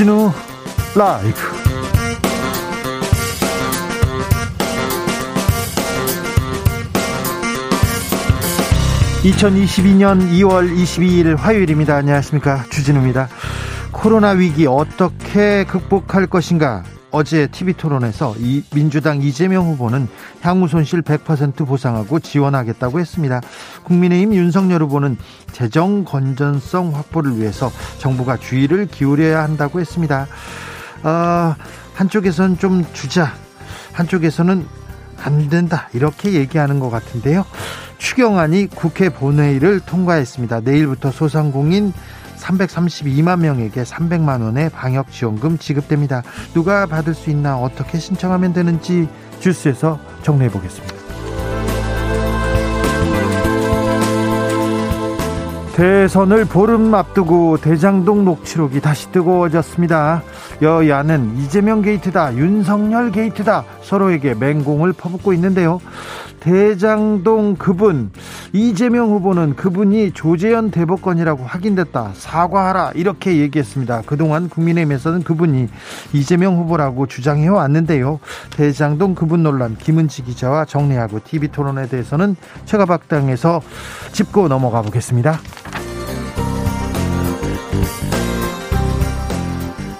주진우 라이브. (2022년 2월 22일) 화요일입니다. 안녕하십니까? 주진우입니다. 코로나 위기 어떻게 극복할 것인가? 어제 TV 토론에서 이 민주당 이재명 후보는 향후 손실 100% 보상하고 지원하겠다고 했습니다. 국민의힘 윤석열 후보는 재정 건전성 확보를 위해서 정부가 주의를 기울여야 한다고 했습니다. 어, 한쪽에서는 좀 주자, 한쪽에서는 안 된다 이렇게 얘기하는 것 같은데요. 추경안이 국회 본회의를 통과했습니다. 내일부터 소상공인 332만 명에게 300만 원의 방역 지원금 지급됩니다. 누가 받을 수 있나 어떻게 신청하면 되는지 주스에서 정리해 보겠습니다. 대선을 보름 앞두고 대장동 녹취록이 다시 뜨거워졌습니다. 여야는 이재명 게이트다, 윤석열 게이트다 서로에게 맹공을 퍼붓고 있는데요. 대장동 그분 이재명 후보는 그분이 조재현 대법관이라고 확인됐다 사과하라 이렇게 얘기했습니다. 그동안 국민의힘에서는 그분이 이재명 후보라고 주장해 왔는데요. 대장동 그분 논란 김은지 기자와 정리하고 TV 토론에 대해서는 최가박당에서 짚고 넘어가 보겠습니다.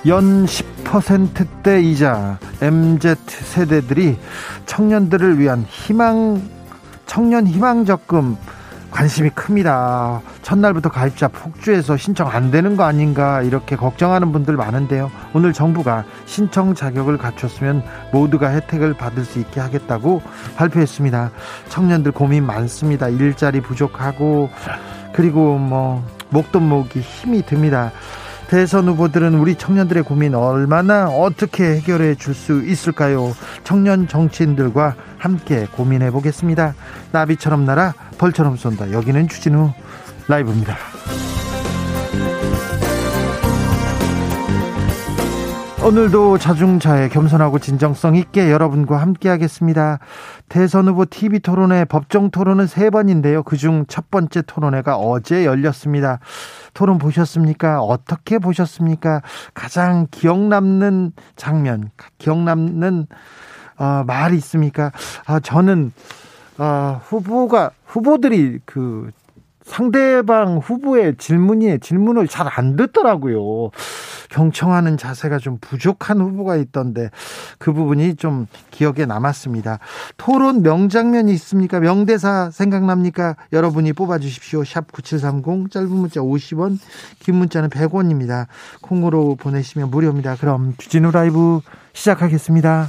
연 10%대 이자 MZ 세대들이 청년들을 위한 희망 청년 희망 적금 관심이 큽니다. 첫날부터 가입자 폭주해서 신청 안 되는 거 아닌가 이렇게 걱정하는 분들 많은데요. 오늘 정부가 신청 자격을 갖췄으면 모두가 혜택을 받을 수 있게 하겠다고 발표했습니다. 청년들 고민 많습니다. 일자리 부족하고 그리고 뭐 목돈 모으기 힘이 듭니다. 대선 후보들은 우리 청년들의 고민 얼마나 어떻게 해결해 줄 수 있을까요? 청년 정치인들과 함께 고민해 보겠습니다. 나비처럼 날아 벌처럼 쏜다. 여기는 추진우 라이브입니다. 오늘도 자중차에 겸손하고 진정성 있게 여러분과 함께하겠습니다. 대선 후보 TV 토론회 법정 토론은 세 번인데요. 그중 첫 번째 토론회가 어제 열렸습니다. 토론 보셨습니까? 어떻게 보셨습니까? 가장 기억 남는 장면, 기억 남는 어, 말이 있습니까? 아, 저는 아, 후보가 후보들이 그 상대방 후보의 질문이 질문을 잘 안 듣더라고요. 경청하는 자세가 좀 부족한 후보가 있던데 그 부분이 좀 기억에 남았습니다. 토론 명장면이 있습니까? 명대사 생각납니까? 여러분이 뽑아주십시오. 샵 9730 짧은 문자 50원 긴 문자는 100원입니다. 콩으로 보내시면 무료입니다. 그럼 주진우 라이브 시작하겠습니다.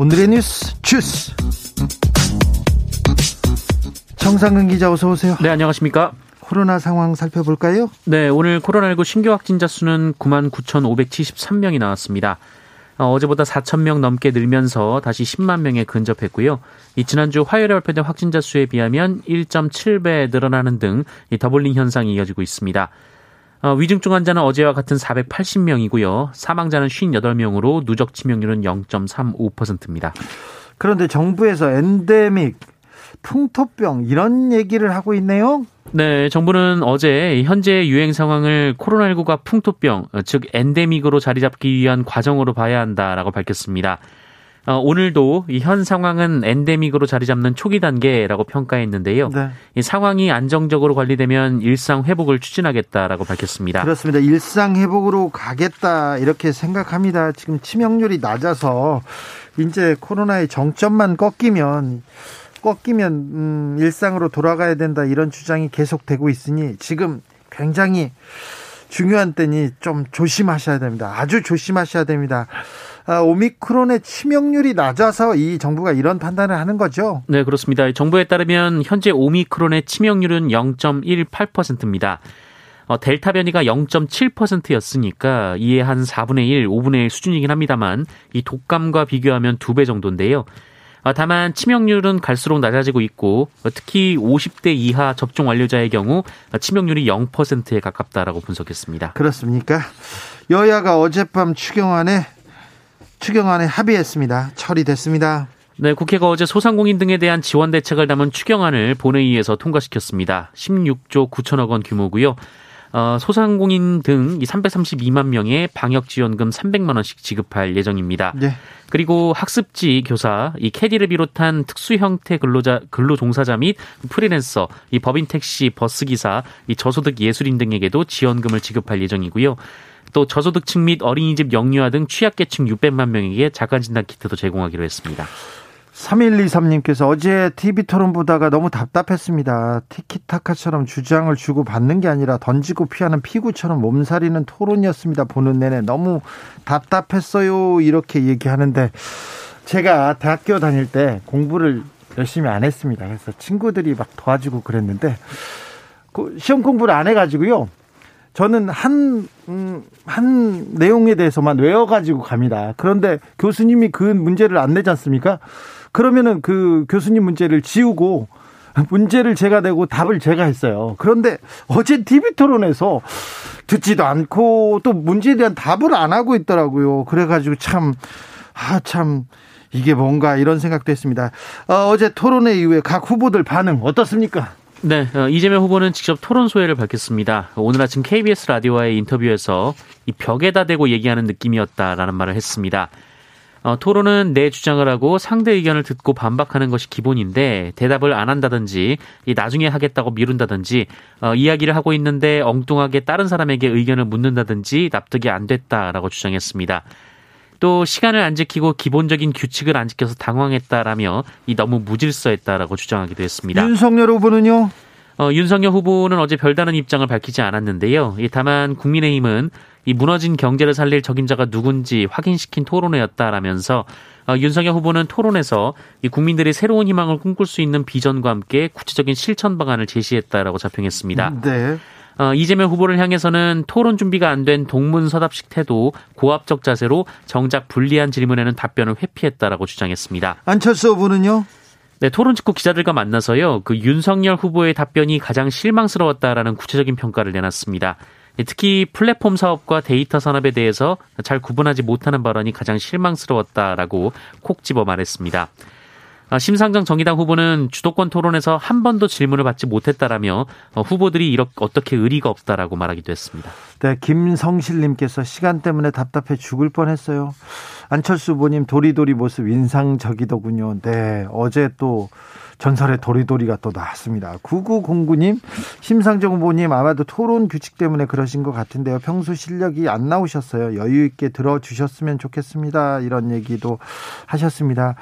오늘의 뉴스 주스. 정상근 기자 어서 오세요. 네, 안녕하십니까? 코로나 상황 살펴볼까요? 네, 오늘 코로나19 신규 확진자 수는 9만 9,573명이 나왔습니다. 어, 어제보다 4천 명 넘게 늘면서 다시 10만 명에 근접했고요. 이 지난주 화요일에 발표된 확진자 수에 비하면 1.7배 늘어나는 등 더블링 현상이 이어지고 있습니다. 어, 위중증 환자는 어제와 같은 480명이고요. 사망자는 58명으로 누적 치명률은 0.35%입니다. 그런데 정부에서 엔데믹, 풍토병 이런 얘기를 하고 있네요. 네, 정부는 어제 현재 유행 상황을 코로나19가 풍토병, 즉 엔데믹으로 자리 잡기 위한 과정으로 봐야 한다라고 밝혔습니다. 어, 오늘도 이현 상황은 엔데믹으로 자리 잡는 초기 단계라고 평가했는데요. 네. 이 상황이 안정적으로 관리되면 일상 회복을 추진하겠다라고 밝혔습니다. 그렇습니다. 일상 회복으로 가겠다 이렇게 생각합니다. 지금 치명률이 낮아서 이제 코로나의 정점만 꺾이면 꺾이면 음, 일상으로 돌아가야 된다 이런 주장이 계속되고 있으니 지금 굉장히 중요한 때니 좀 조심하셔야 됩니다. 아주 조심하셔야 됩니다. 아, 오미크론의 치명률이 낮아서 이 정부가 이런 판단을 하는 거죠. 네, 그렇습니다. 정부에 따르면 현재 오미크론의 치명률은 0.18%입니다. 어, 델타 변이가 0.7%였으니까 이에 한 4분의 1, 5분의 1 수준이긴 합니다만 이 독감과 비교하면 두 배 정도인데요. 어, 다만 치명률은 갈수록 낮아지고 있고 어, 특히 50대 이하 접종 완료자의 경우 치명률이 0%에 가깝다라고 분석했습니다. 그렇습니까? 여야가 어젯밤 추경안에 추경안에 합의했습니다. 처리됐습니다. 네, 국회가 어제 소상공인 등에 대한 지원 대책을 담은 추경안을 본회의에서 통과시켰습니다. 16조 9천억 원 규모고요. 어, 소상공인 등 332만 명의 방역 지원금 300만 원씩 지급할 예정입니다. 네. 그리고 학습지 교사, 이 캐디를 비롯한 특수 형태 근로자 근로 종사자 및 프리랜서, 이 법인 택시, 버스 기사, 이 저소득 예술인 등에게도 지원금을 지급할 예정이고요. 또 저소득층 및 어린이집 영유아 등 취약계층 600만 명에게 자가진단 키트도 제공하기로 했습니다. 3123님께서 어제 TV 토론 보다가 너무 답답했습니다. 티키타카처럼 주장을 주고 받는 게 아니라 던지고 피하는 피구처럼 몸살이는 토론이었습니다. 보는 내내 너무 답답했어요. 이렇게 얘기하는데 제가 대학교 다닐 때 공부를 열심히 안 했습니다. 그래서 친구들이 막 도와주고 그랬는데 그 시험 공부를 안 해가지고요. 저는 한, 음, 한 내용에 대해서만 외워가지고 갑니다. 그런데 교수님이 그 문제를 안 내지 않습니까? 그러면은 그 교수님 문제를 지우고 문제를 제가 내고 답을 제가 했어요. 그런데 어제 TV 토론에서 듣지도 않고 또 문제에 대한 답을 안 하고 있더라고요. 그래가지고 참, 아, 참, 이게 뭔가 이런 생각도 했습니다. 어, 어제 토론회 이후에 각 후보들 반응 어떻습니까? 네, 어, 이재명 후보는 직접 토론 소회를 밝혔습니다. 오늘 아침 KBS 라디오와의 인터뷰에서 이 벽에다 대고 얘기하는 느낌이었다라는 말을 했습니다. 어, 토론은 내 주장을 하고 상대 의견을 듣고 반박하는 것이 기본인데 대답을 안 한다든지 이 나중에 하겠다고 미룬다든지 어, 이야기를 하고 있는데 엉뚱하게 다른 사람에게 의견을 묻는다든지 납득이 안 됐다라고 주장했습니다. 또 시간을 안 지키고 기본적인 규칙을 안 지켜서 당황했다라며 이 너무 무질서했다라고 주장하기도 했습니다. 윤석열 후보는요? 어, 윤석열 후보는 어제 별다른 입장을 밝히지 않았는데요. 다만 국민의힘은 이 무너진 경제를 살릴 적임자가 누군지 확인시킨 토론회였다라면서 어, 윤석열 후보는 토론에서 이 국민들이 새로운 희망을 꿈꿀 수 있는 비전과 함께 구체적인 실천 방안을 제시했다라고 자평했습니다. 네. 어, 이재명 후보를 향해서는 토론 준비가 안 된 동문서답식 태도, 고압적 자세로 정작 불리한 질문에는 답변을 회피했다라고 주장했습니다. 안철수 후보는요? 네, 토론 직후 기자들과 만나서요. 그 윤석열 후보의 답변이 가장 실망스러웠다라는 구체적인 평가를 내놨습니다. 특히 플랫폼 사업과 데이터 산업에 대해서 잘 구분하지 못하는 발언이 가장 실망스러웠다라고 콕 집어 말했습니다. 아, 심상정 정의당 후보는 주도권 토론에서 한 번도 질문을 받지 못했다라며 어, 후보들이 이렇게 어떻게 의리가 없다라고 말하기도 했습니다. 네, 김성실님께서 시간 때문에 답답해 죽을 뻔했어요. 안철수 후보님 도리도리 모습 인상적이더군요. 네, 어제 또 전설의 도리도리가 또 나왔습니다. 9909님, 심상정 후보님 아마도 토론 규칙 때문에 그러신 것 같은데요. 평소 실력이 안 나오셨어요. 여유 있게 들어주셨으면 좋겠습니다. 이런 얘기도 하셨습니다.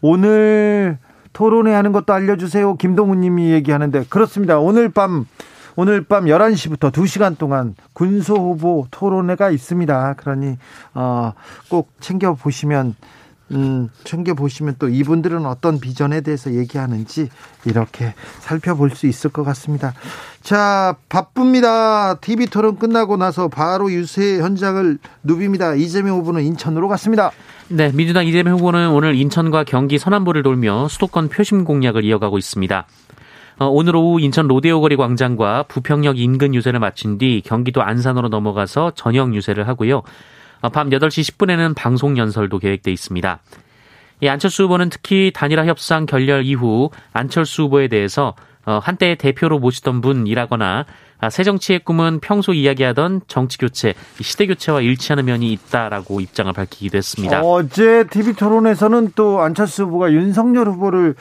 오늘 토론회 하는 것도 알려주세요. 김동훈 님이 얘기하는데 그렇습니다. 오늘 밤 오늘 밤 11시부터 2시간 동안 군소 후보 토론회가 있습니다. 그러니 어, 꼭 챙겨 보시면 음, 챙겨 보시면 또 이분들은 어떤 비전에 대해서 얘기하는지 이렇게 살펴볼 수 있을 것 같습니다. 자, 바쁩니다. TV 토론 끝나고 나서 바로 유세 현장을 누빕니다. 이재명 후보는 인천으로 갔습니다. 네, 민주당 이재명 후보는 오늘 인천과 경기 서남부를 돌며 수도권 표심 공략을 이어가고 있습니다. 어, 오늘 오후 인천 로데오 거리 광장과 부평역 인근 유세를 마친 뒤 경기도 안산으로 넘어가서 저녁 유세를 하고요. 어, 밤 8시 10분에는 방송 연설도 계획돼 있습니다. 이 안철수 후보는 특히 단일화 협상 결렬 이후 안철수 후보에 대해서 어, 한때 대표로 모시던 분이라거나 아, 새 정치의 꿈은 평소 이야기하던 정치 교체, 시대 교체와 일치하는 면이 있다라고 입장을 밝히기도 했습니다. 어제 TV 토론에서는 또 안철수 후보가 윤석열 후보를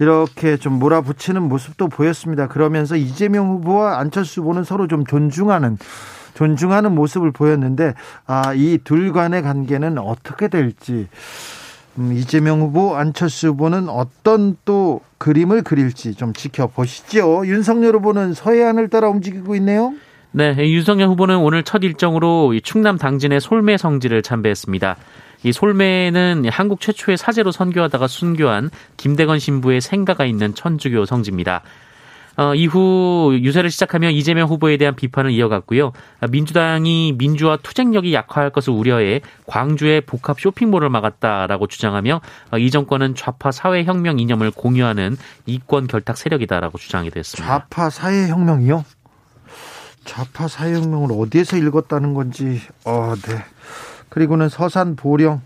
이렇게 좀 몰아붙이는 모습도 보였습니다. 그러면서 이재명 후보와 안철수 후보는 서로 좀 존중하는 존중하는 모습을 보였는데 아, 이 둘 간의 관계는 어떻게 될지 음, 이재명 후보, 안철수 후보는 어떤 또 그림을 그릴지 좀 지켜보시죠. 윤석열 후보는 서해안을 따라 움직이고 있네요. 네, 윤석열 후보는 오늘 첫 일정으로 충남 당진의 솔매 성지를 참배했습니다. 이 솔매는 한국 최초의 사제로 선교하다가 순교한 김대건 신부의 생가가 있는 천주교 성지입니다. 어, 이후 유세를 시작하며 이재명 후보에 대한 비판을 이어갔고요. 민주당이 민주화 투쟁력이 약화할 것을 우려해 광주의 복합 쇼핑몰을 막았다라고 주장하며 어, 이 정권은 좌파 사회혁명 이념을 공유하는 이권 결탁 세력이다라고 주장하게 됐습니다. 좌파 사회혁명이요? 좌파 사회혁명을 어디에서 읽었다는 건지, 어, 네. 그리고는 서산 보령,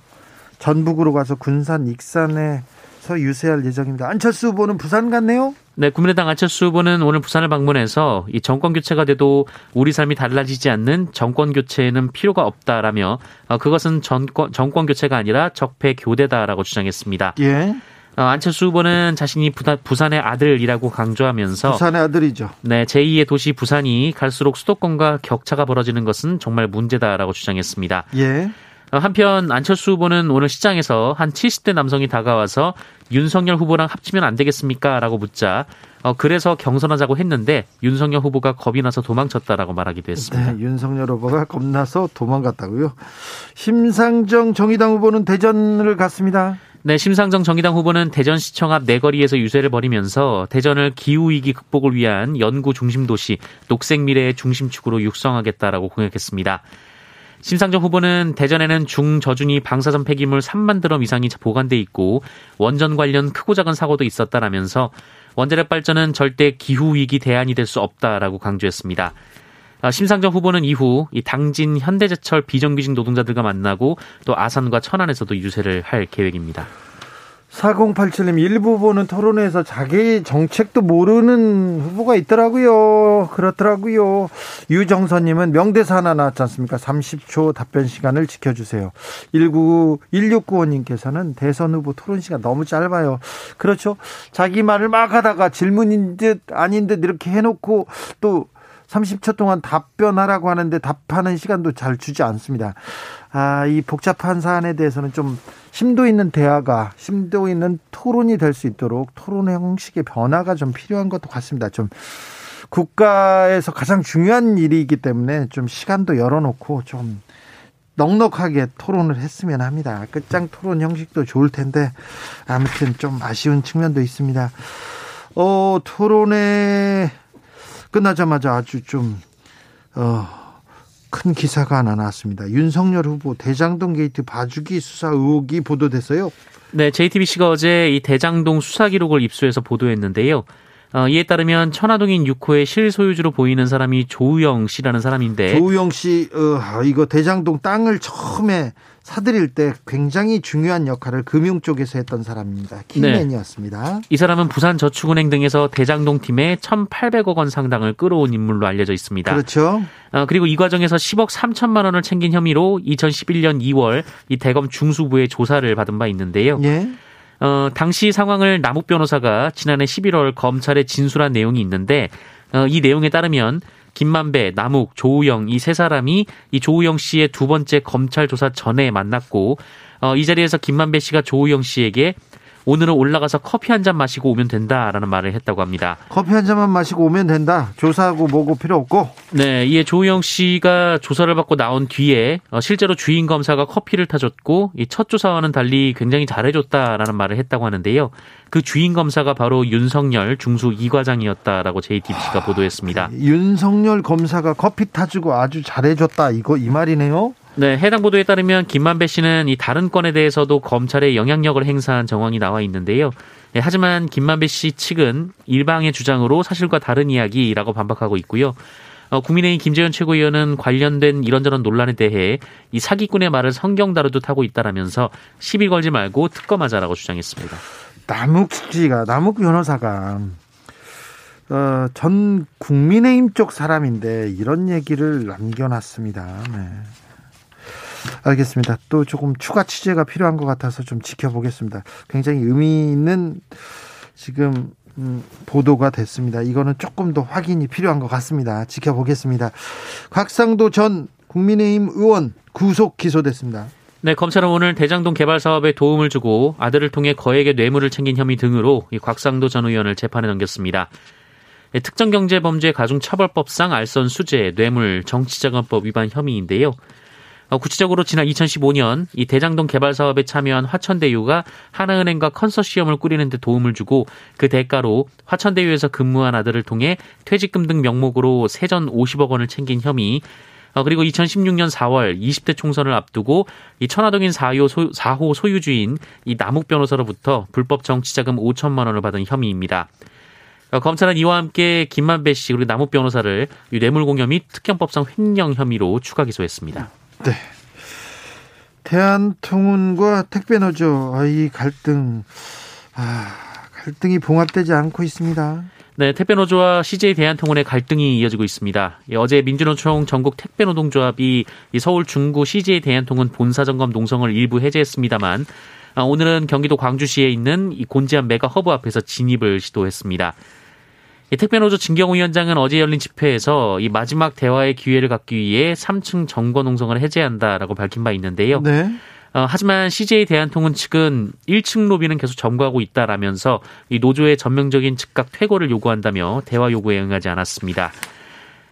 전북으로 가서 군산 익산에 서 유세할 예정입니다. 안철수 후보는 부산 갔네요? 네, 국민의당 안철수 후보는 오늘 부산을 방문해서 이 정권 교체가 돼도 우리 삶이 달라지지 않는 정권 교체는 필요가 없다라며 어, 그것은 정권, 정권 교체가 아니라 적폐 교대다라고 주장했습니다. 예. 어, 안철수 후보는 자신이 부산의 아들이라고 강조하면서 부산의 아들이죠. 네, 제2의 도시 부산이 갈수록 수도권과 격차가 벌어지는 것은 정말 문제다라고 주장했습니다. 예. 어, 한편 안철수 후보는 오늘 시장에서 한 70대 남성이 다가와서 윤석열 후보랑 합치면 안 되겠습니까? 라고 묻자 어, 그래서 경선하자고 했는데 윤석열 후보가 겁이 나서 도망쳤다라고 말하기도 했습니다. 네, 윤석열 후보가 겁나서 도망갔다고요. 심상정 정의당 후보는 대전을 갔습니다. 네, 심상정 정의당 후보는 대전시청 앞 내거리에서 유세를 벌이면서 대전을 기후위기 극복을 위한 연구 중심 도시, 녹색 미래의 중심축으로 육성하겠다라고 공약했습니다. 심상정 후보는 대전에는 중저준위 방사선 폐기물 3만 드럼 이상이 보관돼 있고 원전 관련 크고 작은 사고도 있었다라면서 원자력 발전은 절대 기후 위기 대안이 될 수 없다라고 강조했습니다. 아, 심상정 후보는 이후 이 당진 현대제철 비정규직 노동자들과 만나고 또 아산과 천안에서도 유세를 할 계획입니다. 4087님 일부 후보는 토론회에서 자기 정책도 모르는 후보가 있더라고요. 그렇더라고요. 유정선님은 명대사 하나 나왔지 않습니까? 30초 답변 시간을 지켜주세요. 199, 1695님께서는 대선 후보 토론 시간 너무 짧아요. 그렇죠. 자기 말을 막 하다가 질문인 듯 아닌 듯 이렇게 해놓고 또 30초 동안 답변하라고 하는데 답하는 시간도 잘 주지 않습니다. 아, 이 복잡한 사안에 대해서는 좀 심도 있는 대화가 심도 있는 토론이 될 수 있도록 토론 형식의 변화가 좀 필요한 것도 같습니다. 좀 국가에서 가장 중요한 일이기 때문에 좀 시간도 열어놓고 좀 넉넉하게 토론을 했으면 합니다. 끝장 토론 형식도 좋을 텐데 아무튼 좀 아쉬운 측면도 있습니다. 어, 토론회 끝나자마자 아주 좀, 어, 큰 기사가 하나 나왔습니다. 윤석열 후보 대장동 게이트 봐주기 수사 의혹이 보도됐어요. 네, JTBC가 어제 이 대장동 수사 기록을 입수해서 보도했는데요. 어, 이에 따르면 천화동인 6호의 실소유주로 보이는 사람이 조우형 씨라는 사람인데 조우형 씨 어, 이거 대장동 땅을 처음에 사들일 때 굉장히 중요한 역할을 금융 쪽에서 했던 사람입니다. key man이었습니다. 네. 이 사람은 부산 저축은행 등에서 대장동 팀에 1,800억 원 상당을 끌어온 인물로 알려져 있습니다. 그렇죠. 어, 그리고 이 과정에서 10억 3천만 원을 챙긴 혐의로 2011년 2월 이 대검 중수부의 조사를 받은 바 있는데요. 예. 어, 당시 상황을 남욱 변호사가 지난해 11월 검찰에 진술한 내용이 있는데 어, 이 내용에 따르면 김만배, 남욱, 조우영 이 세 사람이 이 조우영 씨의 두 번째 검찰 조사 전에 만났고 어, 이 자리에서 김만배 씨가 조우영 씨에게 오늘은 올라가서 커피 한 잔 마시고 오면 된다라는 말을 했다고 합니다. 커피 한 잔만 마시고 오면 된다. 조사하고 뭐고 필요 없고. 네, 이에 조우영 씨가 조사를 받고 나온 뒤에 어, 실제로 주인 검사가 커피를 타줬고 이 첫 조사와는 달리 굉장히 잘해줬다라는 말을 했다고 하는데요. 그 주인 검사가 바로 윤석열 중수 이과장이었다라고 JTBC가 보도했습니다. 윤석열 검사가 커피 타주고 아주 잘해줬다 이거 이 말이네요. 네, 해당 보도에 따르면 김만배 씨는 이 다른 건에 대해서도 검찰에 영향력을 행사한 정황이 나와 있는데요. 네, 하지만 김만배 씨 측은 일방의 주장으로 사실과 다른 이야기라고 반박하고 있고요. 어, 국민의힘 김재현 최고위원은 관련된 이런저런 논란에 대해 이 사기꾼의 말을 성경 다루듯 하고 있다라면서 시비 걸지 말고 특검하자라고 주장했습니다. 남욱 씨가 남욱 변호사가 어, 전 국민의힘 쪽 사람인데 이런 얘기를 남겨놨습니다. 네. 알겠습니다. 또 조금 추가 취재가 필요한 것 같아서 좀 지켜보겠습니다. 굉장히 의미 있는 지금 음, 보도가 됐습니다. 이거는 조금 더 확인이 필요한 것 같습니다. 지켜보겠습니다. 곽상도 전 국민의힘 의원 구속 기소됐습니다. 네, 검찰은 오늘 대장동 개발 사업에 도움을 주고 아들을 통해 거액의 뇌물을 챙긴 혐의 등으로 이 곽상도 전 의원을 재판에 넘겼습니다. 네, 특정경제범죄 가중처벌법상 알선 수재, 뇌물, 정치자금법 위반 혐의인데요. 어, 구체적으로 지난 2015년 이 대장동 개발 사업에 참여한 화천대유가 하나은행과 컨소시엄을 꾸리는 데 도움을 주고 그 대가로 화천대유에서 근무한 아들을 통해 퇴직금 등 명목으로 세전 50억 원을 챙긴 혐의 어, 그리고 2016년 4월 20대 총선을 앞두고 이 천화동인 4호, 소, 4호 소유주인 이 남욱 변호사로부터 불법 정치자금 5천만 원을 받은 혐의입니다. 어, 검찰은 이와 함께 김만배 씨 그리고 남욱 변호사를 뇌물공여 및 특경법상 횡령 혐의로 추가 기소했습니다. 네. 대한통운과 택배노조 이 갈등 아, 갈등이 봉합되지 않고 있습니다. 네, 택배노조와 CJ 대한통운의 갈등이 이어지고 있습니다. 예, 어제 민주노총 전국 택배노동조합이 서울 중구 CJ 대한통운 본사 점거 농성을 일부 해제했습니다만 아, 오늘은 경기도 광주시에 있는 이 곤지암 메가 허브 앞에서 진입을 시도했습니다. 택배노조 진경호 위원장은 어제 열린 집회에서 이 마지막 대화의 기회를 갖기 위해 3층 점거 농성을 해제한다라고 밝힌 바 있는데요. 네. 어, 하지만 CJ 대한통운 측은 1층 로비는 계속 점거하고 있다라면서 이 노조의 전면적인 즉각 퇴거를 요구한다며 대화 요구에 응하지 않았습니다.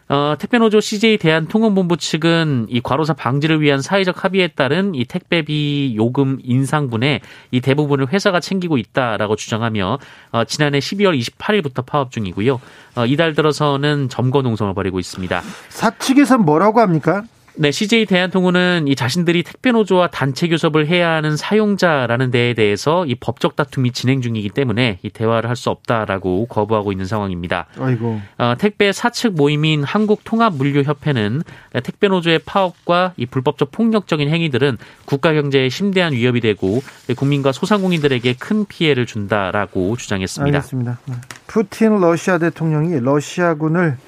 어, 택배노조 CJ 대한통운본부 측은 이 과로사 방지를 위한 사회적 합의에 따른 이 택배비 요금 인상분의 이 대부분을 회사가 챙기고 있다라고 주장하며 어, 지난해 12월 28일부터 파업 중이고요. 어, 이달 들어서는 점거 농성을 벌이고 있습니다. 사측에서 뭐라고 합니까? 네, CJ 대한통운은 이 자신들이 택배 노조와 단체 교섭을 해야 하는 사용자라는 데에 대해서 이 법적 다툼이 진행 중이기 때문에 이 대화를 할 수 없다라고 거부하고 있는 상황입니다. 아이고. 어, 택배 사측 모임인 한국통합물류협회는 택배 노조의 파업과 이 불법적 폭력적인 행위들은 국가 경제에 심대한 위협이 되고 국민과 소상공인들에게 큰 피해를 준다라고 주장했습니다. 알겠습니다. 네. 푸틴 러시아 대통령이 러시아군을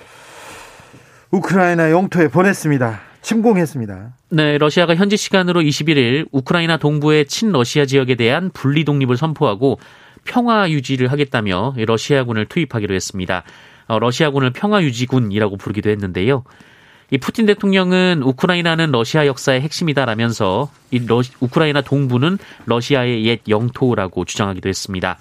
우크라이나 영토에 보냈습니다. 침공했습니다. 네, 러시아가 현지 시간으로 21일 우크라이나 동부의 친러시아 지역에 대한 분리 독립을 선포하고 평화 유지를 하겠다며 러시아군을 투입하기로 했습니다. 어, 러시아군을 평화 유지군이라고 부르기도 했는데요. 이 푸틴 대통령은 우크라이나는 러시아 역사의 핵심이다라면서 이 러, 우크라이나 동부는 러시아의 옛 영토라고 주장하기도 했습니다.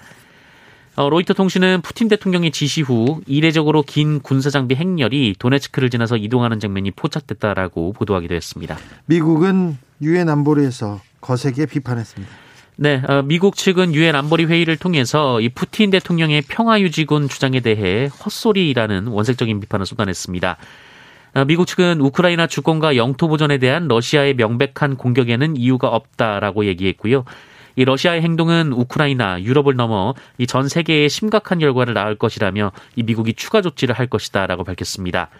어, 로이터 통신은 푸틴 대통령의 지시 후 이례적으로 긴 군사 장비 행렬이 도네츠크를 지나서 이동하는 장면이 포착됐다라고 보도하기도 했습니다. 미국은 유엔 안보리에서 거세게 비판했습니다. 네, 어, 미국 측은 유엔 안보리 회의를 통해서 이 푸틴 대통령의 평화 유지군 주장에 대해 헛소리라는 원색적인 비판을 쏟아냈습니다. 어, 미국 측은 우크라이나 주권과 영토 보전에 대한 러시아의 명백한 공격에는 이유가 없다라고 얘기했고요. 이 러시아의 행동은 우크라이나, 유럽을 넘어 이 전 세계에 심각한 결과를 낳을 것이라며 이 미국이 추가 조치를 할 것이다라고 밝혔습니다.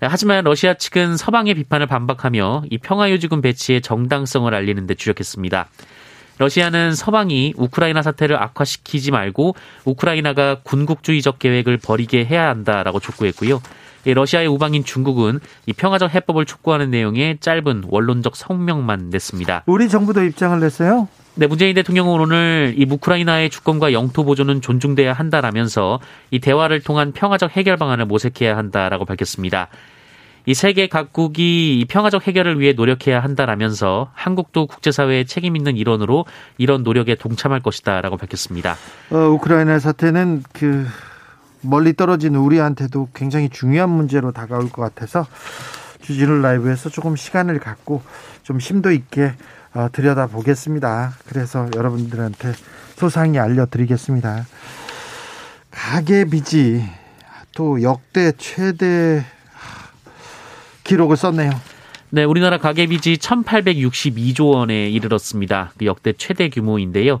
하지만 러시아 측은 서방의 비판을 반박하며 이 평화유지군 배치의 정당성을 알리는 데 주력했습니다. 러시아는 서방이 우크라이나 사태를 악화시키지 말고 우크라이나가 군국주의적 계획을 버리게 해야 한다라고 촉구했고요. 러시아의 우방인 중국은 이 평화적 해법을 촉구하는 내용의 짧은 원론적 성명만 냈습니다. 우리 정부도 입장을 냈어요? 네, 문재인 대통령은 오늘 이 우크라이나의 주권과 영토 보존은 존중돼야 한다라면서 이 대화를 통한 평화적 해결 방안을 모색해야 한다라고 밝혔습니다. 이 세계 각국이 이 평화적 해결을 위해 노력해야 한다라면서 한국도 국제사회의 책임 있는 일원으로 이런 노력에 동참할 것이다라고 밝혔습니다. 어, 우크라이나 사태는 그 멀리 떨어진 우리한테도 굉장히 중요한 문제로 다가올 것 같아서 주진우 라이브에서 조금 시간을 갖고 좀 심도 있게 어, 들여다 보겠습니다. 그래서 여러분들한테 소상히 알려드리겠습니다. 가계빚이 또 역대 최대 기록을 썼네요. 네, 우리나라 가계빚이 1,862조 원에 이르렀습니다. 그 역대 최대 규모인데요.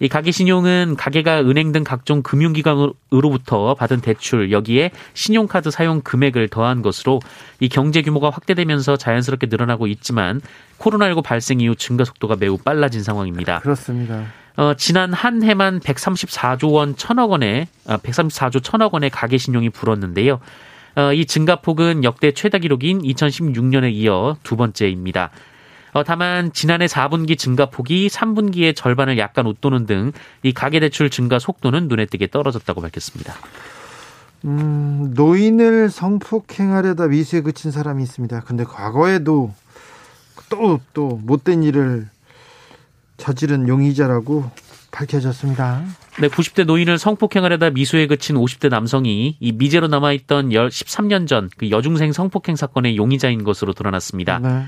이 가계 신용은 가계가 은행 등 각종 금융기관으로부터 받은 대출 여기에 신용카드 사용 금액을 더한 것으로 이 경제 규모가 확대되면서 자연스럽게 늘어나고 있지만 코로나19 발생 이후 증가 속도가 매우 빨라진 상황입니다. 그렇습니다. 어, 지난 한 해만 134조 원 천억 아, 134조 천억 원의 가계 신용이 불었는데요. 어, 이 증가폭은 역대 최다 기록인 2016년에 이어 두 번째입니다. 어, 다만 지난해 4분기 증가폭이 3분기의 절반을 약간 웃도는 등 이 가계대출 증가 속도는 눈에 띄게 떨어졌다고 밝혔습니다. 음, 노인을 성폭행하려다 미수에 그친 사람이 있습니다. 근데 과거에도 또, 또 못된 일을 저지른 용의자라고 밝혀졌습니다. 네, 90대 노인을 성폭행하려다 미수에 그친 50대 남성이 이 미제로 남아있던 13년 전 그 여중생 성폭행 사건의 용의자인 것으로 드러났습니다. 네.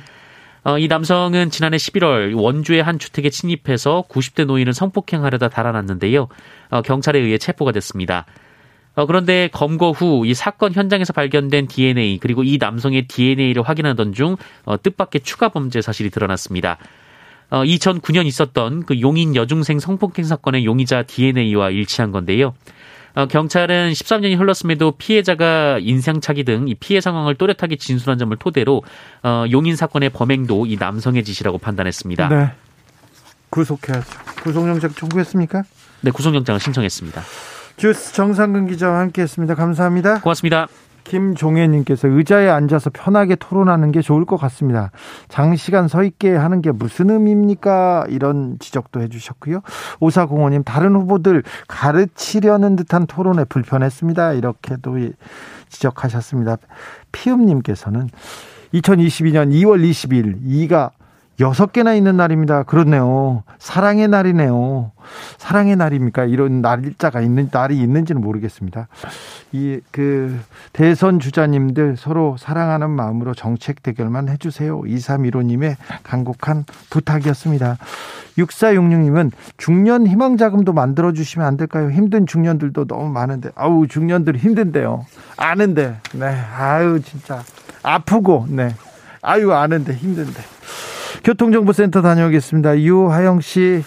어, 이 남성은 지난해 11월 원주의 한 주택에 침입해서 90대 노인을 성폭행하려다 달아났는데요. 어, 경찰에 의해 체포가 됐습니다. 어, 그런데 검거 후 이 사건 현장에서 발견된 DNA 그리고 이 남성의 DNA를 확인하던 중 어, 뜻밖의 추가 범죄 사실이 드러났습니다. 어, 2009년 있었던 그 용인 여중생 성폭행 사건의 용의자 DNA와 일치한 건데요. 어, 경찰은 13년이 흘렀음에도 피해자가 인상착의 등 이 피해 상황을 또렷하게 진술한 점을 토대로 어, 용인 사건의 범행도 이 남성의 짓이라고 판단했습니다. 네. 구속해야죠. 구속영장 청구했습니까? 네, 구속영장을 신청했습니다. 주스 정상근 기자와 함께했습니다. 감사합니다. 고맙습니다. 김종혜님께서 의자에 앉아서 편하게 토론하는 게 좋을 것 같습니다. 장시간 서 있게 하는 게 무슨 의미입니까? 이런 지적도 해주셨고요. 오사공원님 다른 후보들 가르치려는 듯한 토론에 불편했습니다. 이렇게도 지적하셨습니다. 피음님께서는 2022년 2월 20일 이가 여섯 개나 있는 날입니다. 그렇네요. 사랑의 날이네요. 사랑의 날입니까? 이런 날짜가 있는 날이 있는지는 모르겠습니다. 이 그 대선 주자님들 서로 사랑하는 마음으로 정책 대결만 해주세요. 2315님의 간곡한 부탁이었습니다. 6466님은 중년 희망 자금도 만들어 주시면 안 될까요? 힘든 중년들도 너무 많은데 아우 중년들 힘든데요. 아는데 네 아유 진짜 아프고 네 아유 아는데 힘든데. 교통정보센터 다녀오겠습니다. 유하영 씨.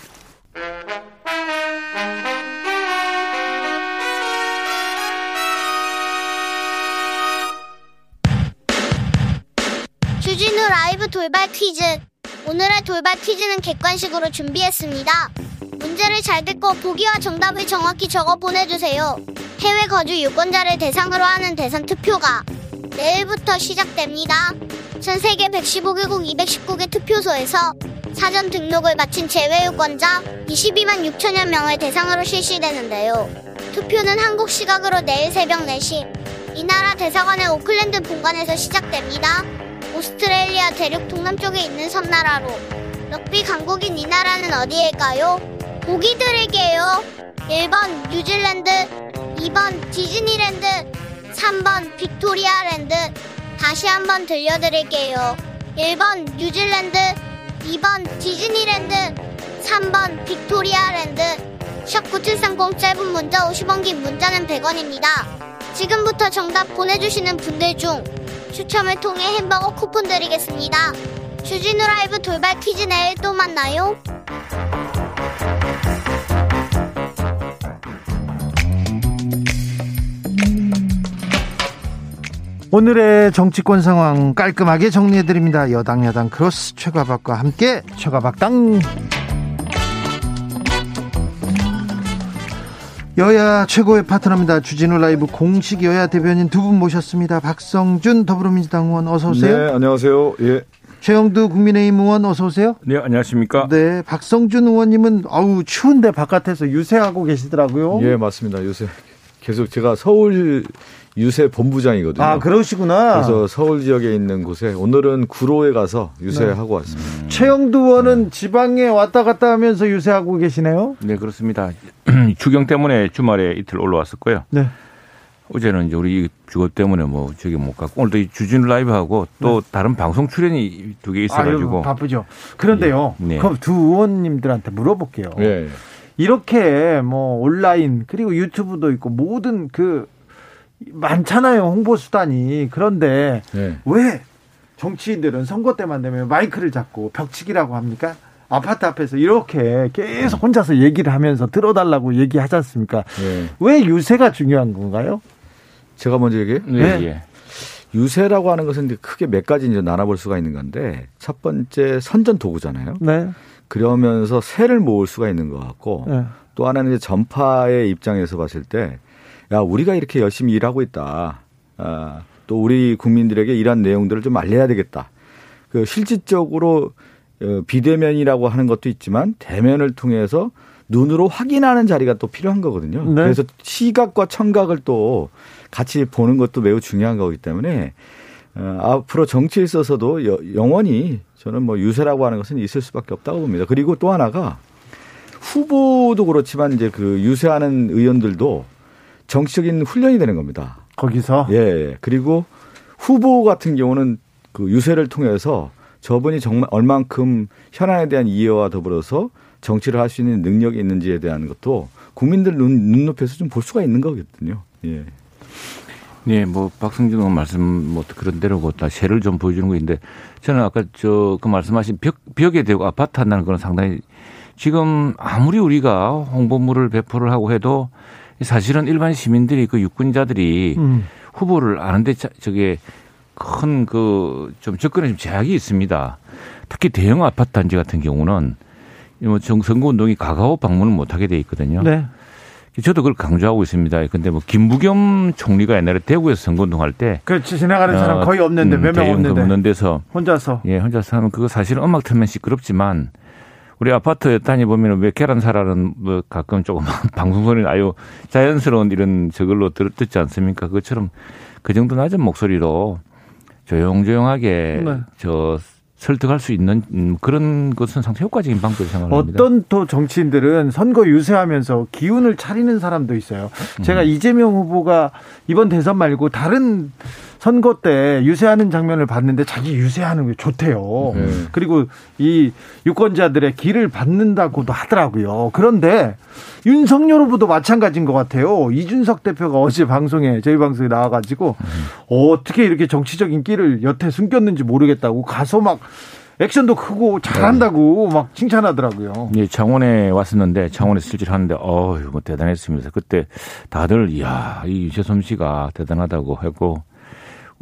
주진우 라이브 돌발 퀴즈. 오늘의 돌발 퀴즈는 객관식으로 준비했습니다. 문제를 잘 듣고 보기와 정답을 정확히 적어 보내주세요. 해외 거주 유권자를 대상으로 하는 대선 투표가 내일부터 시작됩니다. 전 세계 115개국 219개 투표소에서 사전 등록을 마친 재외유권자 22만 6천여 명을 대상으로 실시되는데요. 투표는 한국 시각으로 내일 새벽 4시 이 나라 대사관의 오클랜드 본관에서 시작됩니다. 오스트레일리아 대륙 동남쪽에 있는 섬나라로 럭비 강국인 이 나라는 어디일까요? 보기 드릴게요. 1번 뉴질랜드, 2번 디즈니랜드, 3번 빅토리아랜드. 다시 한번 들려드릴게요. 1번 뉴질랜드, 2번 디즈니랜드, 3번 빅토리아랜드. 샵9730 짧은 문자 50원 긴 문자는 100원입니다. 지금부터 정답 보내주시는 분들 중 추첨을 통해 햄버거 쿠폰 드리겠습니다. 주진우 라이브 돌발 퀴즈 내일 또 만나요. 오늘의 정치권 상황 깔끔하게 정리해드립니다. 여당 야당 크로스 최가박과 함께 최가박당 여야 최고의 파트너입니다. 주진우 라이브 공식 여야 대변인 두 분 모셨습니다. 박성준 더불어민주당 의원 어서 오세요. 네, 안녕하세요. 예. 최영두 국민의힘 의원 어서 오세요. 네, 안녕하십니까? 네, 박성준 의원님은 아우 추운데 바깥에서 유세하고 계시더라고요. 예, 맞습니다. 요새 계속 제가 서울 유세 본부장이거든요. 아, 그러시구나. 그래서 서울 지역에 있는 곳에 오늘은 구로에 가서 유세하고 왔습니다. 최영두 의원은 지방에 왔다 갔다 하면서 유세하고 계시네요. 네, 그렇습니다. 추경 때문에 주말에 이틀 올라왔었고요. 네. 어제는 이제 우리 주업 때문에 뭐 저기 못 갔고 오늘도 이 주진 라이브하고 또 다른 방송 출연이 두 개 있어가지고 아유, 바쁘죠. 그런데요. 네. 그럼 두 의원님들한테 물어볼게요. 예. 이렇게 뭐 온라인 그리고 유튜브도 있고 모든 그 많잖아요 홍보 수단이 그런데 예. 왜 정치인들은 선거 때만 되면 마이크를 잡고 벽치기라고 합니까? 아파트 앞에서 이렇게 계속 혼자서 얘기를 하면서 들어달라고 얘기하지 않습니까? 예. 왜 유세가 중요한 건가요? 제가 먼저 얘기해요? 네, 네. 예. 유세라고 하는 것은 크게 몇 가지 이제 나눠볼 수가 있는 건데 첫 번째 선전 도구잖아요. 네. 그러면서 세를 모을 수가 있는 것 같고 네. 또 하나는 이제 전파의 입장에서 봤을 때, 야, 우리가 이렇게 열심히 일하고 있다. 아, 또 우리 국민들에게 이런 내용들을 좀 알려야 되겠다. 그 실질적으로 어, 비대면이라고 하는 것도 있지만 대면을 통해서 눈으로 확인하는 자리가 또 필요한 거거든요. 네. 그래서 시각과 청각을 또 같이 보는 것도 매우 중요한 거기 때문에 어, 앞으로 정치에 있어서도 여- 영원히 저는 뭐 유세라고 하는 것은 있을 수밖에 없다고 봅니다. 그리고 또 하나가 후보도 그렇지만 이제 그 유세하는 의원들도 정치적인 훈련이 되는 겁니다. 거기서 예. 그리고 후보 같은 경우는 그 유세를 통해서 저분이 정말 얼만큼 현안에 대한 이해와 더불어서 정치를 할 수 있는 능력이 있는지에 대한 것도 국민들 눈, 눈높이에서 좀 볼 수가 있는 거거든요. 예. 네, 뭐 박성준 의원 말씀 뭐 그런 대로고 다 세를 좀 보여주는 거인데 저는 아까 저 그 말씀하신 벽 벽에 대고 아파트 한다는 건 상당히 지금 아무리 우리가 홍보물을 배포를 하고 해도 사실은 일반 시민들이 그 유권자들이 음. 후보를 아는데 저게 큰 그 좀 접근에 좀 제약이 있습니다. 특히 대형 아파트 단지 같은 경우는 뭐 선거 운동이 가가오 방문을 못 하게 돼 있거든요. 네. 저도 그걸 강조하고 있습니다. 근데 뭐 김부겸 총리가 옛날에 대구에서 선거 운동 때 그렇지 지나가는 사람 어, 거의 없는데 음, 몇명 없는데 없는 데서 혼자서 예 혼자서 하면 그거 사실은 음악 틀면 시끄럽지만 우리 아파트 다니보면 왜 계란 사라는 뭐 가끔 조금 방송 소리 아유 자연스러운 이런 저걸로 들, 듣지 않습니까? 그것처럼 그 정도 낮은 목소리로 조용조용하게 네. 저 설득할 수 있는 음, 그런 것은 상당히 효과적인 방법이 생각합니다. 어떤 또 정치인들은 선거 유세하면서 기운을 차리는 사람도 있어요. 제가 음. 이재명 후보가 이번 대선 말고 다른 선거 때 유세하는 장면을 봤는데 자기 유세하는 게 좋대요. 네. 그리고 이 유권자들의 길을 받는다고도 하더라고요. 그런데 윤석열 후보도 마찬가지인 것 같아요. 이준석 대표가 어제 방송에 저희 방송에 나와가지고 음. 어떻게 이렇게 정치적인 끼를 여태 숨겼는지 모르겠다고 가서 막 액션도 크고 잘한다고 네. 막 칭찬하더라고요. 예, 창원에 왔었는데 창원에서 실제로 하는데 어휴 뭐 대단했습니다. 그때 다들 이야 이 유재솜 씨가 대단하다고 했고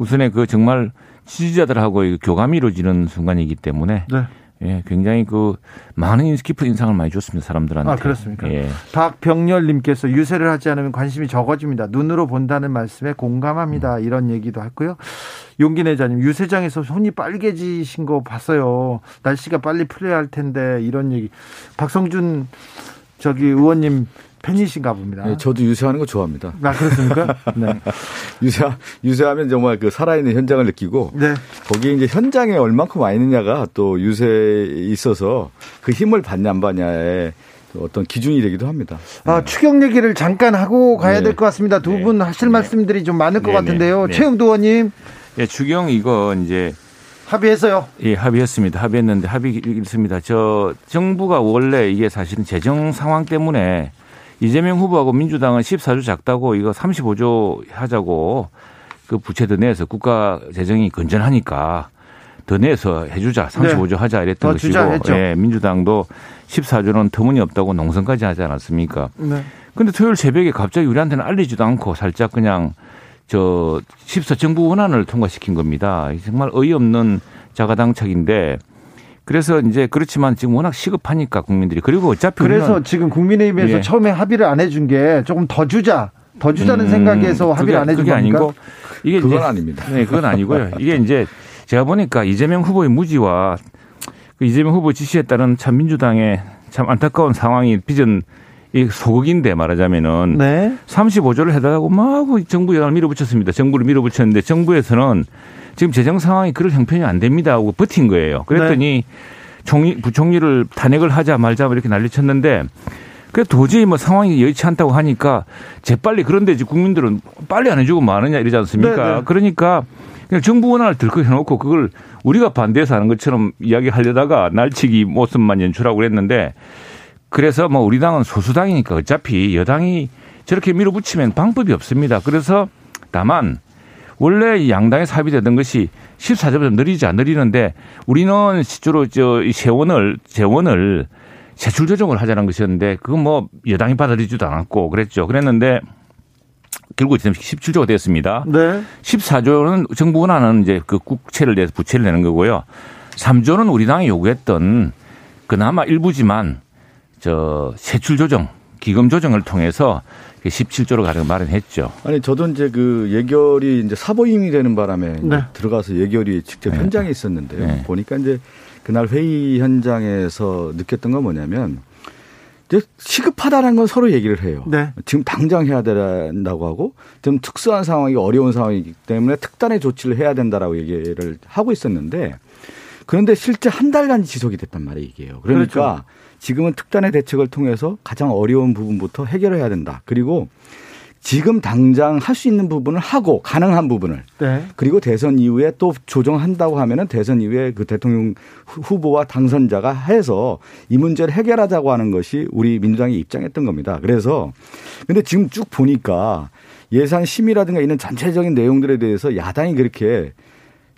우선에 그 정말 지지자들하고 교감이 이루어지는 순간이기 때문에 네. 예, 굉장히 그 많은 깊은 인상을 많이 줬습니다 사람들한테. 아 그렇습니까? 예. 박병렬님께서 유세를 하지 않으면 관심이 적어집니다. 눈으로 본다는 말씀에 공감합니다. 음. 이런 얘기도 했고요. 용기 내자님 유세장에서 손이 빨개지신 거 봤어요. 날씨가 빨리 풀려야 할 텐데 이런 얘기. 박성준 저기 의원님 팬이신가 봅니다. 네, 저도 유세하는 거 좋아합니다. 아, 그렇습니까? 네. 유세, 유세하면 정말 그 살아있는 현장을 느끼고 네. 거기에 이제 현장에 얼만큼 와 있느냐가 또 유세에 있어서 그 힘을 받냐 안 받냐에 어떤 기준이 되기도 합니다. 아, 네. 추경 얘기를 잠깐 하고 가야 네. 될것 같습니다. 두분 네. 하실 말씀들이 좀 많을 것 네, 같은데요. 최영도 의원님. 예, 추경 이거 이제 합의했어요? 예, 합의했습니다. 합의했는데 합의 있습니다. 저 정부가 원래 이게 사실은 재정 상황 때문에 이재명 후보하고 민주당은 14조 작다고 이거 35조 하자고 그 부채 더 내서 국가 재정이 건전하니까 더 내서 해주자 35조 네. 하자 이랬던 것이고 예, 민주당도 14조는 터무니없다고 농성까지 하지 않았습니까? 네. 근데 토요일 새벽에 갑자기 우리한테는 알리지도 않고 살짝 그냥 저 14정부 원안을 통과시킨 겁니다. 정말 어이없는 자가당착인데 그래서 이제 그렇지만 지금 워낙 시급하니까 국민들이 그리고 어차피 그래서 지금 국민의힘에서 예. 처음에 합의를 안 해준 게 조금 더 주자 더 주자는 음, 생각에서 합의를 안 해준 게 아니고 이게 그건 이제, 아닙니다. 네, 그건 아니고요. 이게 이제 제가 보니까 이재명 후보의 무지와 그 이재명 후보 지시에 따른 참 민주당의 참 안타까운 상황이 빚은 이 소극인데 말하자면은 네. 35조를 해달라고 막 정부 여당을 밀어붙였습니다. 정부를 밀어붙였는데 정부에서는 지금 재정 상황이 그럴 형편이 안 됩니다 하고 버틴 거예요. 그랬더니 네. 총리 부총리를 탄핵을 하자 말자 이렇게 난리쳤는데 그 도저히 뭐 상황이 여의치 않다고 하니까 재빨리 그런데 이제 국민들은 빨리 안 해주고 마느냐 뭐 이러지 않습니까? 네, 네. 그러니까 그냥 정부 원안을 들고 해놓고 그걸 우리가 반대해서 하는 것처럼 이야기하려다가 날치기 모습만 연출하고 그랬는데 그래서 뭐 우리 당은 소수당이니까 어차피 여당이 저렇게 밀어붙이면 방법이 없습니다. 그래서 다만 원래 양당에 합의되던 것이 14조보다 느리지 안 느리는데 우리는 실제로 저 세원을 재원을 세출 조정을 하자는 것이었는데 그건 뭐 여당이 받아들이지도 않았고 그랬죠. 그랬는데 결국 17조가 됐습니다. 네. 14조는 정부 원하는 이제 그 국채를 내서 부채를 내는 거고요. 3조는 우리 당이 요구했던 그나마 일부지만 저 세출 조정, 기금 조정을 통해서 17조로 가는 말은 했죠. 아니 저도 이제 그 예결이 이제 사보임이 되는 바람에 네. 들어가서 예결이 직접 네. 현장에 있었는데요. 네. 보니까 이제 그날 회의 현장에서 느꼈던 건 뭐냐면 이제 시급하다는 건 서로 얘기를 해요. 네. 지금 당장 해야 된다고 하고 좀 특수한 상황이 어려운 상황이기 때문에 특단의 조치를 해야 된다라고 얘기를 하고 있었는데 그런데 실제 한 달간 지속이 됐단 말이에요. 그러니까 그렇죠. 지금은 특단의 대책을 통해서 가장 어려운 부분부터 해결해야 된다. 그리고 지금 당장 할 수 있는 부분을 하고 가능한 부분을 네. 그리고 대선 이후에 또 조정한다고 하면은 대선 이후에 그 대통령 후보와 당선자가 해서 이 문제를 해결하자고 하는 것이 우리 민주당이 입장했던 겁니다. 그래서 근데 지금 쭉 보니까 예산 심의라든가 이런 전체적인 내용들에 대해서 야당이 그렇게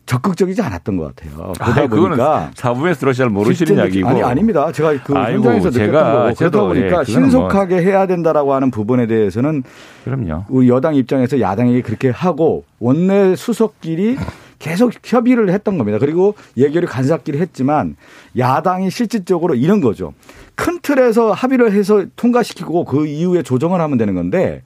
적극적이지 않았던 것 같아요. 그러다 아, 보니까 사부에서 들어 잘 모르시는 이야기고 아니 아닙니다. 제가 그 아이고, 현장에서 느꼈던 거고 그러다 보니까 예, 신속하게 뭐. 해야 된다라고 하는 부분에 대해서는 그럼요. 우리 여당 입장에서 야당에게 그렇게 하고 원내 수석끼리 계속 협의를 했던 겁니다. 그리고 예결위 간사끼리 했지만 야당이 실질적으로 이런 거죠. 큰 틀에서 합의를 해서 통과시키고 그 이후에 조정을 하면 되는 건데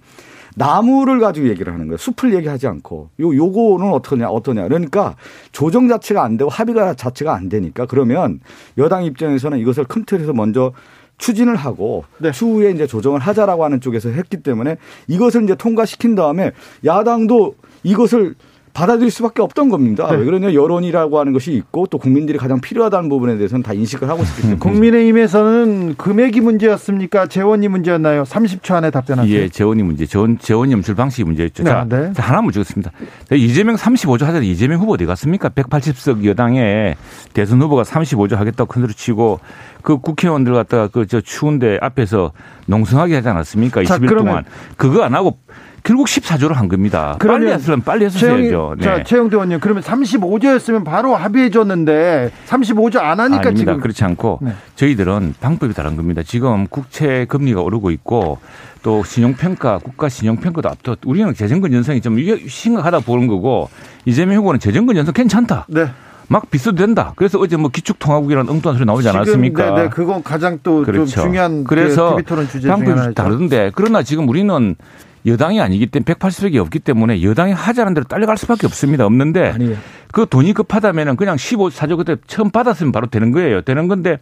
나무를 가지고 얘기를 하는 거예요. 숲을 얘기하지 않고 요 요거는 어떠냐 어떠냐. 그러니까 조정 자체가 안 되고 합의가 자체가 안 되니까 그러면 여당 입장에서는 이것을 큰 틀에서 먼저 추진을 하고 네. 추후에 이제 조정을 하자라고 하는 쪽에서 했기 때문에 이것을 이제 통과시킨 다음에 야당도 이것을 받아들일 수밖에 없던 겁니다. 네. 왜 그러냐 여론이라고 하는 것이 있고 또 국민들이 가장 필요하다는 부분에 대해서는 다 인식을 하고 있기 때문에 국민의힘에서는 금액이 문제였습니까? 재원이 문제였나요? 30초 안에 답변하세요. 예, 재원이 문제. 재원 재원 염출 방식이 문제였죠. 네, 자, 네. 하나 문제였습니다. 이재명 35조 하자 이재명 후보 어디 갔습니까? 180석 여당에 대선 후보가 35조 하겠다고 큰 소리 치고 그 국회의원들 갖다가 그 저 추운데 앞에서 농성하게 하지 않았습니까? 20일 동안 그거 안 하고 결국 14조를 한 겁니다. 빨리 했으면 빨리 했었어야죠. 네. 자, 최영대 의원님 그러면 35조였으면 바로 합의해 줬는데 35조 안 하니까 아닙니다. 지금 그렇지 않고 네. 저희들은 방법이 다른 겁니다. 지금 국채 금리가 오르고 있고 또 신용평가, 국가 신용평가도 앞도 우리는 재정권 연성이 좀 심각하다 보는 거고 이재명 후보는 재정권 연성 괜찮다. 네. 막 비싸도 된다. 그래서 어제 뭐 기축통화국이라는 엉뚱한 소리 나오지 않았습니까? 네, 네. 그건 가장 또 그렇죠. 중요한 그래서 그 방법이 다른데 그러나 지금 우리는 여당이 아니기 때문에 180석이 없기 때문에 여당이 하자는 대로 딸려갈 수밖에 없습니다. 없는데 아니에요. 그 돈이 급하다면은 그냥 15사조 그때 처음 받았으면 바로 되는 거예요. 되는 건데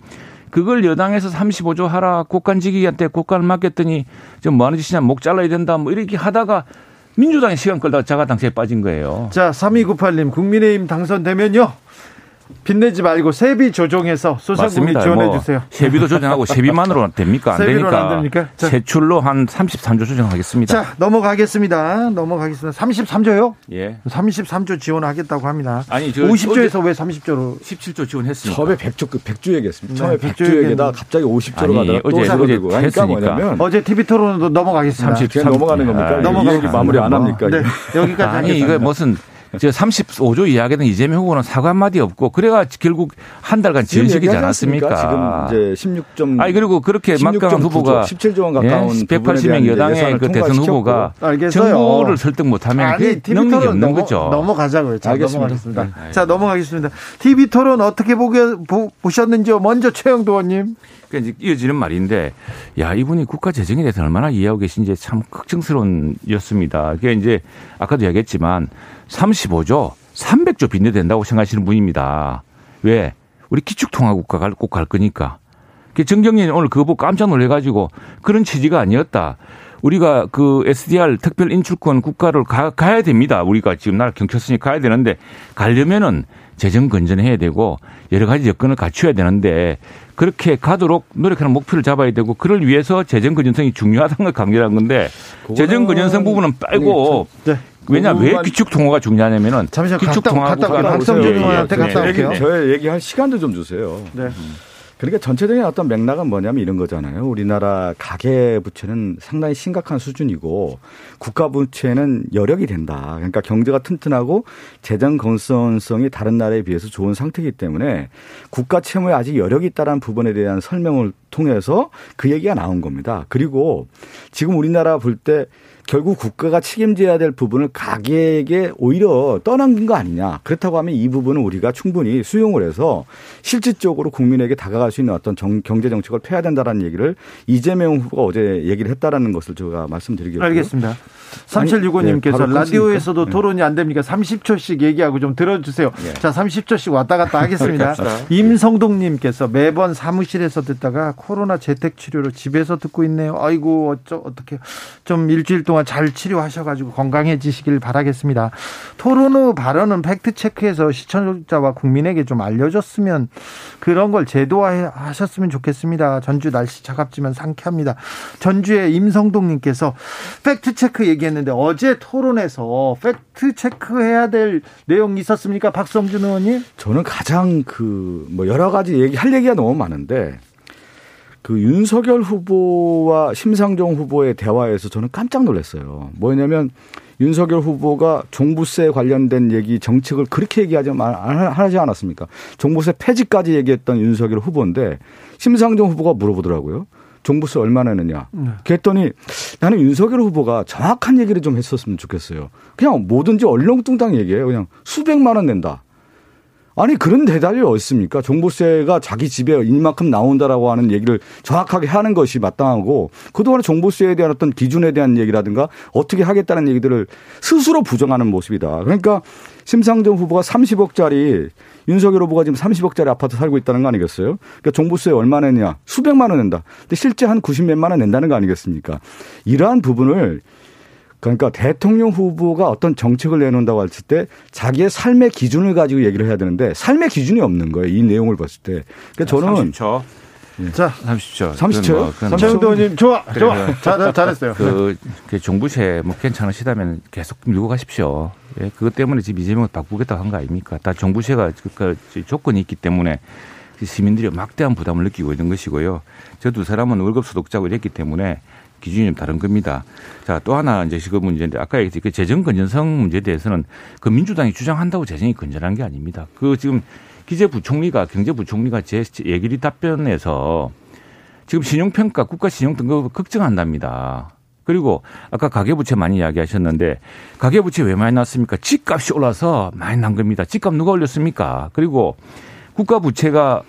그걸 여당에서 35조 하라 국간지기한테 국간을 맡겼더니 좀 뭐 하는 짓이냐 목 잘라야 된다 뭐 이렇게 하다가 민주당이 시간 끌다가 자가 당시에 빠진 거예요. 자, 3298님 국민의힘 당선되면요. 빚내지 말고 세비 조정해서 소상공인 지원해 뭐 주세요. 세비도 조정하고 세비만으로 됩니까? 안 되니까. 안 됩니까? 자. 세출로 한 33조 조정하겠습니다. 자, 넘어가겠습니다. 넘어가겠습니다. 33조요? 예. 33조 지원하겠다고 합니다. 아니, 50조에서 왜 30조로 17조 지원했습니까? 처음에 100조 100조 그 얘기했습니다. 처음에 네, 100조 얘기다 갑자기 50조로 가다가 어제 어제 그러니까 뭐냐면 어제 TV 토론도 넘어가겠습니다. 30, 넘어가는 겁니까? 아, 넘어가 마무리 안 합니까? 네. 여기까지 아니 하겠습니다. 이거 무슨 저 35조 이야기는 이재명 후보는 사과 한마디 없고 그래가 결국 한 달간 지연시키지 않았습니까? 지금 이제 16점. 아니 그리고 그렇게 막강한 후보가 17조 원 가까운 예? 180명 여당의 그 대선 후보가 알겠어요. 정부를 설득 못하면 아니, 그 능력이 없는 넘어, 거죠. 넘어가자고요. 자, 넘어가겠습니다. 네. 자 넘어가겠습니다. TV 토론 어떻게 보게 보셨는지요? 먼저 최영도 의원님. 그러니까 이제 이어지는 말인데, 야 이분이 국가 재정에 대해서 얼마나 이해하고 계신지 참 걱정스러운 였습니다. 그게 이제 아까도 이야기했지만 35조, 300조 빚내된다고 생각하시는 분입니다. 왜? 우리 기축통화국가 꼭 갈 거니까. 정경련이 오늘 그거 보고 깜짝 놀래가지고 그런 취지가 아니었다. 우리가 그 SDR 특별 인출권 국가를 가, 가야 됩니다. 우리가 지금 나라 경쳤으니 가야 되는데 가려면은 재정 건전해야 되고 여러 가지 여건을 갖춰야 되는데 그렇게 가도록 노력하는 목표를 잡아야 되고 그를 위해서 재정 건전성이 중요하다는 걸 강조한 건데 재정 건전성 부분은 빼고 네. 왜냐 왜 기축 통화가 중요하냐면은 잠시만 기축 통화가 박성준 의원한테 갔다 올게요. 저의 얘기할 시간도 좀 주세요. 네. 음. 그러니까 전체적인 어떤 맥락은 뭐냐면 이런 거잖아요. 우리나라 가계 부채는 상당히 심각한 수준이고 국가 부채는 여력이 된다. 그러니까 경제가 튼튼하고 재정 건설성이 다른 나라에 비해서 좋은 상태이기 때문에 국가 채무에 아직 여력이 있다는 부분에 대한 설명을 통해서 그 얘기가 나온 겁니다. 그리고 지금 우리나라 볼 때 결국 국가가 책임져야 될 부분을 가계에게 오히려 떠넘긴 거 아니냐. 그렇다고 하면 이 부분은 우리가 충분히 수용을 해서 실질적으로 국민에게 다가갈 수 있는 어떤 정, 경제 정책을 펴야 된다라는 얘기를 이재명 후보가 어제 얘기를 했다라는 것을 제가 말씀드리겠습니다. 알겠습니다. 3765님께서 네, 라디오에서도 네. 토론이 안 됩니까? 30초씩 얘기하고 좀 들어주세요. 네. 자, 30초씩 왔다 갔다 하겠습니다. 임성동님께서 매번 사무실에서 듣다가 코로나 재택 치료로 집에서 듣고 있네요. 아이고 어쩌 어떻게 좀 일주일 동안 동안 잘 치료하셔가지고 건강해지시길 바라겠습니다. 토론 후 발언은 팩트 체크해서 시청자와 국민에게 좀 알려줬으면 그런 걸 제도화하셨으면 좋겠습니다. 전주 날씨 차갑지만 상쾌합니다. 전주의 임성동님께서 팩트 체크 얘기했는데 어제 토론에서 팩트 체크해야 될 내용이 있었습니까? 박성준 의원님? 저는 가장 그 뭐 여러 가지 얘기 할 얘기가 너무 많은데 그 윤석열 후보와 심상정 후보의 대화에서 저는 깜짝 놀랐어요. 뭐냐면 윤석열 후보가 종부세 관련된 얘기 정책을 그렇게 얘기하지 하지 않았습니까? 종부세 폐지까지 얘기했던 윤석열 후보인데 심상정 후보가 물어보더라고요. 종부세 얼마 내느냐. 네. 그랬더니 나는 윤석열 후보가 정확한 얘기를 좀 했었으면 좋겠어요. 그냥 뭐든지 얼렁뚱땅 얘기해요. 그냥 수백만 원 낸다. 아니 그런 대답이 어딨습니까? 종부세가 자기 집에 이만큼 나온다라고 하는 얘기를 정확하게 하는 것이 마땅하고 그동안 종부세에 대한 어떤 기준에 대한 얘기라든가 어떻게 하겠다는 얘기들을 스스로 부정하는 모습이다. 그러니까 심상정 후보가 30억짜리 윤석열 후보가 지금 30억짜리 아파트 살고 있다는 거 아니겠어요? 그러니까 종부세 얼마 냈냐? 수백만 원 낸다. 근데 실제 한 90몇만 원 낸다는 거 아니겠습니까? 이러한 부분을 그러니까 대통령 후보가 어떤 정책을 내놓는다고 했을 때 자기의 삶의 기준을 가지고 얘기를 해야 되는데 삶의 기준이 없는 거예요. 이 내용을 봤을 때. 그러니까 저는 30초. 예. 자, 30초. 30초. 최영도님 뭐, 좋아, 좋아. 잘, 잘했어요. 그, 그 종부세 뭐 괜찮으시다면 계속 밀고 가십시오. 예, 그것 때문에 지금 이재명을 바꾸겠다고 한 거 아닙니까? 다 종부세가 그 조건이 있기 때문에 시민들이 막대한 부담을 느끼고 있는 것이고요. 저 두 사람은 월급 소득자고 이랬기 때문에 기준이 좀 다른 겁니다. 자, 또 하나 이제 그 문제인데 아까 얘기했듯이 그 재정 건전성 문제에 대해서는 그 민주당이 주장한다고 재정이 건전한 게 아닙니다. 그 지금 기재부총리가 경제부총리가 제 얘기를 답변에서 지금 신용평가 국가 신용 등급을 걱정한답니다. 그리고 아까 가계부채 많이 이야기하셨는데 가계부채 왜 많이 났습니까? 집값이 올라서 많이 난 겁니다. 집값 누가 올렸습니까? 그리고 국가 부채가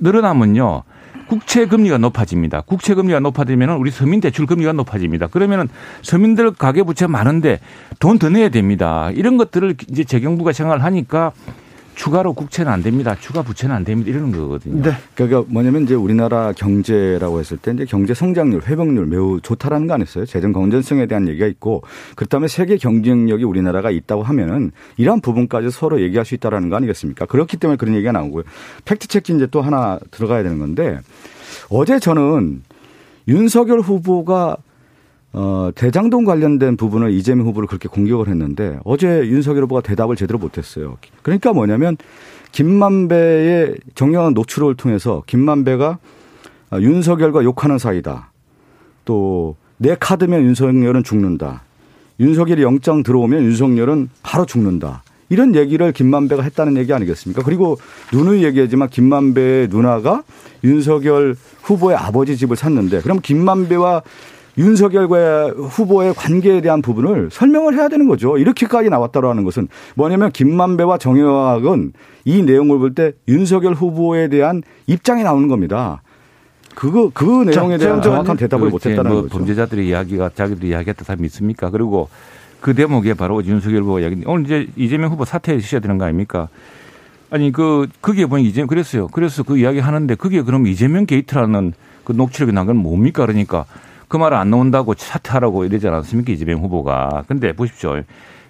늘어나면요. 국채 금리가 높아집니다. 국채 금리가 높아지면 우리 서민 대출 금리가 높아집니다. 그러면은 서민들 가계 부채 많은데 돈 더 내야 됩니다. 이런 것들을 이제 재경부가 생각을 하니까 추가로 국채는 안 됩니다. 추가 부채는 안 됩니다. 이러는 거거든요. 네. 그러니까 뭐냐면 이제 우리나라 경제라고 했을 때 이제 경제 성장률, 회복률 매우 좋다라는 거 아니었어요? 재정 건전성에 대한 얘기가 있고 그렇다면 세계 경쟁력이 우리나라가 있다고 하면은 이러한 부분까지 서로 얘기할 수 있다라는 거 아니겠습니까? 그렇기 때문에 그런 얘기가 나오고요. 팩트 체크 이제 또 하나 들어가야 되는 건데 어제 저는 윤석열 후보가 어, 대장동 관련된 부분을 이재명 후보를 그렇게 공격을 했는데 어제 윤석열 후보가 대답을 제대로 못했어요. 그러니까 뭐냐면 김만배의 정량한 노출을 통해서 김만배가 윤석열과 욕하는 사이다. 또 내 카드면 윤석열은 죽는다. 윤석열이 영장 들어오면 윤석열은 바로 죽는다. 이런 얘기를 김만배가 했다는 얘기 아니겠습니까? 그리고 누누이 얘기하지만 김만배의 누나가 윤석열 후보의 아버지 집을 샀는데 그럼 김만배와 윤석열과 후보의 관계에 대한 부분을 설명을 해야 되는 거죠. 이렇게까지 나왔다라는 것은 뭐냐면 김만배와 정영학은 이 내용을 볼 때 윤석열 후보에 대한 입장이 나오는 겁니다. 그거 그 내용에 대한 정확한 대답을 못했다는 뭐 거죠. 범죄자들의 이야기가 자기들이 이야기했다 다 믿습니까? 그리고 그 대목에 바로 윤석열 후보가 이야기. 오늘 이제 이재명 후보 사퇴해 주셔야 되는 거 아닙니까? 아니 그 그게 보니 이재 그랬어요. 그래서 그 이야기 하는데 그게 그럼 이재명 게이트라는 그 녹취록이 난 건 뭡니까? 그러니까 그 말을 안 나온다고 사퇴하라고 이러지 않았습니까? 이재명 후보가. 근데 보십시오.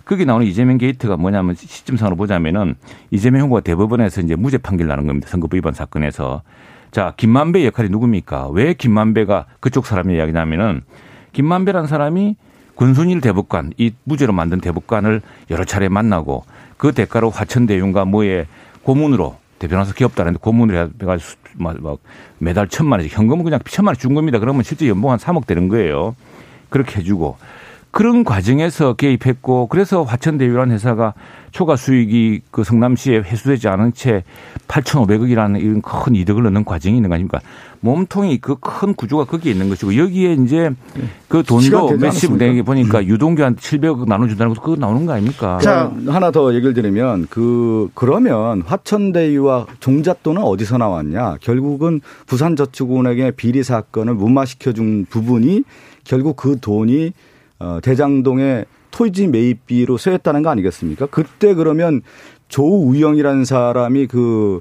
거기 나오는 이재명 게이트가 뭐냐면 시점상으로 보자면은 이재명 후보가 대법원에서 이제 무죄 판결 나는 겁니다. 선거법 위반 사건에서. 자, 김만배 역할이 누굽니까? 왜 김만배가 그쪽 사람의 이야기냐면은 김만배라는 사람이 권순일 대법관, 이 무죄로 만든 대법관을 여러 차례 만나고 그 대가로 화천대유가 뭐에 고문으로 대변호사 기업다는데 고문을 해가지고 막, 막 매달 천만 원씩 현금은 그냥 천만 원 준 겁니다. 그러면 실제 연봉 한 3억 되는 거예요. 그렇게 해주고 그런 과정에서 개입했고 그래서 화천대유라는 회사가 초과 수익이 그 성남시에 회수되지 않은 채 8,500억이라는 이런 큰 이득을 얻는 과정이 있는 거 아닙니까? 몸통이 그 큰 구조가 거기에 있는 것이고 여기에 이제 그 돈도 몇십 내게 보니까 음. 유동규한테 700억 나눠준다는 것도 그거 나오는 거 아닙니까? 자, 하나 더 얘기를 드리면 그 그러면 화천대유와 종잣돈은 어디서 나왔냐? 결국은 부산저축은행의 비리 사건을 무마시켜 준 부분이 결국 그 돈이 어, 대장동의 토지 매입비로 쓰였다는 거 아니겠습니까? 그때 그러면 조우영이라는 사람이 그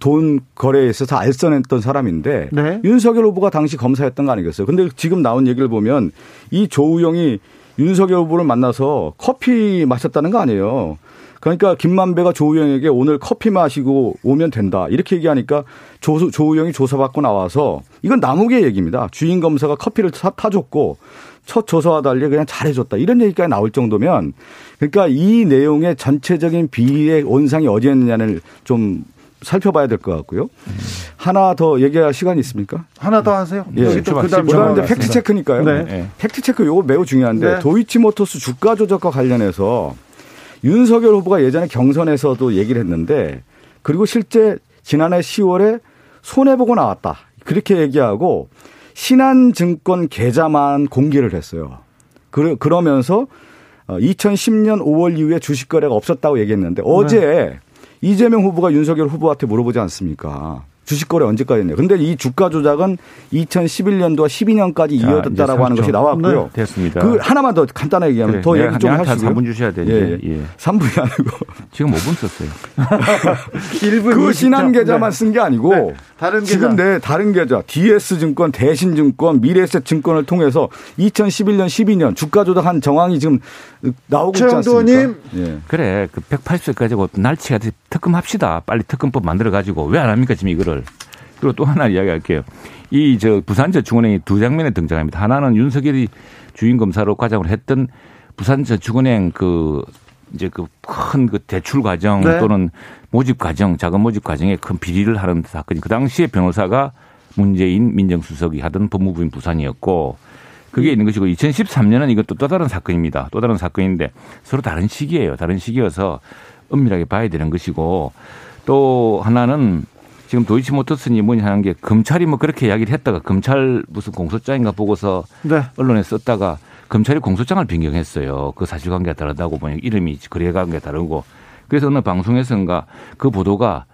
돈 거래에 있어서 알선했던 사람인데 네. 윤석열 후보가 당시 검사였던 거 아니겠어요? 근데 지금 나온 얘기를 보면 이 조우영이 윤석열 후보를 만나서 커피 마셨다는 거 아니에요. 그러니까 김만배가 조우영에게 오늘 커피 마시고 오면 된다. 이렇게 얘기하니까 조, 조우형이 조사받고 나와서 이건 남욱의 얘기입니다. 주임 검사가 커피를 타, 타줬고 첫 조사와 달리 그냥 잘해줬다. 이런 얘기까지 나올 정도면 그러니까 이 내용의 전체적인 비의 원상이 어디였느냐를 좀 살펴봐야 될 것 같고요. 음. 하나 더 얘기할 시간이 있습니까? 하나 더 하세요. 예. 또 그다음 그다음 팩트 체크니까요. 네. 네. 팩트 체크 요거 매우 중요한데 네. 도이치모터스 주가 조작과 관련해서 윤석열 후보가 예전에 경선에서도 얘기를 했는데 그리고 실제 지난해 10월에 손해 보고 나왔다. 그렇게 얘기하고 신한증권 계좌만 공개를 했어요. 그러면서 2010년 5월 이후에 주식 거래가 없었다고 얘기했는데 어제 네. 이재명 후보가 윤석열 후보한테 물어보지 않습니까? 주식 거래 언제까지 했냐. 근데 이 주가 조작은 2011년도와 12년까지 이어졌다라고 하는 것이 나왔고요. 네, 됐습니다. 그 하나만 더 간단하게 얘기하면 그래, 더 얘기 좀 하시고요. 3분 주셔야 되는데. 예, 예. 예. 3분이 아니고 지금 5분 썼어요. 1분 그 신한 계좌만 네. 쓴게 아니고 네. 다른 계좌. 지금 내 다른 계좌 DS증권, 대신증권, 미래에셋증권을 통해서 2011년, 12년 주가 조작한 정황이 지금 나오고 있지 않습니까? 예. 그래. 그 180세까지 날치가 특검합시다. 빨리 특검법 만들어 가지고 왜 안 합니까 지금 이거를. 것을. 그리고 또 하나 이야기할게요. 이 저 부산저축은행이 두 장면에 등장합니다. 하나는 윤석열이 주인 검사로 과장을 했던 부산저축은행 그 이제 그 큰그 그 대출 과정 네. 또는 모집 과정, 자금 모집 과정에 큰 비리를 하는 사건이 그 당시에 변호사가 문재인 민정수석이 하던 법무부인 부산이었고 그게 있는 것이고 2013년은 이것도 또 다른 사건입니다. 또 다른 사건인데 서로 다른 시기예요. 다른 시기여서 엄밀하게 봐야 되는 것이고 또 하나는 지금 도이치모터스니 뭐냐 하는 게 검찰이 뭐 그렇게 이야기를 했다가 검찰 무슨 공소장인가 보고서 네. 언론에 썼다가 검찰이 공소장을 변경했어요. 그 사실관계가 다르다고 보니 이름이 거래관계가 다르고 그래서 어느 방송에서인가 그 보도가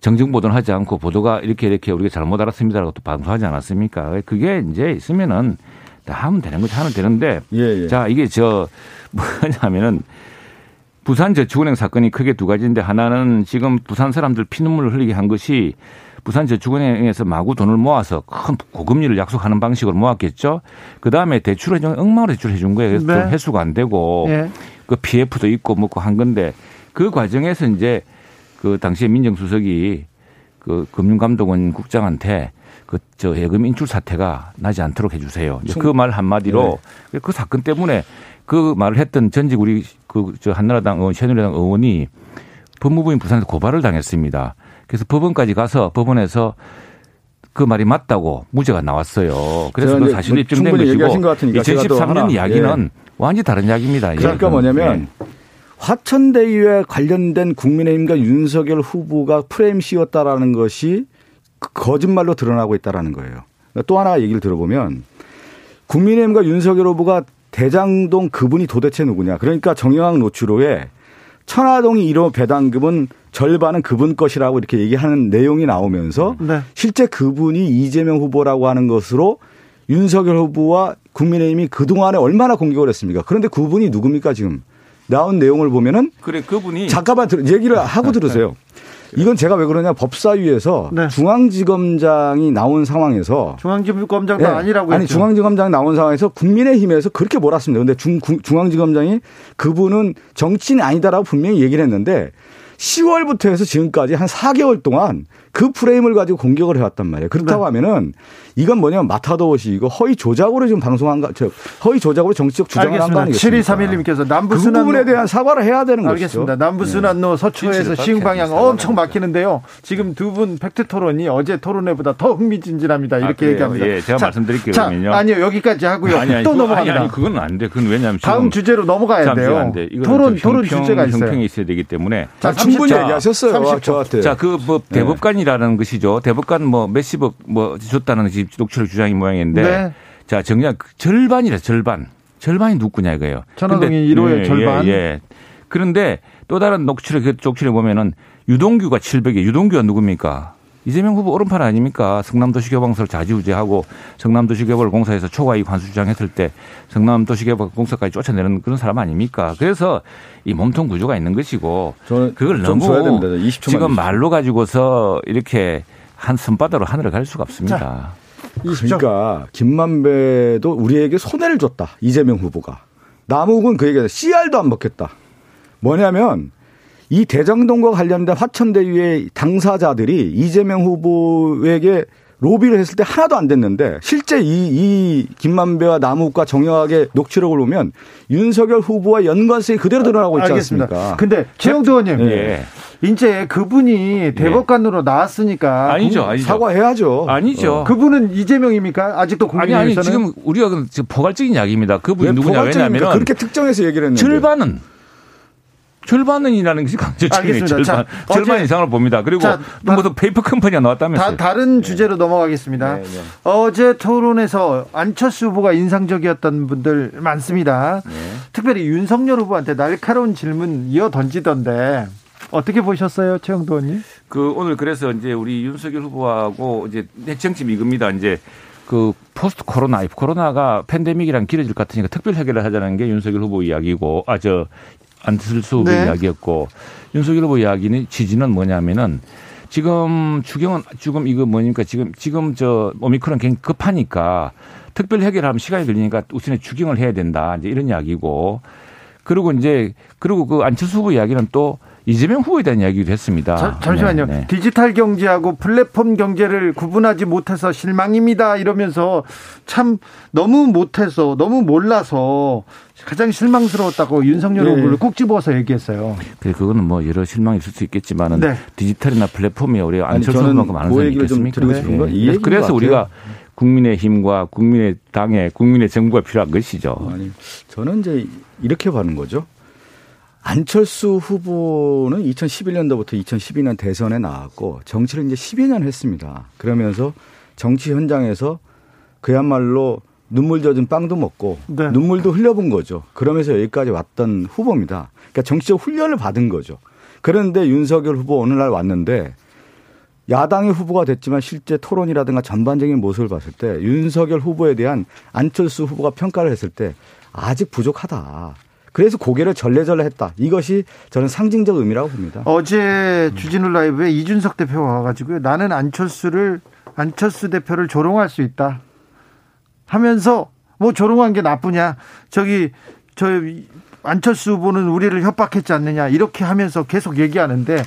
정정 보도는 하지 않고 보도가 이렇게 이렇게 우리가 잘못 알았습니다라고 또 방송하지 않았습니까? 그게 이제 있으면은 다 하면 되는 거지 하면 되는데 예, 예. 자 이게 저 뭐냐면은 부산 저축은행 사건이 크게 두 가지인데 하나는 지금 부산 사람들 피눈물을 흘리게 한 것이 부산 저축은행에서 마구 돈을 모아서 큰 고금리를 약속하는 방식으로 모았겠죠. 그 다음에 대출을 좀 엉망으로 대출해 준 거예요. 그래서 네. 좀 회수가 안 되고 네. 그 PF도 있고 먹고 한 건데 그 과정에서 이제 그 당시에 민정수석이 그 금융감독원 국장한테 그 저 예금 인출 사태가 나지 않도록 해주세요. 그 말 한마디로 네. 그 사건 때문에 그 말을 했던 전직 우리 그 저 한나라당 의원, 새누리당 의원이 법무부인 부산에서 고발을 당했습니다. 그래서 법원까지 가서 법원에서 그 말이 맞다고 무죄가 나왔어요. 그래서 그 사실이 입증된 것이고 2013년 이야기는 예. 완전히 다른 이야기입니다. 그러니까 뭐냐면 예. 화천대유에 관련된 국민의힘과 윤석열 후보가 프레임 씌웠다라는 것이 거짓말로 드러나고 있다라는 거예요. 또 하나 얘기를 들어보면 국민의힘과 윤석열 후보가 대장동 그분이 도대체 누구냐. 그러니까 정영학 노출호에 천화동이 1호 배당금은 절반은 그분 것이라고 이렇게 얘기하는 내용이 나오면서 네. 실제 그분이 이재명 후보라고 하는 것으로 윤석열 후보와 국민의힘이 그동안에 얼마나 공격을 했습니까? 그런데 그분이 누굽니까 지금? 나온 내용을 보면은 그래 그분이 잠깐만 얘기를 하고 들으세요. 이건 제가 왜 그러냐 법사위에서 네. 중앙지검장이 나온 상황에서 중앙지검장도 네. 아니라고 아니 중앙지검장 나온 상황에서 국민의힘에서 그렇게 몰았습니다. 근데 중, 중앙지검장이 그분은 정치인이 아니다라고 분명히 얘기를 했는데 10월부터 해서 지금까지 한 4개월 동안 그 프레임을 가지고 공격을 해왔단 말이에요. 그렇다고 네. 하면은 이건 뭐냐면 마타도어지 이거 허위 조작으로 지금 방송한 거, 허위 조작으로 정치적 주장을 한거 아니겠습니까? 7231님께서 남부순환로 그 부분에 대한 사과를 해야 되는 거죠. 알겠습니다. 남부순환로 네. 서초에서 시흥 방향 엄청 막히는데요. 지금 두 분 팩트 토론이 어제 토론회보다 더 흥미진진합니다. 아, 이렇게 아, 얘기합니다. 예, 제가 자, 말씀드릴게요. 자, 아니요 여기까지 하고요. 아니, 아니, 또 넘어갑니다. 아니, 아니, 그건 안 돼. 그건 왜냐하면 다음 주제로 넘어가야 돼요. 안 돼. 토론 토론 주제가 있어요. 형평이 있어야 되기 때문에. 자, 충분히 얘기하셨어요. 30초. 저한테. 자, 그 뭐 대법관 이라는 것이죠. 대법관 뭐 몇십억 뭐 줬다는 녹취록 주장이 모양인데 네. 자 정작 절반이라 절반 절반이 누구냐 이거예요. 천화동이 1호의 예, 절반. 예, 예. 그런데 또 다른 녹취록 그 녹취록 보면은 유동규가 700에 유동규가 누굽니까? 이재명 후보 오른팔 아닙니까? 성남도시개발공사를 자지우지하고 성남도시개발공사에서 초과이익 환수 주장했을 때 성남도시개발공사까지 쫓아내는 그런 사람 아닙니까? 그래서 이 몸통 구조가 있는 것이고 그걸 너무 지금 말로 가지고서 이렇게 한 손바닥으로 하늘을 갈 수가 없습니다. 자, 그러니까 김만배도 우리에게 손해를 줬다. 이재명 후보가. 남욱은 그 얘기가 CR도 안 먹겠다. 뭐냐면 이 대장동과 관련된 화천대유의 당사자들이 이재명 후보에게 로비를 했을 때 하나도 안 됐는데 실제 이, 이 김만배와 남욱과 정영학의 녹취록을 보면 윤석열 후보와 연관성이 그대로 드러나고 있지 알겠습니다. 않습니까? 근데 최영도 의원님. 예. 이제 그분이 대법관으로 예. 나왔으니까 아니죠, 아니죠. 사과해야죠. 아니죠. 어. 그분은 이재명입니까? 아직도 국민의힘에서는 아니 아니 지금 우리가 지금 포괄적인 이야기입니다. 그분이 누구냐 왜냐하면 그렇게 특정해서 얘기를 했는데 절반은 절반은이라는 것이 강조점이에요. 절반, 자, 절반 이상을 봅니다. 그리고 자, 무슨 페이퍼 컴퍼니가 나왔다면서요. 다, 른 네. 주제로 넘어가겠습니다. 네, 네. 어제 토론에서 안철수 후보가 인상적이었던 분들 많습니다. 네. 특별히 윤석열 후보한테 날카로운 질문 이어 던지던데 어떻게 보셨어요, 최영도 의원님? 그 오늘 그래서 이제 우리 윤석열 후보하고 이제 핵정치 이겁니다. 이제 그 포스트 코로나, 코로나가 팬데믹이랑 길어질 것 같으니까 특별 해결을 하자는 게 윤석열 후보 이야기고, 아, 저, 안철수 후보 네. 이야기였고, 윤석열 후보 이야기는 지지는 뭐냐면은 지금 추경은 지금 이거 뭐니까 지금 지금 저 오미크론 굉장히 급하니까 특별 해결하면 시간이 걸리니까 우선에 추경을 해야 된다. 이제 이런 이야기고 그리고 이제 그리고 그 안철수 후보 이야기는 또 이재명 후보에 대한 이야기도 했습니다. 자, 잠시만요. 네, 네. 디지털 경제하고 플랫폼 경제를 구분하지 못해서 실망입니다. 이러면서 참 너무 못해서 너무 몰라서 가장 실망스러웠다고 윤석열 네. 후보를 꼭 집어서 얘기했어요. 그래 그거는 뭐 여러 실망이 있을 수 있겠지만은 네. 디지털이나 플랫폼이 우리 안철수 후보만큼 많은 사람이 있겠습니까? 네. 그래서 우리가 국민의 힘과 국민의당의 국민의 정부가 필요한 것이죠. 아니, 저는 이제 이렇게 보는 거죠. 안철수 후보는 2011년도부터 2012년 대선에 나왔고 정치를 이제 10여 년 했습니다. 그러면서 정치 현장에서 그야말로 눈물 젖은 빵도 먹고 네. 눈물도 흘려본 거죠. 그러면서 여기까지 왔던 후보입니다. 그러니까 정치적 훈련을 받은 거죠. 그런데 윤석열 후보 어느 날 왔는데 야당의 후보가 됐지만 실제 토론이라든가 전반적인 모습을 봤을 때 윤석열 후보에 대한 안철수 후보가 평가를 했을 때 아직 부족하다. 그래서 고개를 절레절레 했다. 이것이 저는 상징적 의미라고 봅니다. 어제 주진우 라이브에 이준석 대표가 와가지고요. 나는 안철수를, 안철수 대표를 조롱할 수 있다. 하면서 뭐 조롱한 게 나쁘냐. 저기, 저, 안철수 후보는 우리를 협박했지 않느냐. 이렇게 하면서 계속 얘기하는데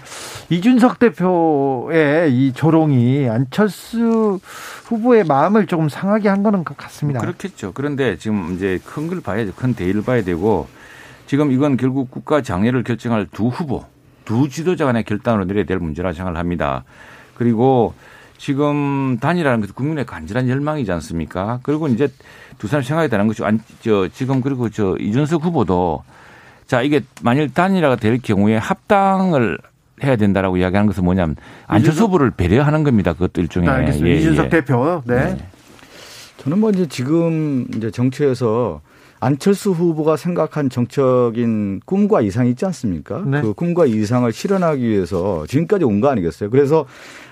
이준석 대표의 이 조롱이 안철수 후보의 마음을 조금 상하게 한 거는 같습니다. 그렇겠죠. 그런데 지금 이제 큰 걸 봐야죠. 큰 대의를 봐야 되고 지금 이건 결국 국가 장애를 결정할 두 후보, 두 지도자 간의 결단으로 내려야 될 문제라 생각을 합니다. 그리고 지금 단일화는 국민의 간절한 열망이지 않습니까? 그리고 이제 두 사람 생각이 다른 것이 안, 저, 지금 그리고 저 이준석 후보도 자, 이게 만일 단일화가 될 경우에 합당을 해야 된다라고 이야기하는 것은 뭐냐면 안철수 후보를 배려하는 겁니다. 그것도 일종의. 네, 알겠습니다. 예, 이준석 예. 대표. 네. 네. 저는 뭐 이제 지금 이제 정치에서 안철수 후보가 생각한 정적인 꿈과 이상이 있지 않습니까? 네. 그 꿈과 이상을 실현하기 위해서 지금까지 온 거 아니겠어요? 그래서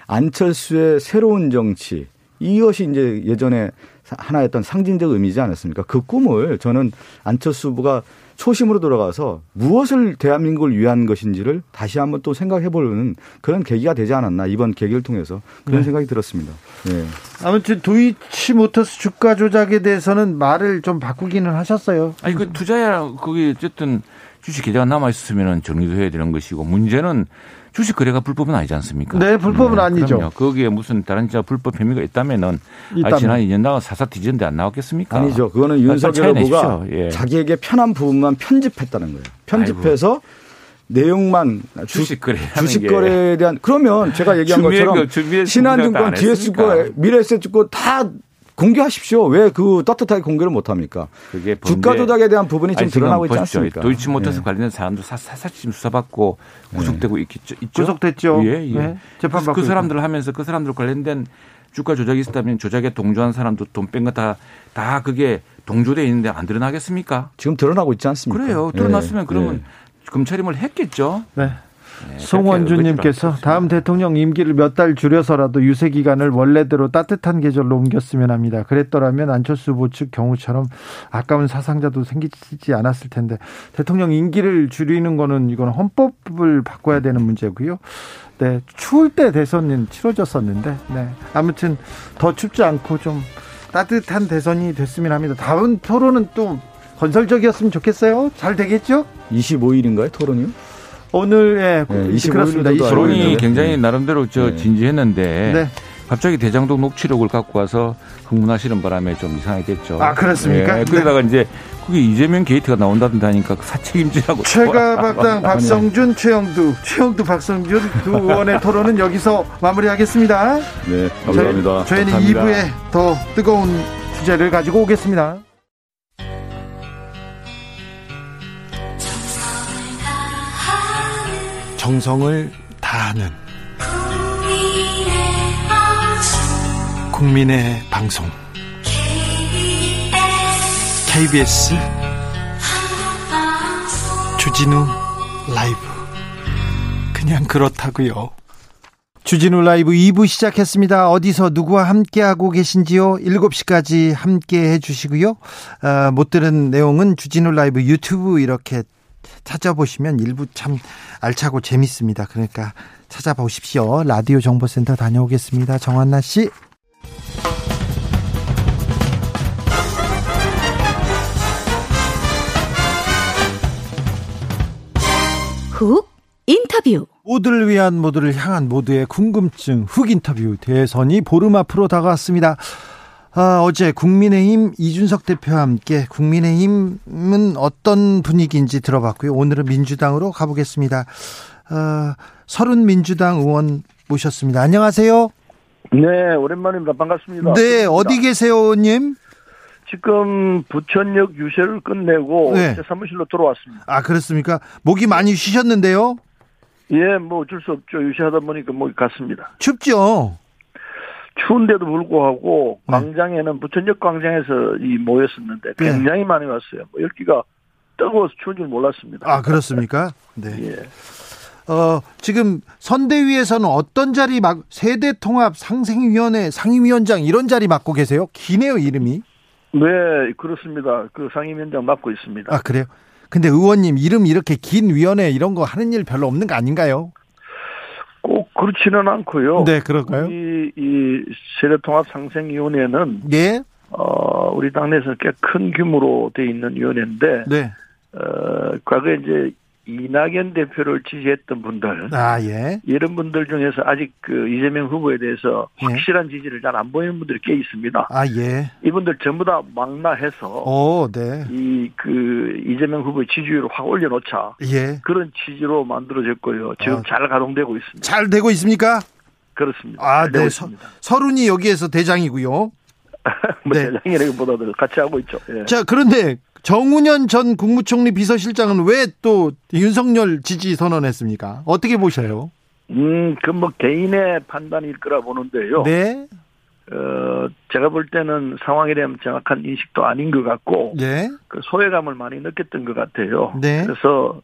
안철수의 새로운 정치 이것이 이제 예전에 하나였던 상징적 의미지 않았습니까? 그 꿈을 저는 안철수 후보가 초심으로 돌아가서 무엇을 대한민국을 위한 것인지를 다시 한번 또 생각해 보는 그런 계기가 되지 않았나 이번 계기를 통해서 그런 네. 생각이 들었습니다. 네. 아무튼 도이치 모터스 주가 조작에 대해서는 말을 좀 바꾸기는 하셨어요. 아니 그 투자야 거기 어쨌든 주식 계좌가 남아 있었으면 정리도 해야 되는 것이고 문제는 주식 거래가 불법은 아니지 않습니까? 네, 불법은 네, 아니죠. 그럼요. 거기에 무슨 다른 진짜 불법 혐의가 있다면은 아, 지난 2년 나가 사사 뒤졌는데 안 나왔겠습니까? 아니죠. 그거는 윤석열 후보가 예. 자기에게 편한 부분만 편집했다는 거예요. 편집해서 아이고. 내용만 주식 거래 주식 거래에 대한 그러면 제가 얘기한 것처럼 신한증권, DS증권, 미래에셋증권 다 공개하십시오. 왜그 떳떳하게 공개를 못 합니까? 그게 주가 조작에 대한 부분이 좀 드러나고 있지 않습니까? 도이치모터스 네. 관련된 사람들 사사치심 수사받고 구속되고 네. 있겠죠. 있죠? 구속됐죠. 예, 예. 네. 재판 그, 그 사람들 하면서 그 사람들 관련된 주가 조작이 있었다면 조작에 동조한 사람도 돈 뺀 거 다 다 그게 동조돼 있는데 안 드러나겠습니까? 지금 드러나고 있지 않습니까? 그래요. 드러났으면 네. 그러면 검찰임을 했겠죠. 네. 네, 송원주님께서 다음 대통령 임기를 몇 달 줄여서라도 유세 기간을 원래대로 따뜻한 계절로 옮겼으면 합니다. 그랬더라면 안철수 후보 측 경우처럼 아까운 사상자도 생기지 않았을 텐데 대통령 임기를 줄이는 거는 이건 헌법을 바꿔야 되는 문제고요. 네, 추울 때 대선은 치러졌었는데, 네, 아무튼 더 춥지 않고 좀 따뜻한 대선이 됐으면 합니다. 다음 토론은 또 건설적이었으면 좋겠어요. 잘 되겠죠? 25일인가요, 토론이요? 오늘 예, 네, 25일입니다. 토론이 굉장히 나름대로 저 네. 진지했는데 네. 갑자기 대장동 녹취록을 갖고 와서 흥분하시는 바람에 좀 이상했겠죠. 아 그렇습니까? 예, 그러다가 네. 이제 그게 이재명 게이트가 나온다던데 하니까 그 사책임지라고. 최가박당 박성준, 최영두, 최영두, 박성준 두 의원의 토론은 여기서 마무리하겠습니다. 네, 감사합니다. 저희, 는 2부에 더 뜨거운 주제를 가지고 오겠습니다. 정성을 다하는 국민의 방송 KBS 주진우 라이브 그냥 그렇다고요. 주진우 라이브 2부 시작했습니다. 어디서 누구와 함께하고 계신지요? 7시까지 함께 해 주시고요. 아, 못 들은 내용은 주진우 라이브 유튜브 이렇게 찾아보시면 일부 참 알차고 재밌습니다. 그러니까 찾아보십시오. 라디오 정보센터 다녀오겠습니다. 정한나 씨. 훅 인터뷰 모두를 위한 모두를 향한 모두의 궁금증 훅 인터뷰 대선이 보름 앞으로 다가왔습니다. 아, 어제 국민의힘 이준석 대표와 함께 국민의힘은 어떤 분위기인지 들어봤고요. 오늘은 민주당으로 가보겠습니다. 아, 서른 민주당 의원 모셨습니다. 안녕하세요. 네, 오랜만입니다. 반갑습니다. 네, 반갑습니다. 어디 계세요, 의원님? 지금 부천역 유세를 끝내고 네. 사무실로 돌아왔습니다. 아 그렇습니까? 목이 많이 쉬셨는데요? 예, 뭐 어쩔 수 없죠. 유세하다 보니까 목이 갔습니다. 춥죠. 추운데도 불구하고 네. 광장에는 부천역 광장에서 이 모였었는데 네. 굉장히 네. 많이 왔어요. 뭐 열기가 뜨거워서 추운 줄 몰랐습니다. 아 그렇습니까? 네. 예. 어, 지금 선대위에서는 어떤 자리 막 세대 통합 상생위원회 상임위원장 이런 자리 맡고 계세요? 기네요 이름이. 네, 그렇습니다. 그 상임위원장 맡고 있습니다. 아, 그래요? 근데 의원님 이름 이렇게 긴 위원회 이런 거 하는 일 별로 없는 거 아닌가요? 꼭 그렇지는 않고요. 네, 그럴까요? 이, 이 세대통합상생위원회는 예. 어, 우리 당내에서 꽤 큰 규모로 돼 있는 위원회인데 네. 어, 과거에 이제 이낙연 대표를 지지했던 분들, 아, 예. 이런 분들 중에서 아직 그 이재명 후보에 대해서 예. 확실한 예. 지지를 잘 안 보이는 분들이 꽤 있습니다. 아, 예. 이분들 전부 다 망라해서, 오, 네. 이, 그, 이재명 후보의 지지율을 확 올려놓자. 예. 그런 취지로 만들어졌고요. 지금 아. 잘 가동되고 있습니다. 잘 되고 있습니까? 그렇습니다. 아, 네. 서, 서른이 여기에서 대장이고요. 뭐 네. 대장이라기보다도 같이 하고 있죠. 예. 자, 그런데 정운현 전 국무총리 비서실장은 왜 또 윤석열 지지 선언했습니까? 어떻게 보셔요? 음, 그 뭐 개인의 판단일 거라 보는데요. 네. 어, 제가 볼 때는 상황에 대한 정확한 인식도 아닌 것 같고, 네. 그 소외감을 많이 느꼈던 것 같아요. 네. 그래서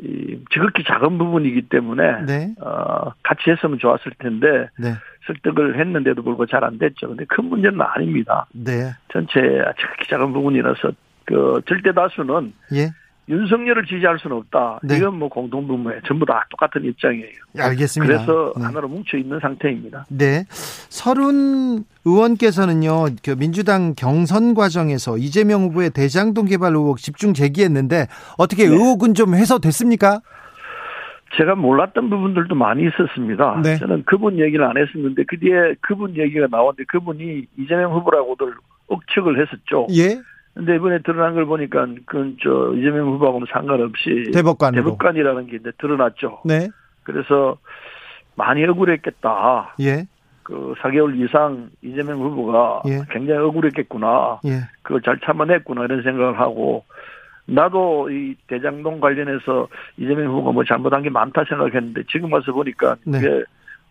이 지극히 작은 부분이기 때문에 네. 어, 같이 했으면 좋았을 텐데 네. 설득을 했는데도 불구하고 잘 안 됐죠. 근데 큰 문제는 아닙니다. 네. 전체 지극히 작은 부분이라서 그 절대 다수는 예. 윤석열을 지지할 수는 없다. 네. 이건 뭐 공동분모에 전부 다 똑같은 입장이에요. 알겠습니다. 그래서 네. 하나로 뭉쳐 있는 상태입니다. 네. 서른 의원께서는요, 그 민주당 경선 과정에서 이재명 후보의 대장동 개발 의혹 집중 제기했는데 어떻게 네. 의혹은 좀 해소됐습니까? 제가 몰랐던 부분들도 많이 있었습니다. 네. 저는 그분 얘기를 안 했었는데 그 뒤에 그분 얘기가 나왔는데 그분이 이재명 후보라고들 억측을 했었죠. 예. 근데 이번에 드러난 걸 보니까 그건 저 이재명 후보하고는 상관없이 대법관 대법관이라는 게 이제 드러났죠. 네. 그래서 많이 억울했겠다. 예. 그 4개월 이상 이재명 후보가 예. 굉장히 억울했겠구나. 예. 그걸 잘 참아냈구나 이런 생각을 하고 나도 이 대장동 관련해서 이재명 후보가 뭐 잘못한 게 많다 생각했는데 지금 와서 보니까 네. 그게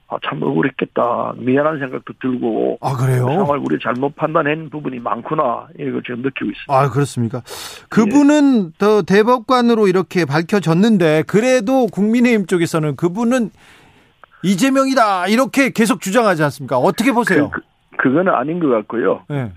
아, 참 억울했겠다. 미안한 생각도 들고. 아, 그래요? 그 상황을 우리 잘못 판단한 부분이 많구나. 이걸 지금 느끼고 있습니다. 아, 그렇습니까? 그분은 예. 더 대법관으로 이렇게 밝혀졌는데, 그래도 국민의힘 쪽에서는 그분은 이재명이다. 이렇게 계속 주장하지 않습니까? 어떻게 보세요? 그, 그, 거는 아닌 것 같고요. 네.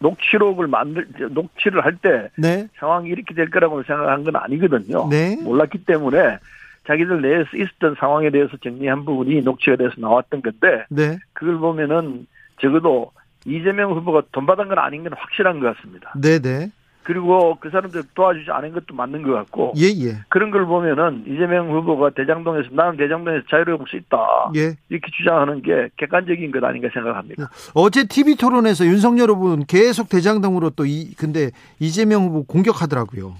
녹취록을 만들, 녹취를 할때 네. 상황이 이렇게 될 거라고 생각한 건 아니거든요. 네. 몰랐기 때문에 자기들 내에서 있었던 상황에 대해서 정리한 부분이 녹취가 돼서 나왔던 건데 네. 그걸 보면은 적어도 이재명 후보가 돈 받은 건 아닌 건 확실한 것 같습니다. 네네. 그리고 그 사람들 도와주지 않은 것도 맞는 것 같고 예, 예. 그런 걸 보면은 이재명 후보가 대장동에서 나는 대장동에서 자유를 볼수 있다 예. 이렇게 주장하는 게 객관적인 것 아닌가 생각합니다. 어제 TV 토론에서 윤석열 후보는 계속 대장동으로 또 이 근데 이재명 후보 공격하더라고요.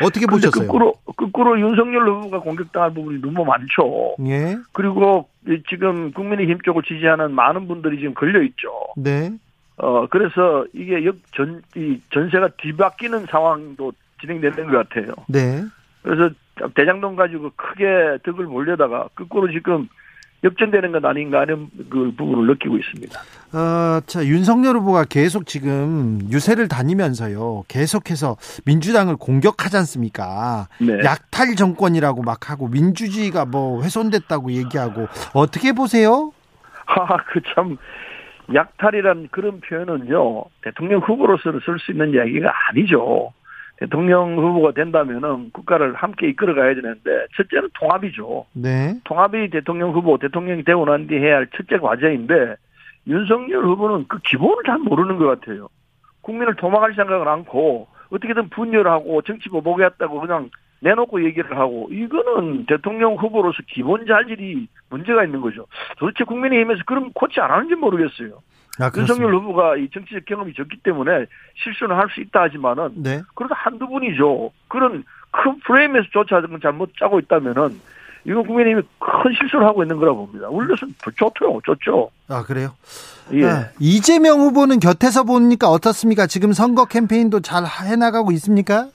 어떻게 보셨어요? 거꾸로 거꾸로 윤석열 후보가 공격당할 부분이 너무 많죠. 예. 그리고 지금 국민의힘 쪽을 지지하는 많은 분들이 지금 걸려 있죠. 네. 어, 그래서 이게 역, 전, 이 전세가 뒤바뀌는 상황도 진행되는 것 같아요. 네. 그래서 대장동 가지고 크게 덕을 몰려다가 거꾸로 지금 역전되는 것 아닌가 하는 그 부분을 느끼고 있습니다. 어, 자, 윤석열 후보가 계속 지금 유세를 다니면서요. 계속해서 민주당을 공격하지 않습니까? 네. 약탈 정권이라고 막 하고 민주주의가 뭐 훼손됐다고 얘기하고 어떻게 보세요? 하, 그 참, 약탈이란 그런 표현은요, 대통령 후보로서는 쓸 수 있는 이야기가 아니죠. 대통령 후보가 된다면은 국가를 함께 이끌어 가야 되는데, 첫째는 통합이죠. 네. 통합이 대통령 후보, 대통령이 되고 난 뒤 해야 할 첫째 과제인데, 윤석열 후보는 그 기본을 잘 모르는 것 같아요. 국민을 도망갈 생각을 않고, 어떻게든 분열하고 정치 보복이 했다고 그냥 내놓고 얘기를 하고 이거는 대통령 후보로서 기본 자질이 문제가 있는 거죠. 도대체 국민의힘에서 그런 코치 안 하는지 모르겠어요. 아, 윤석열 후보가 이 정치적 경험이 적기 때문에 실수는 할 수 있다 하지만은 네. 그래도 한두 분이죠. 그런 큰 프레임에서조차 잘못 짜고 있다면은 이거 국민의힘이 큰 실수를 하고 있는 거라 봅니다. 우리로서 좋죠, 좋죠. 아 그래요? 예. 아, 이재명 후보는 곁에서 보니까 어떻습니까? 지금 선거 캠페인도 잘 해나가고 있습니까?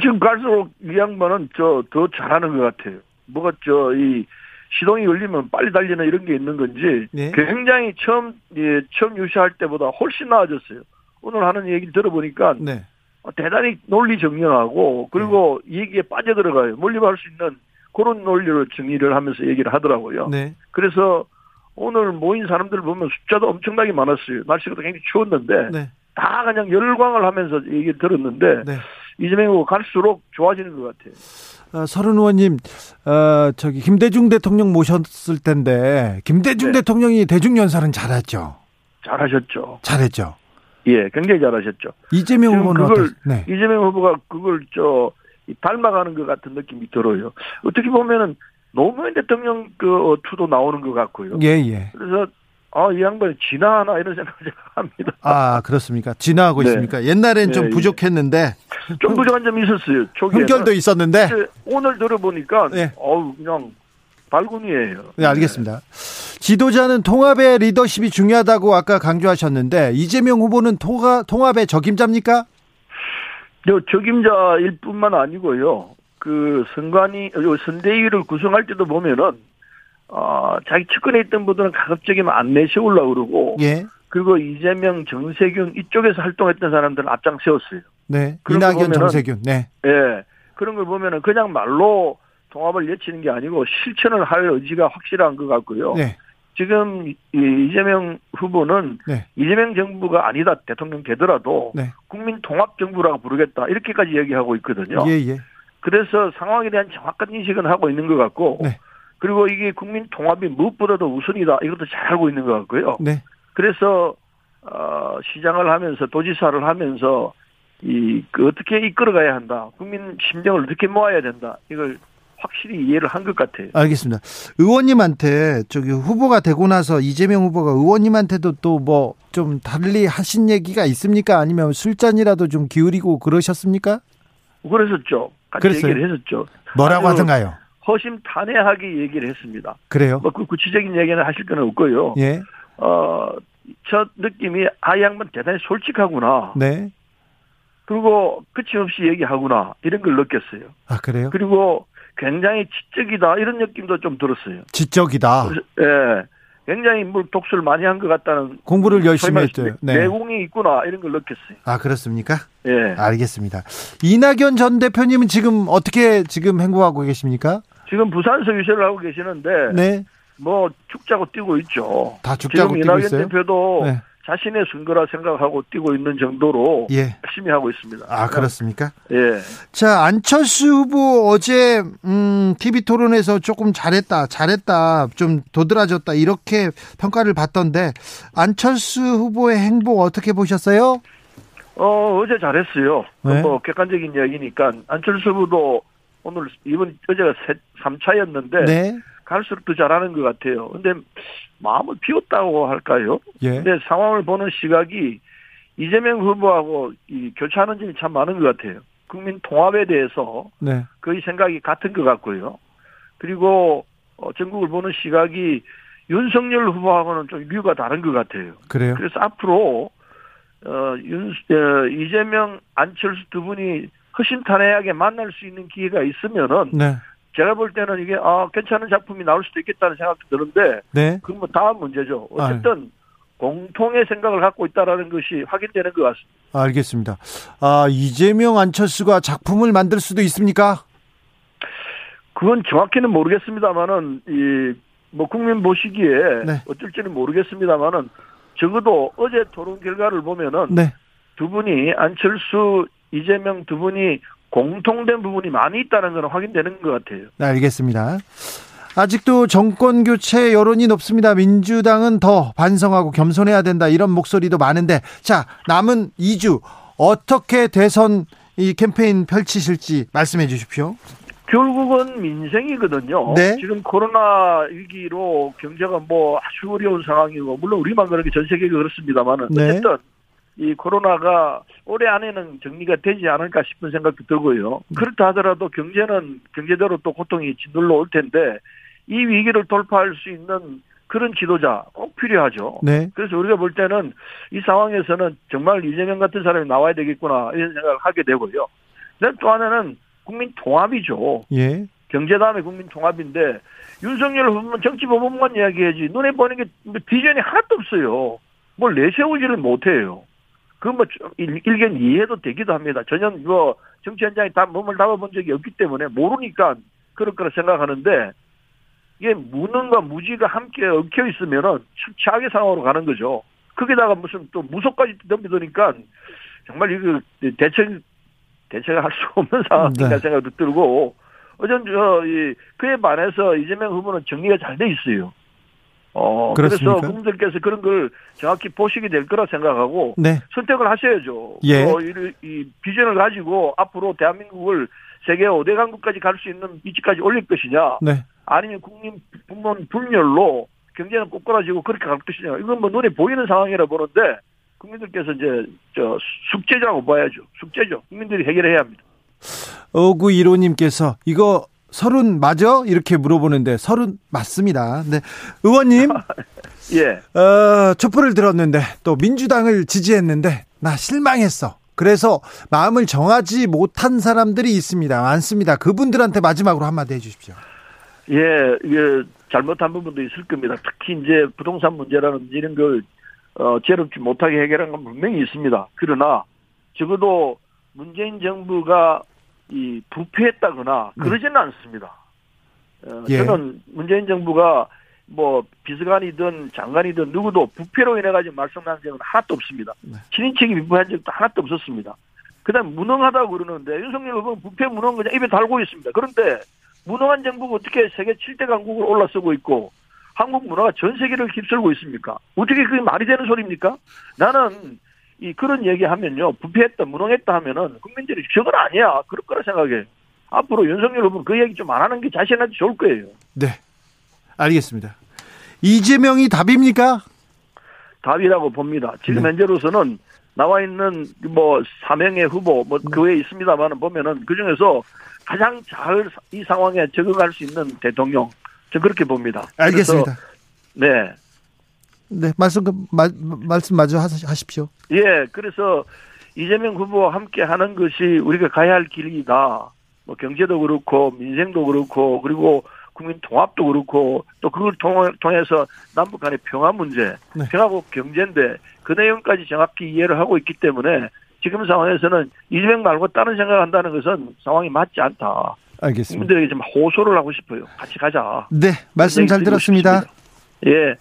지금 갈수록 이 양반은 저 더 잘하는 것 같아요. 뭐가 저이 시동이 걸리면 빨리 달리는 이런 게 있는 건지 네. 굉장히 처음 예, 처음 유시할 때보다 훨씬 나아졌어요. 오늘 하는 얘기 들어보니까 네. 어, 대단히 논리 정연하고 그리고 네. 얘기에 빠져 들어가요. 몰입할 수 있는 그런 논리를 정리를 하면서 얘기를 하더라고요. 네. 그래서 오늘 모인 사람들 보면 숫자도 엄청나게 많았어요. 날씨가 굉장히 추웠는데 네. 다 그냥 열광을 하면서 얘기를 들었는데 네. 이재명 후보 갈수록 좋아지는 것 같아요. 어, 서른 의원님, 어, 저기 김대중 대통령 모셨을 텐데 김대중 네. 대통령이 대중 연설은 잘했죠. 잘하셨죠. 잘했죠. 예, 굉장히 잘하셨죠. 이재명 후보는 그걸 네. 이재명 후보가 그걸 저 닮아가는 것 같은 느낌이 들어요. 어떻게 보면은 노무현 대통령 그 어, 투도 나오는 것 같고요. 예, 예. 그래서 아, 이 양반이 진화하나 이런 생각을 합니다. 아, 그렇습니까? 진화하고 네. 있습니까? 옛날엔 네, 좀 예. 부족했는데. 좀 부족한 점이 있었어요. 초기에 흠결도 있었는데. 오늘 들어보니까, 네. 어우, 그냥 발군이에요. 네, 알겠습니다. 지도자는 통합의 리더십이 중요하다고 아까 강조하셨는데, 이재명 후보는 통합, 통합의 적임자입니까? 저 적임자일 뿐만 아니고요. 그 선관위, 선대위를 구성할 때도 보면은 어, 자기 측근에 있던 분들은 가급적이면 안 내세우려고 그러고. 예. 그리고 이재명, 정세균 이쪽에서 활동했던 사람들은 앞장 세웠어요. 네. 이낙연, 정세균. 네. 예. 그런 걸 보면은 그냥 말로 통합을 외치는 게 아니고 실천을 할 의지가 확실한 것 같고요. 네. 지금 이재명 후보는 네. 이재명 정부가 아니다 대통령 되더라도 네. 국민 통합 정부라고 부르겠다 이렇게까지 얘기하고 있거든요. 예, 예. 그래서 상황에 대한 정확한 인식은 하고 있는 것 같고 네. 그리고 이게 국민 통합이 무엇보다도 우선이다. 이것도 잘 알고 있는 것 같고요. 네. 그래서 어, 시장을 하면서 도지사를 하면서 이 그 어떻게 이끌어가야 한다. 국민 심정을 어떻게 모아야 된다. 이걸 확실히 이해를 한 것 같아요. 알겠습니다. 의원님한테 저기 후보가 되고 나서 이재명 후보가 의원님한테도 또 뭐 좀 달리 하신 얘기가 있습니까? 아니면 술잔이라도 좀 기울이고 그러셨습니까? 그랬었죠. 같이 그랬어요? 얘기를 했었죠. 뭐라고 하던가요? 허심탄회하게 얘기를 했습니다. 그래요? 뭐그 구체적인 얘기는 하실 건 없고요. 예. 어, 첫 느낌이 아, 양반 대단히 솔직하구나. 네. 그리고 끝이 없이 얘기하구나. 이런 걸 느꼈어요. 아, 그래요? 그리고 굉장히 지적이다. 이런 느낌도 좀 들었어요. 지적이다? 예. 굉장히 뭘 독서를 많이 한 것 같다는 공부를 열심히 했죠. 네. 내공이 있구나 이런 걸 느꼈어요. 아 그렇습니까? 예. 알겠습니다. 이낙연 전 대표님은 지금 어떻게 지금 행보하고 계십니까? 지금 부산서 유세를 하고 계시는데 네. 뭐 죽자고 뛰고 있죠. 다 죽자고 뛰고 이낙연 있어요? 대표도 네. 자신의 선거라 생각하고 뛰고 있는 정도로 예. 열심히 하고 있습니다. 아 그렇습니까? 예. 자 안철수 후보 어제 음, TV 토론에서 조금 잘했다, 잘했다, 좀 도드라졌다 이렇게 평가를 받던데 안철수 후보의 행보 어떻게 보셨어요? 어, 어제 잘했어요. 네. 뭐 객관적인 이야기니까 안철수 후보도 오늘 이번 어제가 3차였는데 네. 갈수록 더 잘하는 것 같아요. 근데 마음을 비웠다고 할까요? 예. 근데 상황을 보는 시각이 이재명 후보하고 이 교차하는 점이 참 많은 것 같아요. 국민 통합에 대해서 네. 거의 생각이 같은 것 같고요. 그리고 어, 전국을 보는 시각이 윤석열 후보하고는 좀 류가 다른 것 같아요. 그래요? 그래서 앞으로 어, 윤, 어, 이재명, 안철수 두 분이 허심탄회하게 만날 수 있는 기회가 있으면은 네. 제가 볼 때는 이게 아 괜찮은 작품이 나올 수도 있겠다는 생각도 드는데 네. 그건 뭐 다음 문제죠. 어쨌든 아유. 공통의 생각을 갖고 있다라는 것이 확인되는 것 같습니다. 알겠습니다. 아 이재명 안철수가 작품을 만들 수도 있습니까? 그건 정확히는 모르겠습니다만은 이 뭐 국민 보시기에 네. 어쩔지는 모르겠습니다만은 적어도 어제 토론 결과를 보면은 네. 두 분이 안철수 이재명 두 분이 공통된 부분이 많이 있다는 것은 확인되는 것 같아요. 네, 알겠습니다. 아직도 정권 교체 여론이 높습니다. 민주당은 더 반성하고 겸손해야 된다 이런 목소리도 많은데 자 남은 2주 어떻게 대선 이 캠페인 펼치실지 말씀해 주십시오. 결국은 민생이거든요. 네. 지금 코로나 위기로 경제가 뭐 아주 어려운 상황이고 물론 우리만 그렇게 전 세계가 그렇습니다만은 네. 어쨌든 이 코로나가 올해 안에는 정리가 되지 않을까 싶은 생각도 들고요. 그렇다 하더라도 경제는 경제대로 또 고통이 짓눌러 올 텐데 이 위기를 돌파할 수 있는 그런 지도자 꼭 필요하죠. 네. 그래서 우리가 볼 때는 이 상황에서는 정말 이재명 같은 사람이 나와야 되겠구나 이런 생각을 하게 되고요. 또 하나는 국민 통합이죠. 예. 경제 다음에 국민 통합인데 윤석열 후보는 정치 보복만 이야기해야지 눈에 보이는 게 비전이 하나도 없어요. 뭘 내세우지를 못해요. 그뭐 일견 이해도 되기도 합니다. 전혀 뭐 정치 현장에 다 몸을 담아본 적이 없기 때문에 모르니까 그럴 거라 생각하는데 이게 무능과 무지가 함께 얽혀 있으면은 참 최악의 상황으로 가는 거죠. 거기다가 무슨 또 무속까지 덤비더니까 정말 이거 대책 대책을 할수 없는 상황이다 네. 생각도 들고 어전 저이 그에 반해서 이재명 후보는 정리가 잘 돼 있어요. 어 그렇습니까? 그래서 국민들께서 그런 걸 정확히 보시게 될 거라 생각하고 네. 선택을 하셔야죠. 예. 어, 이, 이 비전을 가지고 앞으로 대한민국을 세계 5대 강국까지 갈 수 있는 위치까지 올릴 것이냐, 네. 아니면 국민 분문 분열로 경제는 꼬꾸라지고 그렇게 갈 것이냐, 이건 뭐 눈에 보이는 상황이라 보는데 국민들께서 이제 저 숙제라고 봐야죠. 숙제죠. 국민들이 해결해야 합니다. 어구 1호님께서 이거 서른 맞아? 이렇게 물어보는데 서른 맞습니다. 네. 의원님. 예. 어, 촛불을 들었는데 또 민주당을 지지했는데 나 실망했어. 그래서 마음을 정하지 못한 사람들이 있습니다. 많습니다. 그분들한테 마지막으로 한마디 해 주십시오. 예, 이게 잘못한 부분도 있을 겁니다. 특히 이제 부동산 문제라는 이런 걸 어, 제롭지 못하게 해결한 건 분명히 있습니다. 그러나 적어도 문재인 정부가 이 부패했다거나 네. 그러지는 네. 않습니다. 어, 예. 저는 문재인 정부가 뭐 비서관이든 장관이든 누구도 부패로 인해 가지고 말씀한 적은 하나도 없습니다. 네. 친인척이 비부한 적도 하나도 없었습니다. 그다음 무능하다고 그러는데 윤석열 후보는 부패 무능 그냥 입에 달고 있습니다. 그런데 무능한 정부가 어떻게 세계 7대 강국을 올라서고 있고 한국 문화가 전 세계를 휩쓸고 있습니까? 어떻게 그게 말이 되는 소리입니까? 나는 이 그런 얘기하면요 부패했다 무능했다 하면은 국민들이 저건 아니야 그럴 거라 생각해. 앞으로 윤석열 후보는 그 얘기 좀 안 하는 게 자신한테 좋을 거예요. 네, 알겠습니다. 이재명이 답입니까? 답이라고 봅니다. 지금 네. 현재로서는 나와 있는 뭐 사명의 후보 뭐 그 외에 있습니다만은 보면은 그 중에서 가장 잘 이 상황에 적응할 수 있는 대통령 저 그렇게 봅니다. 알겠습니다. 네. 네, 말씀 마, 말씀 마저 하십시오. 예, 그래서 이재명 후보와 함께 하는 것이 우리가 가야 할 길이다. 뭐 경제도 그렇고 민생도 그렇고 그리고 국민 통합도 그렇고 또 그걸 통해서 남북 간의 평화 문제, 네. 평화국 경제인데 그 내용까지 정확히 이해를 하고 있기 때문에 지금 상황에서는 이재명 말고 다른 생각을 한다는 것은 상황이 맞지 않다. 알겠습니다. 국민들에게 좀 호소를 하고 싶어요. 같이 가자. 네, 말씀 잘 들었습니다. 싶습니다. 예.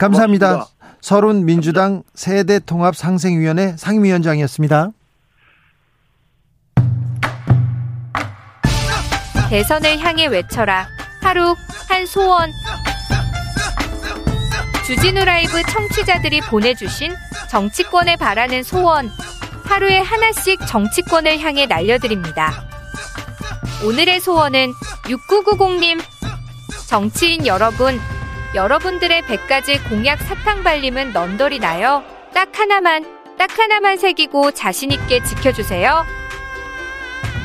감사합니다. 고맙습니다. 서른 민주당 세대통합 상생위원회 상임위원장이었습니다. 대선을 향해 외쳐라. 하루 한 소원. 주진우 라이브 청취자들이 보내주신 정치권에 바라는 소원. 하루에 하나씩 정치권을 향해 날려드립니다. 오늘의 소원은 6990님. 정치인 여러분, 여러분들의 100가지 공약 사탕 발림은 넌더리 나요. 딱 하나만, 딱 하나만 새기고 자신있게 지켜주세요.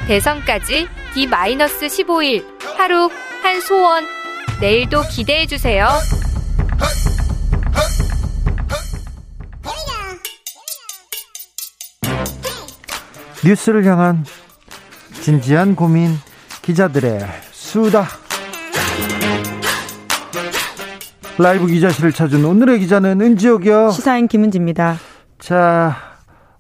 대선까지 D-15일, 하루, 한 소원, 내일도 기대해주세요. 뉴스를 향한 진지한 고민 기자들의 수다 라이브 기자실을 찾은 오늘의 기자는 은지옥이요. 시사인 김은지입니다. 자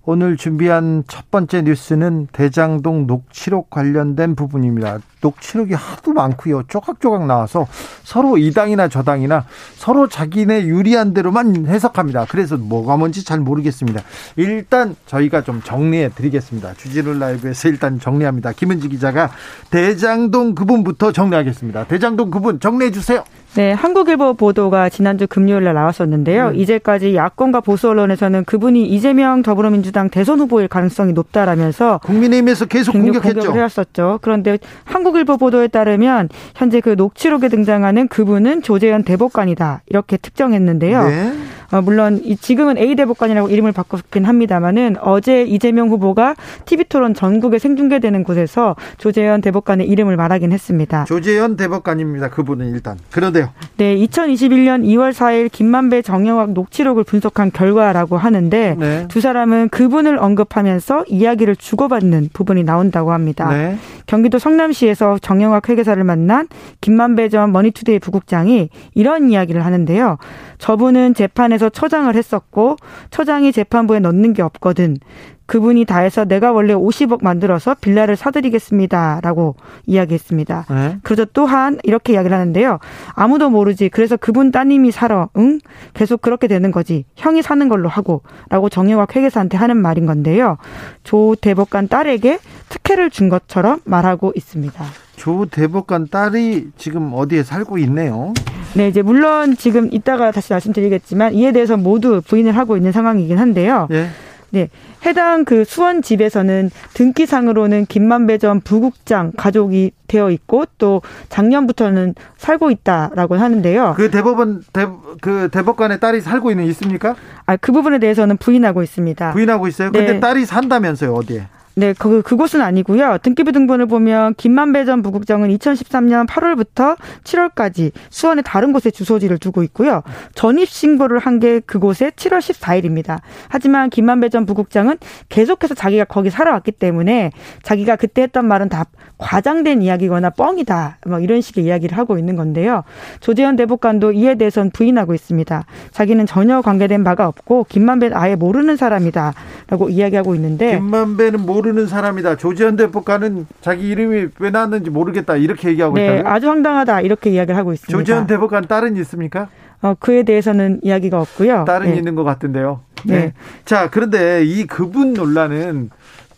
오늘 준비한 첫 번째 뉴스는 대장동 녹취록 관련된 부분입니다. 녹취록이 하도 많고요. 쪼각쪼각 나와서 서로 이 당이나 저 당이나 서로 자기네 유리한 대로만 해석합니다. 그래서 뭐가 뭔지 잘 모르겠습니다. 일단 저희가 좀 정리해 드리겠습니다. 주진우 라이브에서 일단 정리합니다. 김은지 기자가 대장동 그분부터 정리하겠습니다. 대장동 그분 정리해 주세요. 네, 한국일보 보도가 지난주 금요일 날 나왔었는데요. 음. 이제까지 야권과 보수 언론에서는 그분이 이재명 더불어민주당 대선 후보일 가능성이 높다라면서 국민의힘에서 계속 공격했죠. 해왔었죠. 그런데 한국일보 보도에 따르면 현재 그 녹취록에 등장하는 그분은 조재현 대법관이다 이렇게 특정했는데요. 네. 어, 물론 지금은 A 대법관이라고 이름을 바꿨긴 합니다만은 어제 이재명 후보가 TV 토론 전국에 생중계되는 곳에서 조재현 대법관의 이름을 말하긴 했습니다. 조재현 대법관입니다. 그분은 일단 그런데요. 네, 2021년 2월 4일 김만배 정영학 녹취록을 분석한 결과라고 하는데 네. 두 사람은 그분을 언급하면서 이야기를 주고받는 부분이 나온다고 합니다. 네. 경기도 성남시에서 정영학 회계사를 만난 김만배 전 머니투데이 부국장이 이런 이야기를 하는데요. 저분은 재판에서 처장을 했었고 처장이 재판부에 넣는 게 없거든. 그분이 다 해서 내가 원래 50억 만들어서 빌라를 사드리겠습니다라고 이야기했습니다. 네. 그러자 또한 이렇게 이야기를 하는데요. 아무도 모르지. 그래서 그분 따님이 살아. 응? 계속 그렇게 되는 거지. 형이 사는 걸로 하고라고 정영학 회계사한테 하는 말인 건데요. 조 대법관 딸에게 특혜를 준 것처럼 말하고 있습니다. 조 대법관 딸이 지금 어디에 살고 있네요. 네, 이제 물론 지금 이따가 다시 말씀드리겠지만 이에 대해서 모두 부인을 하고 있는 상황이긴 한데요. 네. 네. 해당 그 수원 집에서는 등기상으로는 김만배 전 부국장 가족이 되어 있고 또 작년부터는 살고 있다라고 하는데요. 그 대법원 대, 그 대법관의 딸이 살고 있는 있습니까? 아, 그 부분에 대해서는 부인하고 있습니다. 부인하고 있어요? 근데 네. 딸이 산다면서요, 어디에? 네, 그, 그곳은 아니고요. 등기부 등본을 보면 김만배 전 부국장은 2013년 8월부터 7월까지 수원의 다른 곳에 주소지를 두고 있고요. 전입 신고를 한 게 그곳에 7월 14일입니다. 하지만 김만배 전 부국장은 계속해서 자기가 거기 살아왔기 때문에 자기가 그때 했던 말은 다 과장된 이야기거나 뻥이다. 뭐 이런 식의 이야기를 하고 있는 건데요. 조재현 대법관도 이에 대해선 부인하고 있습니다. 자기는 전혀 관계된 바가 없고 김만배는 아예 모르는 사람이다라고 이야기하고 있는데 김만배는 모르 모르는 사람이다. 조지현 대법관은 자기 이름이 왜 나왔는지 모르겠다. 이렇게 얘기하고 네, 있다고요? 아주 황당하다. 이렇게 이야기를 하고 있습니다. 조지현 대법관 딸은 있습니까? 어, 그에 대해서는 이야기가 없고요. 딸은 네. 있는 것 같은데요. 네. 네. 자, 그런데 이 그분 논란은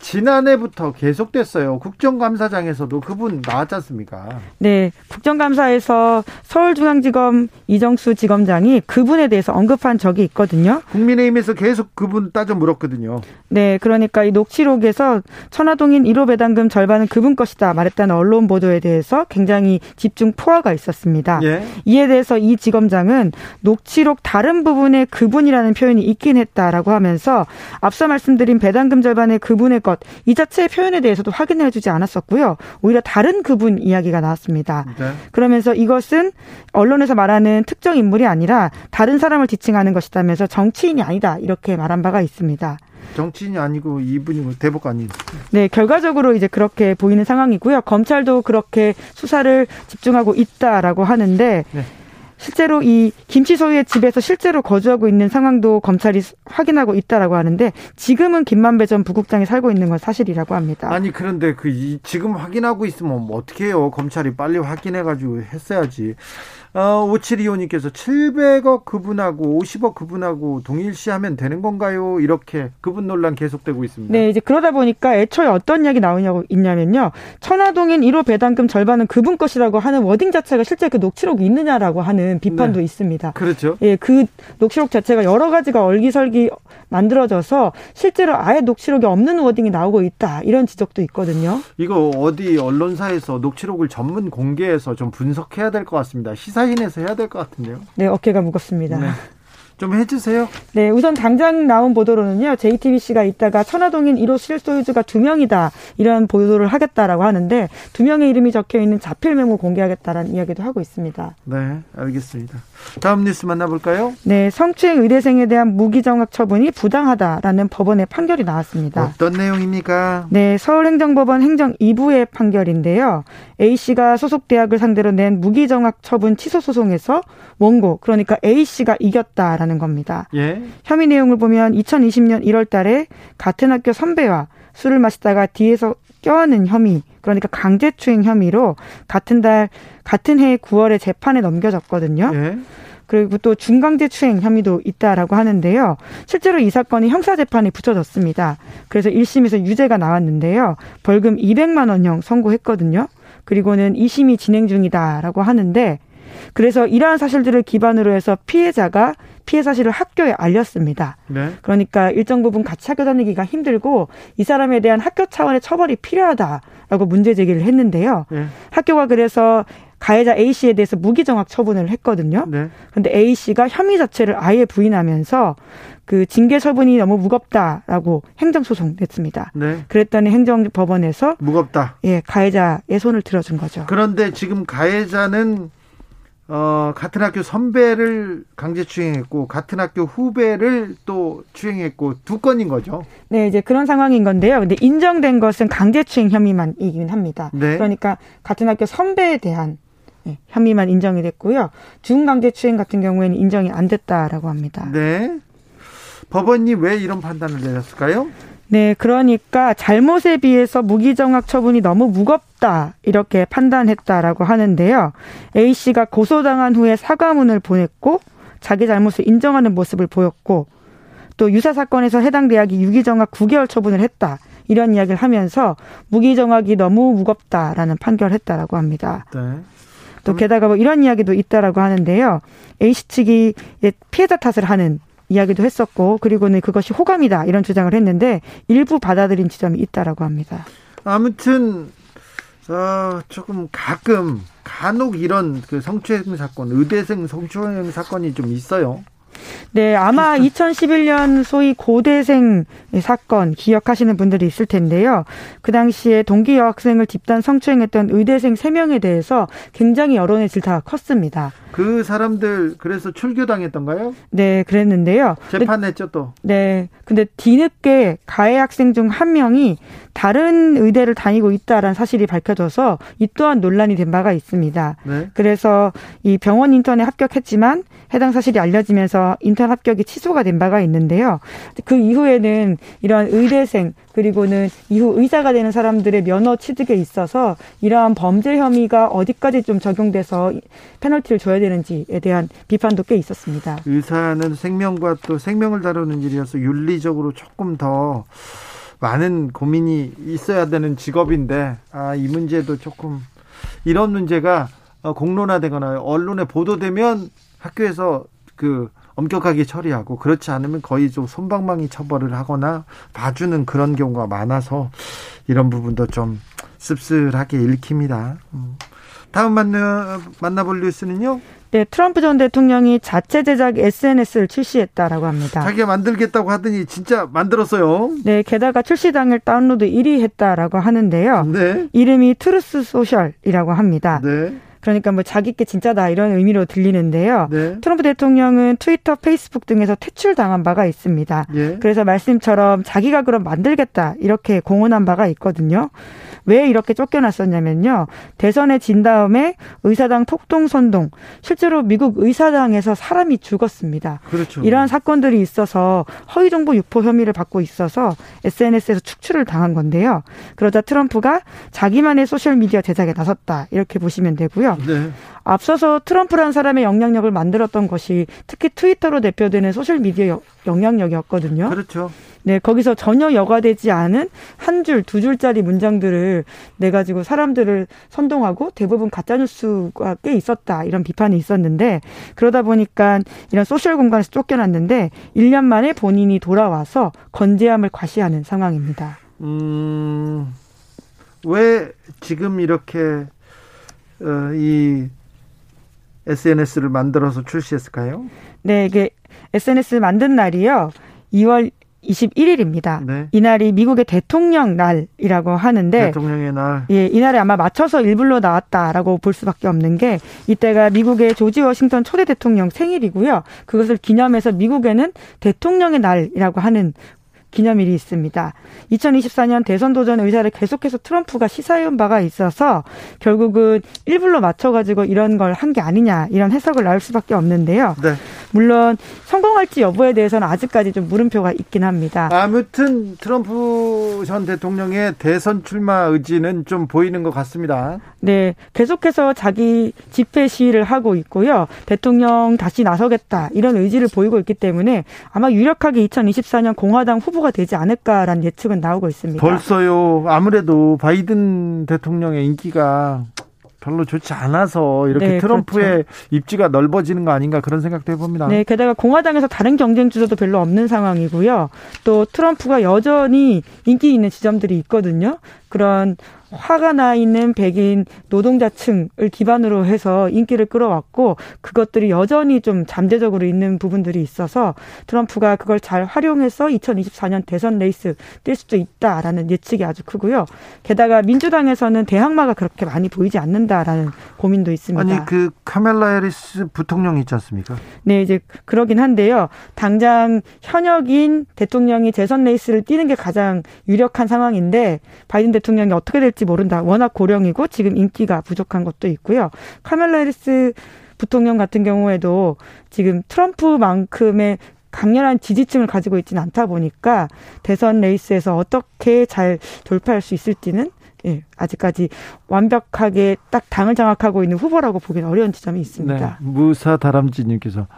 지난해부터 계속됐어요. 국정감사장에서도 그분 나왔지 않습니까? 네. 국정감사에서 서울중앙지검 이정수 지검장이 그분에 대해서 언급한 적이 있거든요. 국민의힘에서 계속 그분 따져 물었거든요. 네. 그러니까 이 녹취록에서 천화동인 1호 배당금 절반은 그분 것이다 말했다는 언론 보도에 대해서 굉장히 집중 포화가 있었습니다. 예. 이에 대해서 이 지검장은 녹취록 다른 부분에 그분이라는 표현이 있긴 했다라고 하면서 앞서 말씀드린 배당금 절반의 그분의 것, 이 자체의 표현에 대해서도 확인해 주지 않았었고요. 오히려 다른 그분 이야기가 나왔습니다. 네. 그러면서 이것은 언론에서 말하는 특정 인물이 아니라 다른 사람을 지칭하는 것이다면서 정치인이 아니다. 이렇게 말한 바가 있습니다. 정치인이 아니고 이분이 대법관이. 네, 결과적으로 이제 그렇게 보이는 상황이고요. 검찰도 그렇게 수사를 집중하고 있다라고 하는데 네. 실제로 이 김치 소유의 집에서 실제로 거주하고 있는 상황도 검찰이 확인하고 있다라고 하는데 지금은 김만배 전 부국장이 살고 있는 건 사실이라고 합니다. 아니 그런데 그 지금 확인하고 있으면 뭐 어떻게 해요? 검찰이 빨리 확인해 가지고 했어야지. 어, 5725님께서 700억 그분하고 50억 그분하고 동일시하면 되는 건가요? 이렇게 그분 논란 계속되고 있습니다. 네, 이제 그러다 보니까 애초에 어떤 이야기 나오냐고 있냐면요. 천화동인 1호 배당금 절반은 그분 것이라고 하는 워딩 자체가 실제 그 녹취록이 있느냐라고 하는 비판도 네. 있습니다. 그렇죠. 예, 그 녹취록 자체가 여러 가지가 얼기설기 만들어져서 실제로 아예 녹취록이 없는 워딩이 나오고 있다. 이런 지적도 있거든요. 이거 어디 언론사에서 녹취록을 전문 공개해서 좀 분석해야 될 것 같습니다. 시사 인에서 해야 될 것 같은데요. 네, 어깨가 무겁습니다. 네. 좀 해주세요. 네, 우선 당장 나온 보도로는요, JTBC가 이따가 천화동인 1호 실소유주가 두 명이다 이런 보도를 하겠다라고 하는데 두 명의 이름이 적혀 있는 자필 메모 공개하겠다라는 이야기도 하고 있습니다. 네, 알겠습니다. 다음 뉴스 만나볼까요? 네, 성추행 의대생에 대한 무기정학 처분이 부당하다라는 법원의 판결이 나왔습니다. 어떤 내용입니까? 네, 서울행정법원 행정 2부의 판결인데요. A 씨가 소속 대학을 상대로 낸 무기정학 처분 취소 소송에서 원고 그러니까 A 씨가 이겼다라는 겁니다. 예. 혐의 내용을 보면 2020년 1월 달에 같은 학교 선배와 술을 마시다가 뒤에서 껴안는 혐의 그러니까 강제추행 혐의로 같은 달 같은 해 9월에 재판에 넘겨졌거든요. 예. 그리고 또 중강제 추행 혐의도 있다라고 하는데요. 실제로 이 사건이 형사 재판에 붙여졌습니다. 그래서 1심에서 유죄가 나왔는데요. 벌금 200만 원형 선고했거든요. 그리고는 2심이 진행 중이다라고 하는데 그래서 이러한 사실들을 기반으로 해서 피해자가 피해 사실을 학교에 알렸습니다. 네. 그러니까 일정 부분 같이 학교 다니기가 힘들고 이 사람에 대한 학교 차원의 처벌이 필요하다라고 문제 제기를 했는데요. 네. 학교가 그래서 가해자 A 씨에 대해서 무기정학 처분을 했거든요. 네. 근데 A 씨가 혐의 자체를 아예 부인하면서 그 징계 처분이 너무 무겁다라고 행정 소송 냈습니다. 네. 그랬더니 행정법원에서 무겁다. 예, 가해자의 손을 들어준 거죠. 그런데 지금 가해자는 어, 같은 학교 선배를 강제 추행했고 같은 학교 후배를 또 추행했고 두 건인 거죠. 네, 이제 그런 상황인 건데요. 근데 인정된 것은 강제 추행 혐의만이긴 합니다. 네. 그러니까 같은 학교 선배에 대한 네, 혐의만 인정이 됐고요. 중강제 추행 같은 경우에는 인정이 안 됐다라고 합니다. 네. 법원이 왜 이런 판단을 내렸을까요? 네, 그러니까 잘못에 비해서 무기정학 처분이 너무 무겁다 이렇게 판단했다라고 하는데요. A 씨가 고소당한 후에 사과문을 보냈고 자기 잘못을 인정하는 모습을 보였고 또 유사 사건에서 해당 대학이 유기정학 9개월 처분을 했다. 이런 이야기를 하면서 무기정학이 너무 무겁다라는 판결을 했다라고 합니다. 네. 또 게다가 뭐 이런 이야기도 있다라고 하는데요. A 씨 측이 피해자 탓을 하는 이야기도 했었고 그리고는 그것이 호감이다 이런 주장을 했는데 일부 받아들인 지점이 있다라고 합니다. 아무튼 어, 조금 가끔 간혹 이런 그 성추행 사건, 의대생 성추행 사건이 좀 있어요. 네, 아마 2011년 소위 고대생 사건 기억하시는 분들이 있을 텐데요. 그 당시에 동기 여학생을 집단 성추행했던 의대생 3명에 대해서 굉장히 여론의 질타가 컸습니다. 그 사람들 그래서 출교당했던가요? 네, 그랬는데요. 재판했죠 또. 네, 근데 뒤늦게 가해 학생 중 한 명이 다른 의대를 다니고 있다라는 사실이 밝혀져서 이 또한 논란이 된 바가 있습니다. 네. 그래서 이 병원 인턴에 합격했지만 해당 사실이 알려지면서 인턴 합격이 취소가 된 바가 있는데요. 그 이후에는 이러한 의대생 그리고는 이후 의사가 되는 사람들의 면허 취득에 있어서 이러한 범죄 혐의가 어디까지 좀 적용돼서 페널티를 줘야 되는지에 대한 비판도 꽤 있었습니다. 의사는 생명과 또 생명을 다루는 일이어서 윤리적으로 조금 더 많은 고민이 있어야 되는 직업인데 아, 이 문제도 조금 이런 문제가 공론화되거나 언론에 보도되면 학교에서 그 엄격하게 처리하고 그렇지 않으면 거의 좀 솜방망이 처벌을 하거나 봐주는 그런 경우가 많아서 이런 부분도 좀 씁쓸하게 읽힙니다. 음. 다음 만나 만나볼 뉴스는요. 네, 트럼프 전 대통령이 자체 제작 SNS를 출시했다라고 합니다. 자기가 만들겠다고 하더니 진짜 만들었어요. 네, 게다가 출시 당일 다운로드 1위 했다라고 하는데요. 네. 이름이 트루스 소셜이라고 합니다. 네. 그러니까 뭐 자기 게 진짜다 이런 의미로 들리는데요. 네. 트럼프 대통령은 트위터, 페이스북 등에서 퇴출당한 바가 있습니다. 예. 그래서 말씀처럼 자기가 그럼 만들겠다 이렇게 공언한 바가 있거든요. 왜 이렇게 쫓겨났었냐면요. 대선에 진 다음에 의사당 폭동 선동, 실제로 미국 의사당에서 사람이 죽었습니다. 그렇죠. 이러한 사건들이 있어서 허위 정보 유포 혐의를 받고 있어서 SNS에서 축출을 당한 건데요. 그러자 트럼프가 자기만의 소셜 미디어 제작에 나섰다 이렇게 보시면 되고요. 네. 앞서서 트럼프라는 사람의 영향력을 만들었던 것이 특히 트위터로 대표되는 소셜 미디어 영향력이었거든요. 그렇죠. 네, 거기서 전혀 여과되지 않은 한 줄, 두 줄짜리 문장들을 내 가지고 사람들을 선동하고 대부분 가짜 뉴스가 꽤 있었다. 이런 비판이 있었는데 그러다 보니까 이런 소셜 공간에서 쫓겨났는데 1년 만에 본인이 돌아와서 건재함을 과시하는 상황입니다. 음, 왜 지금 이렇게 어, 이 SNS를 만들어서 출시했을까요? 네, 이게 SNS 만든 날이요. 2월 21일입니다. 네. 이날이 미국의 대통령 날이라고 하는데 대통령의 날. 예, 이날에 아마 맞춰서 일불로 나왔다라고 볼 수밖에 없는 게 이때가 미국의 조지 워싱턴 초대 대통령 생일이고요. 그것을 기념해서 미국에는 대통령의 날이라고 하는 기념일이 있습니다. 2024년 대선 도전 의사를 계속해서 트럼프가 시사해온 바가 있어서 결국은 일불로 맞춰가지고 이런 걸 한 게 아니냐 이런 해석을 나올 수밖에 없는데요. 네. 물론 성공할지 여부에 대해서는 아직까지 좀 물음표가 있긴 합니다. 아무튼 트럼프 전 대통령의 대선 출마 의지는 좀 보이는 것 같습니다. 네, 계속해서 자기 집회 시위를 하고 있고요. 대통령 다시 나서겠다 이런 의지를 보이고 있기 때문에 아마 유력하게 2024년 공화당 후보가 되지 않을까라는 예측은 나오고 있습니다. 벌써요. 아무래도 바이든 대통령의 인기가 별로 좋지 않아서 이렇게 네, 트럼프의 그렇죠. 입지가 넓어지는 거 아닌가 그런 생각도 해봅니다. 네, 게다가 공화당에서 다른 경쟁 주자도 별로 없는 상황이고요. 또 트럼프가 여전히 인기 있는 지점들이 있거든요. 그런 화가 나 있는 백인 노동자층을 기반으로 해서 인기를 끌어왔고 그것들이 여전히 좀 잠재적으로 있는 부분들이 있어서 트럼프가 그걸 잘 활용해서 2024년 대선 레이스 뛸 수도 있다라는 예측이 아주 크고요. 게다가 민주당에서는 대항마가 그렇게 많이 보이지 않는다라는 고민도 있습니다. 아니 그 카멜라 해리스 부통령 있지 않습니까? 네, 이제 그러긴 한데요. 당장 현역인 대통령이 대선 레이스를 뛰는 게 가장 유력한 상황인데 바이든 대통령이 어떻게 될지 될지 모른다. 워낙 고령이고 지금 인기가 부족한 것도 있고요. 카멜라 해리스 부통령 같은 경우에도 지금 트럼프만큼의 강렬한 지지층을 가지고 있지는 않다 보니까 대선 레이스에서 어떻게 잘 돌파할 수 있을지는 예, 아직까지 완벽하게 딱 당을 장악하고 있는 후보라고 보기는 어려운 지점이 있습니다. 네, 무사 다람쥐님께서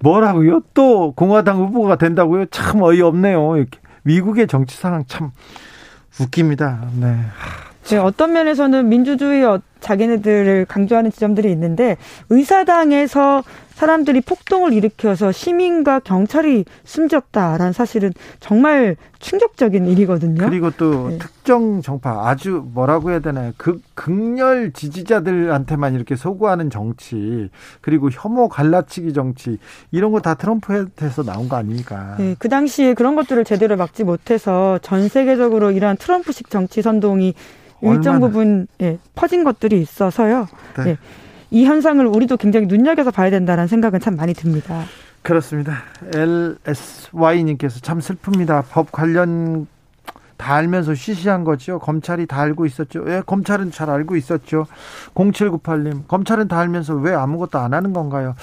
뭐라고요? 또 공화당 후보가 된다고요? 참 어이없네요. 이렇게 미국의 정치 상황 참 웃깁니다. 네. 네, 어떤 면에서는 민주주의 어, 자기네들을 강조하는 지점들이 있는데 의사당에서 사람들이 폭동을 일으켜서 시민과 경찰이 숨졌다라는 사실은 정말 충격적인 일이거든요. 그리고 또 네. 특정 정파 아주 뭐라고 해야 되나요? 극 극렬 지지자들한테만 이렇게 소구하는 정치 그리고 혐오 갈라치기 정치 이런 거 다 트럼프에서 나온 거 아닙니까? 네, 그 당시에 그런 것들을 제대로 막지 못해서 전 세계적으로 이러한 트럼프식 정치 선동이 일정 부분 예, 퍼진 것들이 있어서요. 네. 예, 이 현상을 우리도 굉장히 눈여겨서 봐야 된다는 생각은 참 많이 듭니다. 그렇습니다. LSY님께서 참 슬픕니다. 법 관련 다 알면서 쉬쉬한 거죠. 검찰이 다 알고 있었죠. 예, 검찰은 잘 알고 있었죠. 0798님, 검찰은 다 알면서 왜 아무것도 안 하는 건가요?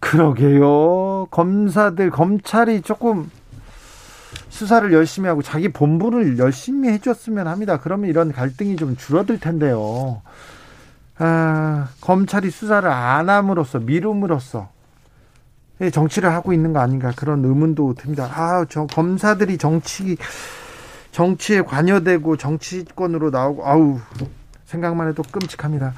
그러게요. 검사들, 검찰이 조금 수사를 열심히 하고 자기 본분을 열심히 해줬으면 합니다. 그러면 이런 갈등이 좀 줄어들 텐데요. 아, 검찰이 수사를 안 함으로써 미룸으로써 정치를 하고 있는 거 아닌가 그런 의문도 듭니다. 아, 저 검사들이 정치 정치에 관여되고 정치권으로 나오고 아우 생각만 해도 끔찍합니다.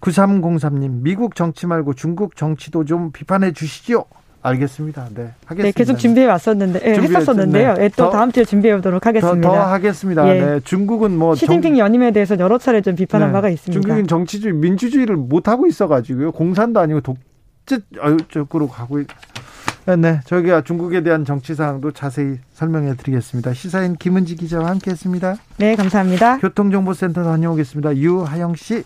9303님, 미국 정치 말고 중국 정치도 좀 비판해 주시죠. 알겠습니다. 네, 하겠습니다. 네, 계속 준비해 왔었는데, 네, 했었었는데요. 네. 또 더, 다음 주에 준비해 보도록 하겠습니다. 더, 더 하겠습니다. 예. 네, 중국은 뭐 시진핑 정... 연임에 대해서 여러 차례 좀 비판한 네. 바가 있습니다. 중국은 정치주의, 민주주의를 못 하고 있어 가지고요. 공산도 아니고 독재 쪽으로 가고. 있... 네, 저기가 중국에 대한 정치 사항도 자세히 설명해 드리겠습니다. 시사인 김은지 기자와 함께 했습니다. 네, 감사합니다. 교통정보센터 다녀오겠습니다. 유하영 씨.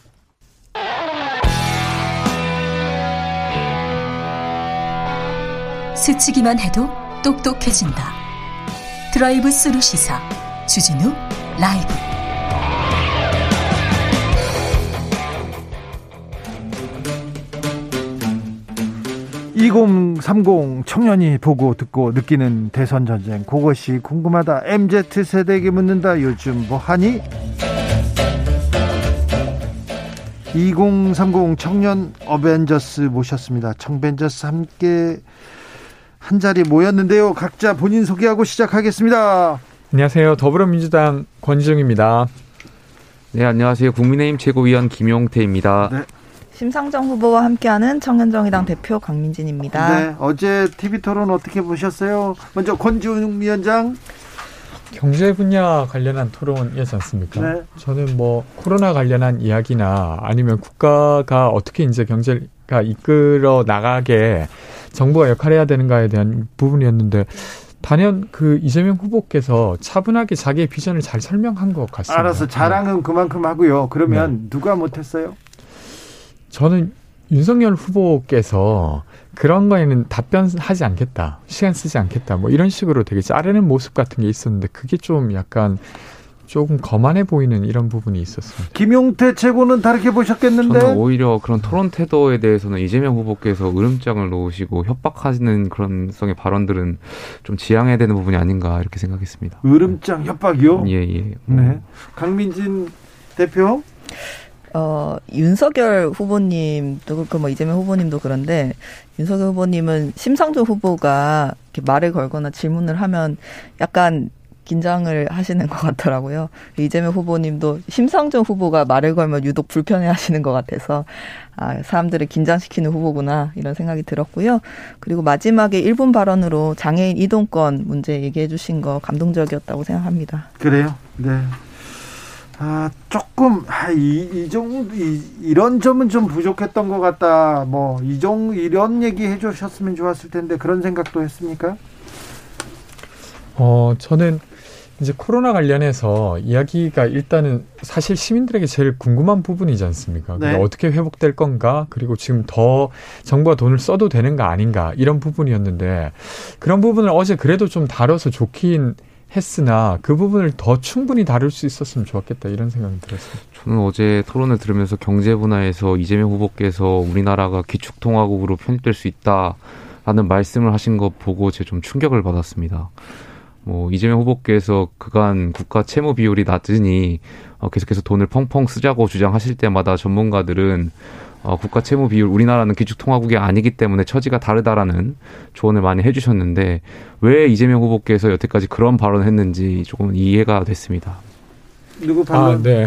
스치기만 해도 똑똑해진다. 드라이브 스루 시사 주진우 라이브. (2030) 청년이 보고 듣고 느끼는 대선 전쟁 그것이 궁금하다 MZ 세대에게 묻는다 요즘 뭐 하니 2030 청년 어벤져스 모셨습니다. 청벤져스 함께 한 자리 모였는데요. 각자 본인 소개하고 시작하겠습니다. 안녕하세요. 더불어민주당 권지웅입니다. 네, 안녕하세요. 국민의힘 최고위원 김용태입니다. 네. 심상정 후보와 함께하는 청년정의당 대표 강민진입니다. 네, 어제 TV 토론 어떻게 보셨어요? 먼저 권지웅 위원장. 경제 분야 관련한 토론이었지 않습니까? 네. 저는 뭐 코로나 관련한 이야기나 아니면 국가가 어떻게 이제 경제가 이끌어 나가게 정부가 역할해야 되는가에 대한 부분이었는데 단연 그 이재명 후보께서 차분하게 자기의 비전을 잘 설명한 것 같습니다. 알아서 자랑은 네. 그만큼 하고요. 그러면 네. 누가 못했어요? 저는 윤석열 후보께서 그런 거에는 답변하지 않겠다. 시간 쓰지 않겠다. 뭐 이런 식으로 되게 자르는 모습 같은 게 있었는데 그게 좀 약간 조금 거만해 보이는 이런 부분이 있었습니다. 김용태 최고는 다르게 보셨겠는데? 저는 오히려 그런 토론 태도에 대해서는 이재명 후보께서 으름장을 놓으시고 협박하시는 그런 성의 발언들은 좀 지양해야 되는 부분이 아닌가 이렇게 생각했습니다. 으름장 협박이요? 예, 예. 네. 강민진 대표? 어, 윤석열 후보님도 그렇고 뭐 이재명 후보님도 그런데 윤석열 후보님은 심상조 후보가 이렇게 말을 걸거나 질문을 하면 약간 긴장을 하시는 것 같더라고요. 이재명 후보님도 심상정 후보가 말을 걸면 유독 불편해 하시는 것 같아서, 아, 사람들을 긴장시키는 후보구나, 이런 생각이 들었고요. 그리고 마지막에 1분 발언으로 장애인 이동권 문제 얘기해 주신 거 감동적이었다고 생각합니다. 그래요? 네. 아, 조금, 아, 이, 이 정도, 이, 이런 점은 좀 부족했던 것 같다. 뭐, 이 정, 이런 얘기 해 주셨으면 좋았을 텐데, 그런 생각도 했습니까? 어, 저는 이제 코로나 관련해서 이야기가 일단은 사실 시민들에게 제일 궁금한 부분이지 않습니까? 네. 어떻게 회복될 건가? 그리고 지금 더 정부가 돈을 써도 되는가 아닌가? 이런 부분이었는데 그런 부분을 어제 그래도 좀 다뤄서 좋긴 했으나 그 부분을 더 충분히 다룰 수 있었으면 좋았겠다 이런 생각이 들었습니다. 저는 어제 토론을 들으면서 경제 분야에서 이재명 후보께서 우리나라가 기축통화국으로 편입될 수 있다라는 말씀을 하신 거 보고 제가 좀 충격을 받았습니다. 뭐 이재명 후보께서 그간 국가 채무 비율이 낮으니 어, 계속해서 돈을 펑펑 쓰자고 주장하실 때마다 전문가들은 어, 국가 채무 비율 우리나라는 기축통화국이 아니기 때문에 처지가 다르다라는 조언을 많이 해주셨는데 왜 이재명 후보께서 여태까지 그런 발언을 했는지 조금 이해가 됐습니다. 누구 발언? 아, 네.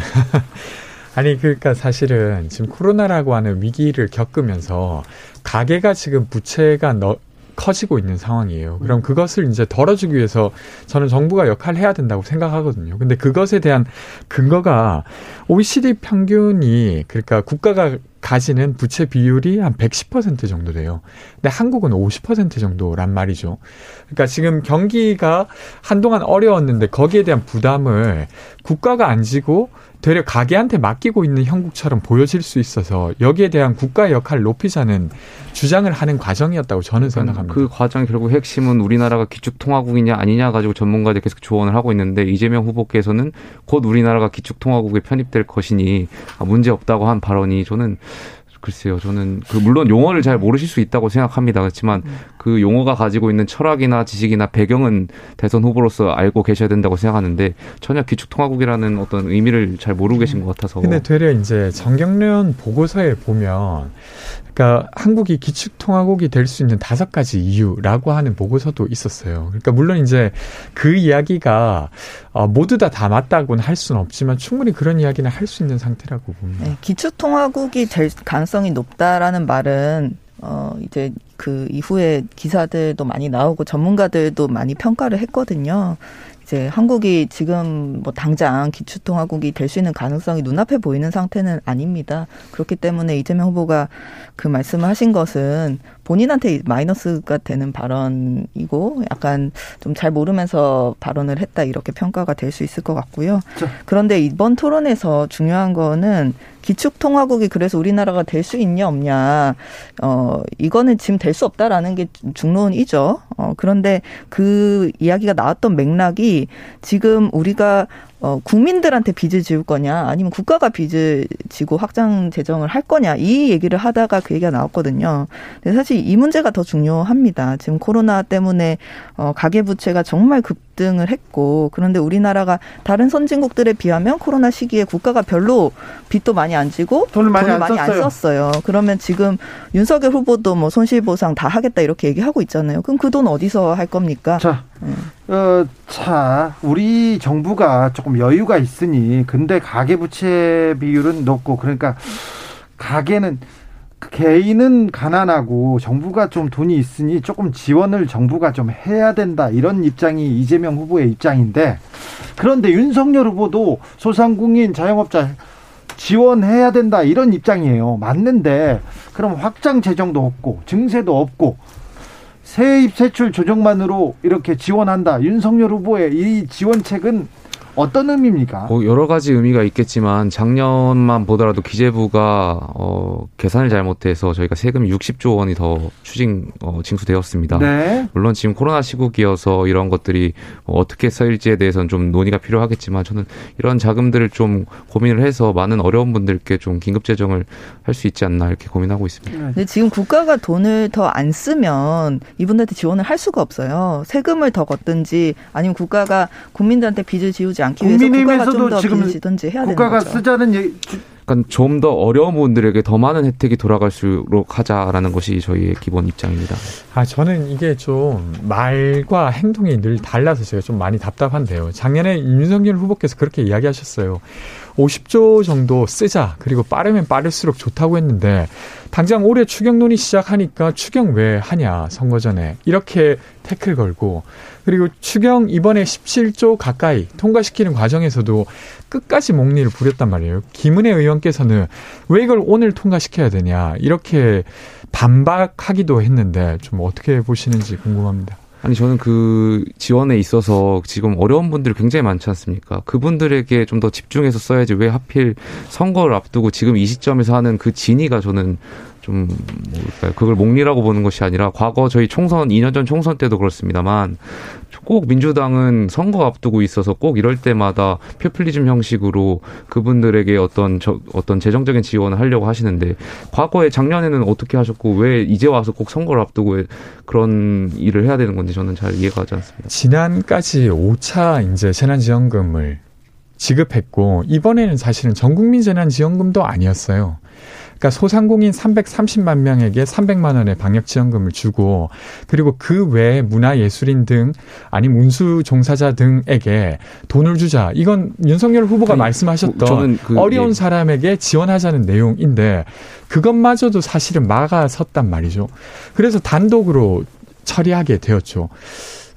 아니 그러니까 사실은 지금 코로나라고 하는 위기를 겪으면서 가계가 지금 부채가 너, 커지고 있는 상황이에요. 그럼 음. 그것을 이제 덜어주기 위해서 저는 정부가 역할을 해야 된다고 생각하거든요. 근데 그것에 대한 근거가 OECD 평균이 그러니까 국가가 가지는 부채 비율이 한 110% 정도 돼요. 근데 한국은 50% 정도란 말이죠. 그러니까 지금 경기가 한동안 어려웠는데 거기에 대한 부담을 국가가 안 지고 되려 가게한테 맡기고 있는 형국처럼 보여질 수 있어서 여기에 대한 국가의 역할을 높이자는 주장을 하는 과정이었다고 저는 생각합니다. 그 과정 결국 핵심은 우리나라가 기축통화국이냐 아니냐 가지고 전문가들 계속 조언을 하고 있는데 이재명 후보께서는 곧 우리나라가 기축통화국에 편입될 것이니 문제 없다고 한 발언이 저는 글쎄요, 저는 그 물론 용어를 잘 모르실 수 있다고 생각합니다. 그렇지만 음. 그 용어가 가지고 있는 철학이나 지식이나 배경은 대선 후보로서 알고 계셔야 된다고 생각하는데 전혀 기축통화국이라는 어떤 의미를 잘 모르고 계신 것 같아서. 근데 되려 이제 정경련 보고서에 보면 그러니까 한국이 기축통화국이 될 수 있는 다섯 가지 이유라고 하는 보고서도 있었어요. 그러니까 물론 이제 그 이야기가 어, 모두 다 다 맞다고는 할 수는 없지만 충분히 그런 이야기는 할 수 있는 상태라고 봅니다. 네, 기축통화국이 될 가능성이 높다라는 말은 어, 이제 그 이후에 기사들도 많이 나오고 전문가들도 많이 평가를 했거든요. 이제 한국이 지금 뭐 당장 기축통화국이 될 수 있는 가능성이 눈앞에 보이는 상태는 아닙니다. 그렇기 때문에 이재명 후보가 그 말씀을 하신 것은 본인한테 마이너스가 되는 발언이고 약간 좀 잘 모르면서 발언을 했다 이렇게 평가가 될 수 있을 것 같고요. 그런데 이번 토론에서 중요한 거는 기축통화국이 그래서 우리나라가 될 수 있냐 없냐 어 이거는 지금 될 수 없다라는 게 중론이죠. 어 그런데 그 이야기가 나왔던 맥락이 지금 우리가 어, 국민들한테 빚을 지을 거냐, 아니면 국가가 빚을 지고 확장 재정을 할 거냐, 이 얘기를 하다가 그 얘기가 나왔거든요. 근데 사실 이 문제가 더 중요합니다. 지금 코로나 때문에, 어, 가계부채가 정말 급, 급등을 했고 그런데 우리나라가 다른 선진국들에 비하면 코로나 시기에 국가가 별로 빚도 많이 안 지고 돈을 많이, 돈을 안, 많이 안 썼어요. 그러면 지금 윤석열 후보도 뭐 손실보상 다 하겠다 이렇게 얘기하고 있잖아요. 그럼 그 돈 어디서 할 겁니까? 자, 네. 어, 자, 우리 정부가 조금 여유가 있으니 근데 가계부채 비율은 높고 그러니까 가계는 개인은 가난하고 정부가 좀 돈이 있으니 조금 지원을 정부가 좀 해야 된다 이런 입장이 이재명 후보의 입장인데 그런데 윤석열 후보도 소상공인 자영업자 지원해야 된다 이런 입장이에요. 맞는데 그럼 확장 재정도 없고 증세도 없고 세입 세출 조정만으로 이렇게 지원한다. 윤석열 후보의 이 지원책은 어떤 의미입니까? 뭐 여러 가지 의미가 있겠지만 작년만 보더라도 기재부가 어, 계산을 잘못해서 저희가 세금 60조 원이 더 추징 어, 징수되었습니다. 네. 물론 지금 코로나 시국이어서 이런 것들이 뭐 어떻게 써일지에 대해서는 좀 논의가 필요하겠지만 저는 이런 자금들을 좀 고민을 해서 많은 어려운 분들께 좀 긴급 재정을 할 수 있지 않나 이렇게 고민하고 있습니다. 네. 근데 지금 국가가 돈을 더 안 쓰면 이분들한테 지원을 할 수가 없어요. 세금을 더 걷든지 아니면 국가가 국민들한테 빚을 지우지 않기 위해서 국가가 좀더 빚지든지 해야 되는 국가가 쓰자는 얘기, 그러니까 좀 더 어려운 분들에게 더 많은 혜택이 돌아갈 수록 하자라는 것이 저희의 기본 입장입니다. 아 저는 이게 좀 말과 행동이 늘 달라서 제가 좀 많이 답답한데요. 작년에 윤석열 후보께서 그렇게 이야기하셨어요. 50조 정도 쓰자. 그리고 빠르면 빠를수록 좋다고 했는데 당장 올해 추경론이 시작하니까 추경 왜 하냐 선거 전에 이렇게 태클 걸고 그리고 추경 이번에 17조 가까이 통과시키는 과정에서도 끝까지 목리를 부렸단 말이에요. 김은혜 의원께서는 왜 이걸 오늘 통과시켜야 되냐 이렇게 반박하기도 했는데 좀 어떻게 보시는지 궁금합니다. 아니 저는 그 지원에 있어서 지금 어려운 분들이 굉장히 많지 않습니까? 그분들에게 좀 더 집중해서 써야지 왜 하필 선거를 앞두고 지금 이 시점에서 하는 그 진위가 저는 좀 뭘까요? 그걸 목리라고 보는 것이 아니라 과거 저희 총선 2년 전 총선 때도 그렇습니다만 꼭 민주당은 선거 앞두고 있어서 꼭 이럴 때마다 표퓰리즘 형식으로 그분들에게 어떤 저, 어떤 재정적인 지원을 하려고 하시는데 과거에 작년에는 어떻게 하셨고 왜 이제 와서 꼭 선거를 앞두고 그런 일을 해야 되는 건지 저는 잘 이해가 가지 않습니다. 지난까지 5차 이제 재난지원금을 지급했고 이번에는 사실은 전국민 재난지원금도 아니었어요. 그러니까 소상공인 330만 명에게 300만 원의 방역 지원금을 주고 그리고 그 외에 문화 예술인 등 아니면 운수 종사자 등에게 돈을 주자. 이건 윤석열 후보가 아니, 말씀하셨던 그, 어려운 예. 사람에게 지원하자는 내용인데 그것마저도 사실은 막아섰단 말이죠. 그래서 단독으로 처리하게 되었죠.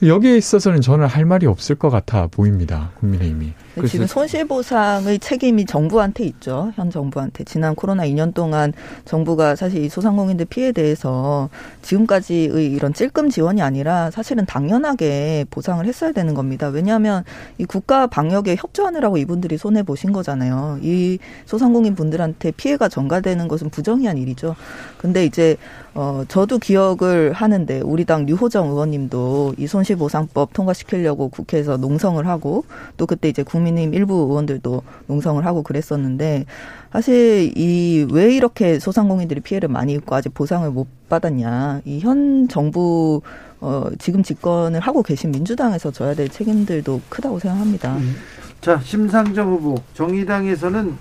여기에 있어서는 저는 할 말이 없을 것 같아 보입니다. 국민의힘이. 지금 손실보상의 책임이 정부한테 있죠. 현 정부한테. 지난 코로나 2년 동안 정부가 사실 이 소상공인들 피해에 대해서 지금까지의 이런 찔끔 지원이 아니라 사실은 당연하게 보상을 했어야 되는 겁니다. 왜냐하면 이 국가 방역에 협조하느라고 이분들이 손해 보신 거잖아요. 이 소상공인 분들한테 피해가 전가되는 것은 부정의한 일이죠. 근데 이제 어 저도 기억을 하는데 우리 당 류호정 의원님도 이 손실보상법 통과시키려고 국회에서 농성을 하고 또 그때 이제 국민 국민의힘 일부 의원들도 농성을 하고 그랬었는데 사실 이 왜 이렇게 소상공인들이 피해를 많이 입고 아직 보상을 못 받았냐 이 현 정부 어 지금 집권을 하고 계신 민주당에서 져야 될 책임들도 크다고 생각합니다. 음. 자 심상정 후보 정의당에서는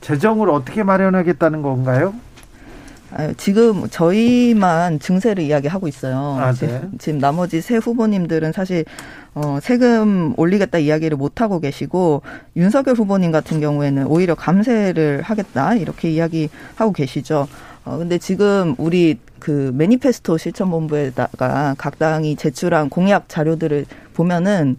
재정을 어떻게 마련하겠다는 건가요? 지금 저희만 증세를 이야기하고 있어요. 아, 네. 지금 나머지 세 후보님들은 사실 어, 세금 올리겠다 이야기를 못 하고 계시고 윤석열 후보님 같은 경우에는 오히려 감세를 하겠다 이렇게 이야기하고 계시죠. 어, 근데 지금 우리 그 매니페스토 실천본부에다가 각 당이 제출한 공약 자료들을 보면은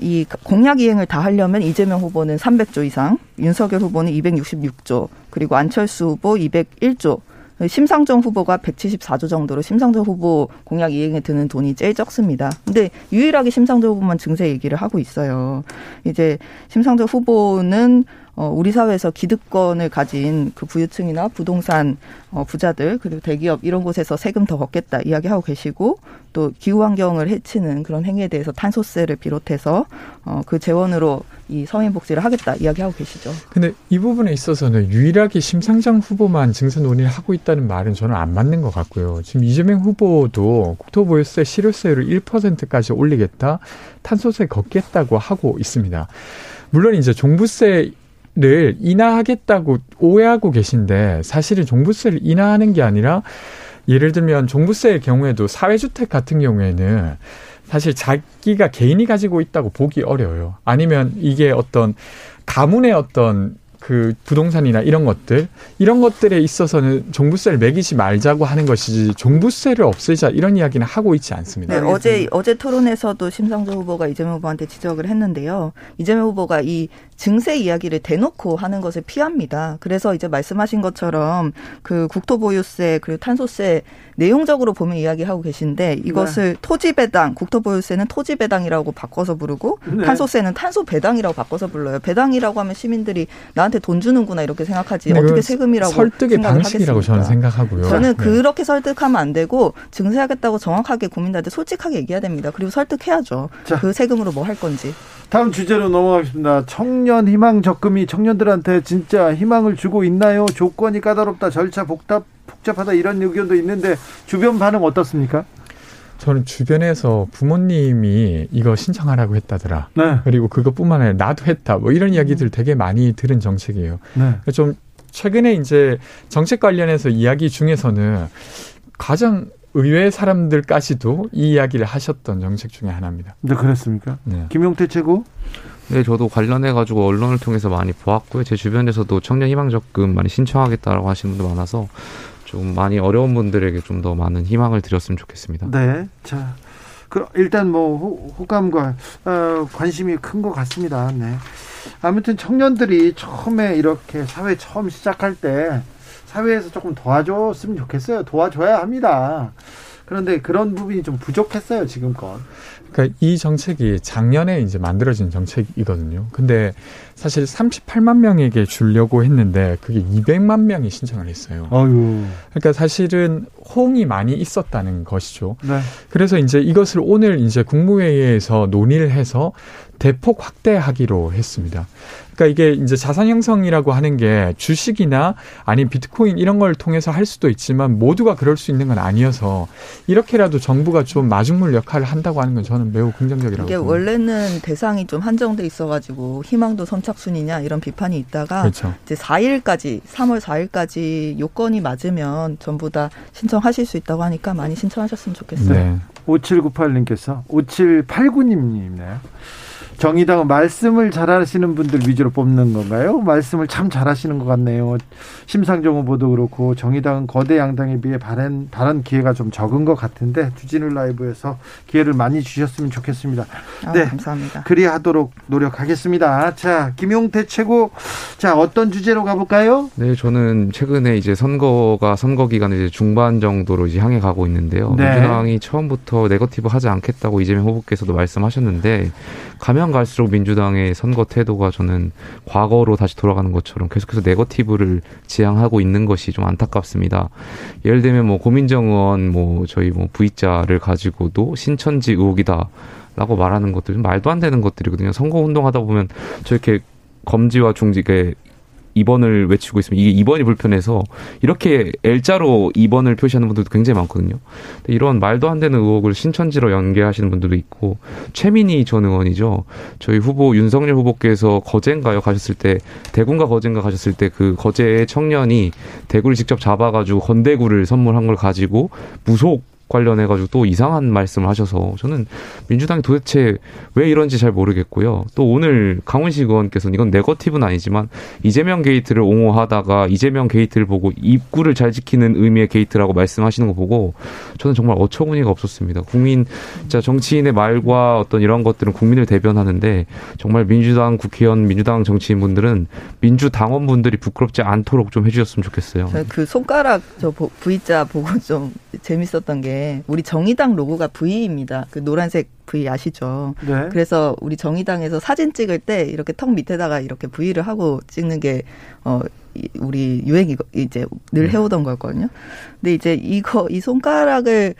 이 공약 이행을 다 하려면 이재명 후보는 300조 이상, 윤석열 후보는 266조, 그리고 안철수 후보 201조, 심상정 후보가 174조 정도로 심상정 후보 공약 이행에 드는 돈이 제일 적습니다. 근데 유일하게 심상정 후보만 증세 얘기를 하고 있어요. 이제 심상정 후보는 어, 우리 사회에서 기득권을 가진 그 부유층이나 부동산 어, 부자들 그리고 대기업 이런 곳에서 세금 더 걷겠다 이야기하고 계시고 또 기후 환경을 해치는 그런 행위에 대해서 탄소세를 비롯해서 어, 그 재원으로 이 서민 복지를 하겠다 이야기하고 계시죠. 근데 이 부분에 있어서는 유일하게 심상정 후보만 증세 논의를 하고 있다는 말은 저는 안 맞는 것 같고요. 지금 이재명 후보도 국토보유세 실효세율을 1%까지 올리겠다, 탄소세 걷겠다고 하고 있습니다. 물론 이제 종부세 를 인하하겠다고 오해하고 계신데 사실은 종부세를 인하하는 게 아니라 예를 들면 종부세의 경우에도 사회주택 같은 경우에는 사실 자기가 개인이 가지고 있다고 보기 어려워요. 아니면 이게 어떤 가문의 어떤 그 부동산이나 이런 것들 이런 것들에 있어서는 종부세를 매기지 말자고 하는 것이지 종부세를 없애자 이런 이야기는 하고 있지 않습니다. 네, 어제 어제 토론에서도 심상조 후보가 이재명 후보한테 지적을 했는데요. 이재명 후보가 이 증세 이야기를 대놓고 하는 것을 피합니다. 그래서 이제 말씀하신 것처럼 그 국토보유세 그리고 탄소세 내용적으로 보면 이야기하고 계신데 이것을 네. 토지 배당, 국토보유세는 토지 배당이라고 바꿔서 부르고 네. 탄소세는 탄소 배당이라고 바꿔서 불러요. 배당이라고 하면 시민들이 나한테 돈 주는구나 이렇게 생각하지 어떻게 세금이라고 설득의 방식이라고 하겠습니까? 저는 생각하고요. 저는 네. 그렇게 설득하면 안 되고 증세하겠다고 정확하게 국민들한테 솔직하게 얘기해야 됩니다. 그리고 설득해야죠. 자. 그 세금으로 뭐 할 건지. 다음 주제로 넘어가겠습니다. 청년 희망 적금이 청년들한테 진짜 희망을 주고 있나요? 조건이 까다롭다, 절차 복잡, 복잡하다 이런 의견도 있는데 주변 반응 어떻습니까? 저는 주변에서 부모님이 이거 신청하라고 했다더라. 네. 그리고 그것뿐만 아니라 나도 했다. 뭐 이런 이야기들 되게 많이 들은 정책이에요. 네. 좀 최근에 이제 정책 관련해서 이야기 중에서는 가장 의외 사람들까지도 이 이야기를 하셨던 정책 중에 하나입니다. 네, 그렇습니까? 네. 김용태 최고? 네, 저도 관련해 가지고 언론을 통해서 많이 보았고요. 제 주변에서도 청년 희망 적금 많이 신청하겠다라고 하시는 분들 많아서 좀 많이 어려운 분들에게 좀 더 많은 희망을 드렸으면 좋겠습니다. 네, 자, 그 일단 뭐 호, 감과 어, 관심이 큰 것 같습니다. 네. 아무튼 청년들이 처음에 이렇게 사회 처음 시작할 때 사회에서 조금 도와줬으면 좋겠어요. 도와줘야 합니다. 그런데 그런 부분이 좀 부족했어요, 지금껏. 그러니까 이 정책이 작년에 이제 만들어진 정책이거든요. 근데 사실 38만 명에게 주려고 했는데 그게 200만 명이 신청을 했어요. 어유. 그러니까 사실은 호응이 많이 있었다는 것이죠. 네. 그래서 이제 이것을 오늘 이제 국무회의에서 논의를 해서 대폭 확대하기로 했습니다. 그러니까 이게 이제 자산 형성이라고 하는 게 주식이나 아니면 비트코인 이런 걸 통해서 할 수도 있지만 모두가 그럴 수 있는 건 아니어서 이렇게라도 정부가 좀 마중물 역할을 한다고 하는 건 저는 매우 긍정적이라고 이게 봅니다. 원래는 대상이 좀 한정돼 있어가지고 희망도 선착순이냐 이런 비판이 있다가 그렇죠. 이제 4일까지 3월 4일까지 요건이 맞으면 전부 다 신청하실 수 있다고 하니까 많이 신청하셨으면 좋겠어요. 네. 5798님께서 5789님이네요. 정의당은 말씀을 잘하시는 분들 위주로 뽑는 건가요? 말씀을 참 잘하시는 것 같네요. 심상정 후보도 그렇고 정의당은 거대 양당에 비해 발언, 발언 기회가 좀 적은 것 같은데 주진우 라이브에서 기회를 많이 주셨으면 좋겠습니다. 아, 네, 감사합니다. 그리하도록 노력하겠습니다. 자, 김용태 최고, 자 어떤 주제로 가볼까요? 네, 저는 최근에 이제 선거가 선거 기간에 이제 중반 정도로 이제 향해 가고 있는데요. 네. 민주당이 처음부터 네거티브 하지 않겠다고 이재명 후보께서도 말씀하셨는데 가면 갈수록 민주당의 선거 태도가 저는 과거로 다시 돌아가는 것처럼 계속해서 네거티브를 지향하고 있는 것이 좀 안타깝습니다. 예를 들면 뭐 고민정 의원 뭐 저희 뭐 V자를 가지고도 신천지 의혹이다. 라고 말하는 것들 말도 안 되는 것들이거든요. 선거 운동하다 보면 저렇게 검지와 중직에 2번을 외치고 있으면 이게 2번이 불편해서 이렇게 L자로 2번을 표시하는 분들도 굉장히 많거든요. 이런 말도 안 되는 의혹을 신천지로 연계하시는 분들도 있고 최민희 전 의원이죠. 저희 후보 윤석열 후보께서 거제인가요 가셨을 때 대구인가 거제인가 가셨을 때 그 거제의 청년이 대구를 직접 잡아가지고 건대구를 선물한 걸 가지고 무속 관련해 가지고 또 이상한 말씀을 하셔서 저는 민주당이 도대체 왜 이런지 잘 모르겠고요. 또 오늘 강훈식 의원께서는 이건 네거티브는 아니지만 이재명 게이트를 옹호하다가 이재명 게이트를 보고 입구를 잘 지키는 의미의 게이트라고 말씀하시는 거 보고 저는 정말 어처구니가 없었습니다. 국민 진짜 정치인의 말과 어떤 이런 것들은 국민을 대변하는데 정말 민주당 국회의원, 민주당 정치인분들은 민주당원분들이 부끄럽지 않도록 좀 해주셨으면 좋겠어요. 그 손가락 저 V자 보고 좀 재밌었던 게게 우리 정의당 로고가 V입니다. 그 노란색 V 아시죠? 네. 그래서 우리 정의당에서 사진 찍을 때 이렇게 턱 밑에다가 이렇게 V를 하고 찍는 게 어. 우리 유행이 이제 늘 네. 해오던 거였거든요. 근데 이제 이거 이 손가락을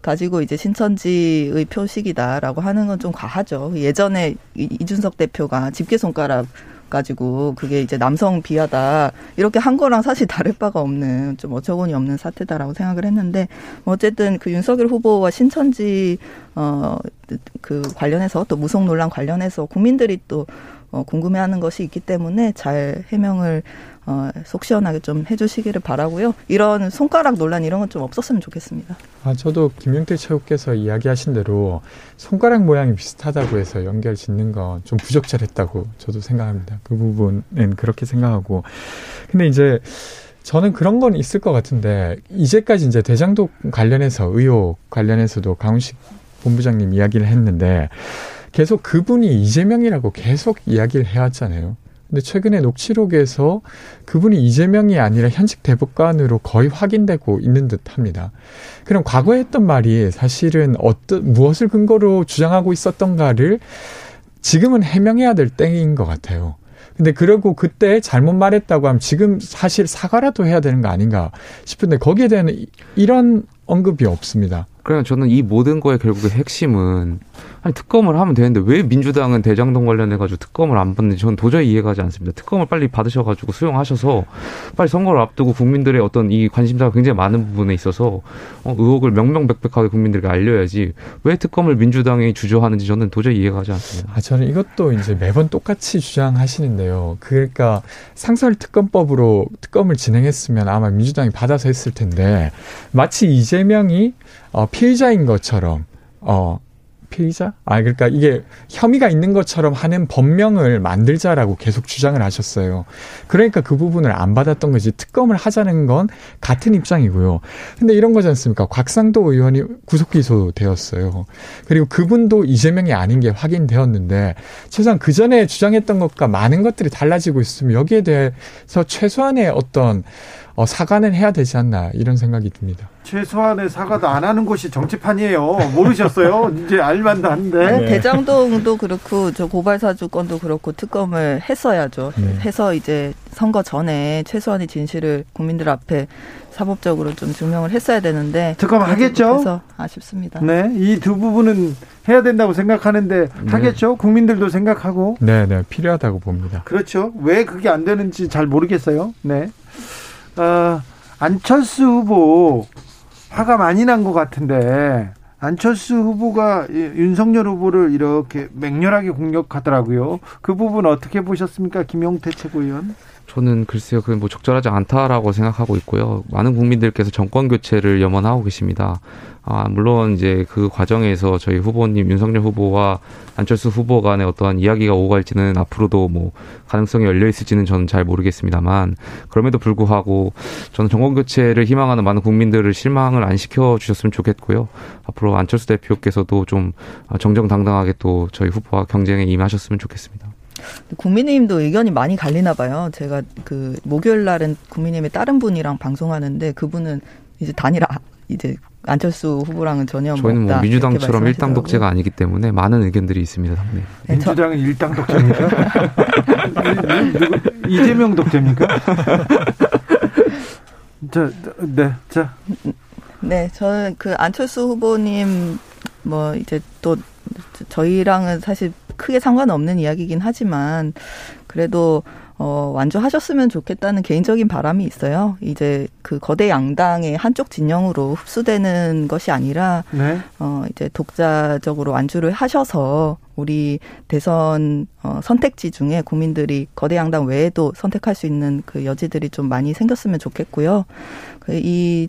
가지고 이제 신천지의 표식이다라고 하는 건 좀 과하죠. 예전에 이준석 대표가 집게 손가락 가지고 그게 이제 남성 비하다 이렇게 한 거랑 사실 다를 바가 없는 좀 어처구니 없는 사태다라고 생각을 했는데 뭐 어쨌든 그 윤석열 후보와 신천지 어그 관련해서 또 무속 논란 관련해서 국민들이 또 어, 궁금해하는 것이 있기 때문에 잘 해명을 어, 속 시원하게 좀 해주시기를 바라고요. 이런 손가락 논란 이런 건 좀 없었으면 좋겠습니다. 아 저도 김용태 최욱께서 이야기하신 대로 손가락 모양이 비슷하다고 해서 연결 짓는 건 좀 부적절했다고 저도 생각합니다. 그 부분은 그렇게 생각하고 근데 이제 저는 그런 건 있을 것 같은데 이제까지 이제 대장독 관련해서 의혹 관련해서도 강훈식 본부장님 이야기를 했는데 계속 그분이 이재명이라고 계속 이야기를 해왔잖아요. 근데 최근에 녹취록에서 그분이 이재명이 아니라 현직 대법관으로 거의 확인되고 있는 듯 합니다. 그럼 과거에 했던 말이 사실은 어떤, 무엇을 근거로 주장하고 있었던가를 지금은 해명해야 될 때인 것 같아요. 근데 그러고 그때 잘못 말했다고 하면 지금 사실 사과라도 해야 되는 거 아닌가 싶은데 거기에 대한 이런 언급이 없습니다. 그냥 저는 이 모든 거의 결국의 핵심은 아니 특검을 하면 되는데 왜 민주당은 대장동 관련해 가지고 특검을 안 받는지 저는 도저히 이해가 가지 않습니다. 특검을 빨리 받으셔 가지고 수용하셔서 빨리 선거를 앞두고 국민들의 어떤 이 관심사가 굉장히 많은 부분에 있어서 어, 의혹을 명명백백하게 국민들에게 알려야지 왜 특검을 민주당이 주저하는지 저는 도저히 이해가 가지 않습니다. 아 저는 이것도 이제 매번 똑같이 주장하시는데요. 그러니까 상설 특검법으로 특검을 진행했으면 아마 민주당이 받아서 했을 텐데 마치 이재명이 어, 피의자인 것처럼 어, 피의자? 아, 그러니까 이게 혐의가 있는 것처럼 하는 법명을 만들자라고 계속 주장을 하셨어요. 그러니까 그 부분을 안 받았던 거지. 특검을 하자는 건 같은 입장이고요. 근데 이런 거지 않습니까? 곽상도 의원이 구속 기소되었어요. 그리고 그분도 이재명이 아닌 게 확인되었는데 최소한 그 전에 주장했던 것과 많은 것들이 달라지고 있으면 여기에 대해서 최소한의 어떤 어, 사과는 해야 되지 않나 이런 생각이 듭니다. 최소한의 사과도 안 하는 곳이 정치판이에요. 모르셨어요? 이제 알만도 한데. 네. 대장동도 그렇고 저 고발사주 건도 그렇고 특검을 했어야죠. 네. 해서 이제 선거 전에 최소한의 진실을 국민들 앞에 사법적으로 좀 증명을 했어야 되는데 특검 하겠죠. 그래서 아쉽습니다. 네, 이 두 부분은 해야 된다고 생각하는데 네. 하겠죠. 국민들도 생각하고. 네, 네, 필요하다고 봅니다. 그렇죠. 왜 그게 안 되는지 잘 모르겠어요. 네. 어, 안철수 후보 화가 많이 난 것 같은데 안철수 후보가 윤석열 후보를 이렇게 맹렬하게 공격하더라고요. 그 부분 어떻게 보셨습니까, 김용태 최고위원? 저는 글쎄요, 그건 뭐 적절하지 않다라고 생각하고 있고요. 많은 국민들께서 정권 교체를 염원하고 계십니다. 아, 물론 이제 그 과정에서 저희 후보님 윤석열 후보와 안철수 후보 간의 어떠한 이야기가 오갈지는 앞으로도 뭐 가능성이 열려 있을지는 저는 잘 모르겠습니다만 그럼에도 불구하고 저는 정권 교체를 희망하는 많은 국민들을 실망을 안 시켜 주셨으면 좋겠고요. 앞으로 안철수 대표께서도 좀 정정당당하게 또 저희 후보와 경쟁에 임하셨으면 좋겠습니다. 국민의힘도 의견이 많이 갈리나 봐요. 제가 그 목요일 날은 국민의힘의 다른 분이랑 방송하는데 그분은 이제 단일화 이제 안철수 후보랑은 전혀 저희는 뭐 민주당처럼 일당 독재가 아니기 때문에 많은 의견들이 있습니다. 네. 네 민주당은 일당 독재입니까? 이재명 독재입니까? 자, 네, 자. 네, 저는 그 안철수 후보님 뭐 이제 또 저희랑은 사실 크게 상관없는 이야기긴 하지만 그래도 어, 완주하셨으면 좋겠다는 개인적인 바람이 있어요. 이제 그 거대 양당의 한쪽 진영으로 흡수되는 것이 아니라, 네. 어, 이제 독자적으로 완주를 하셔서 우리 대선 어, 선택지 중에 국민들이 거대 양당 외에도 선택할 수 있는 그 여지들이 좀 많이 생겼으면 좋겠고요. 그이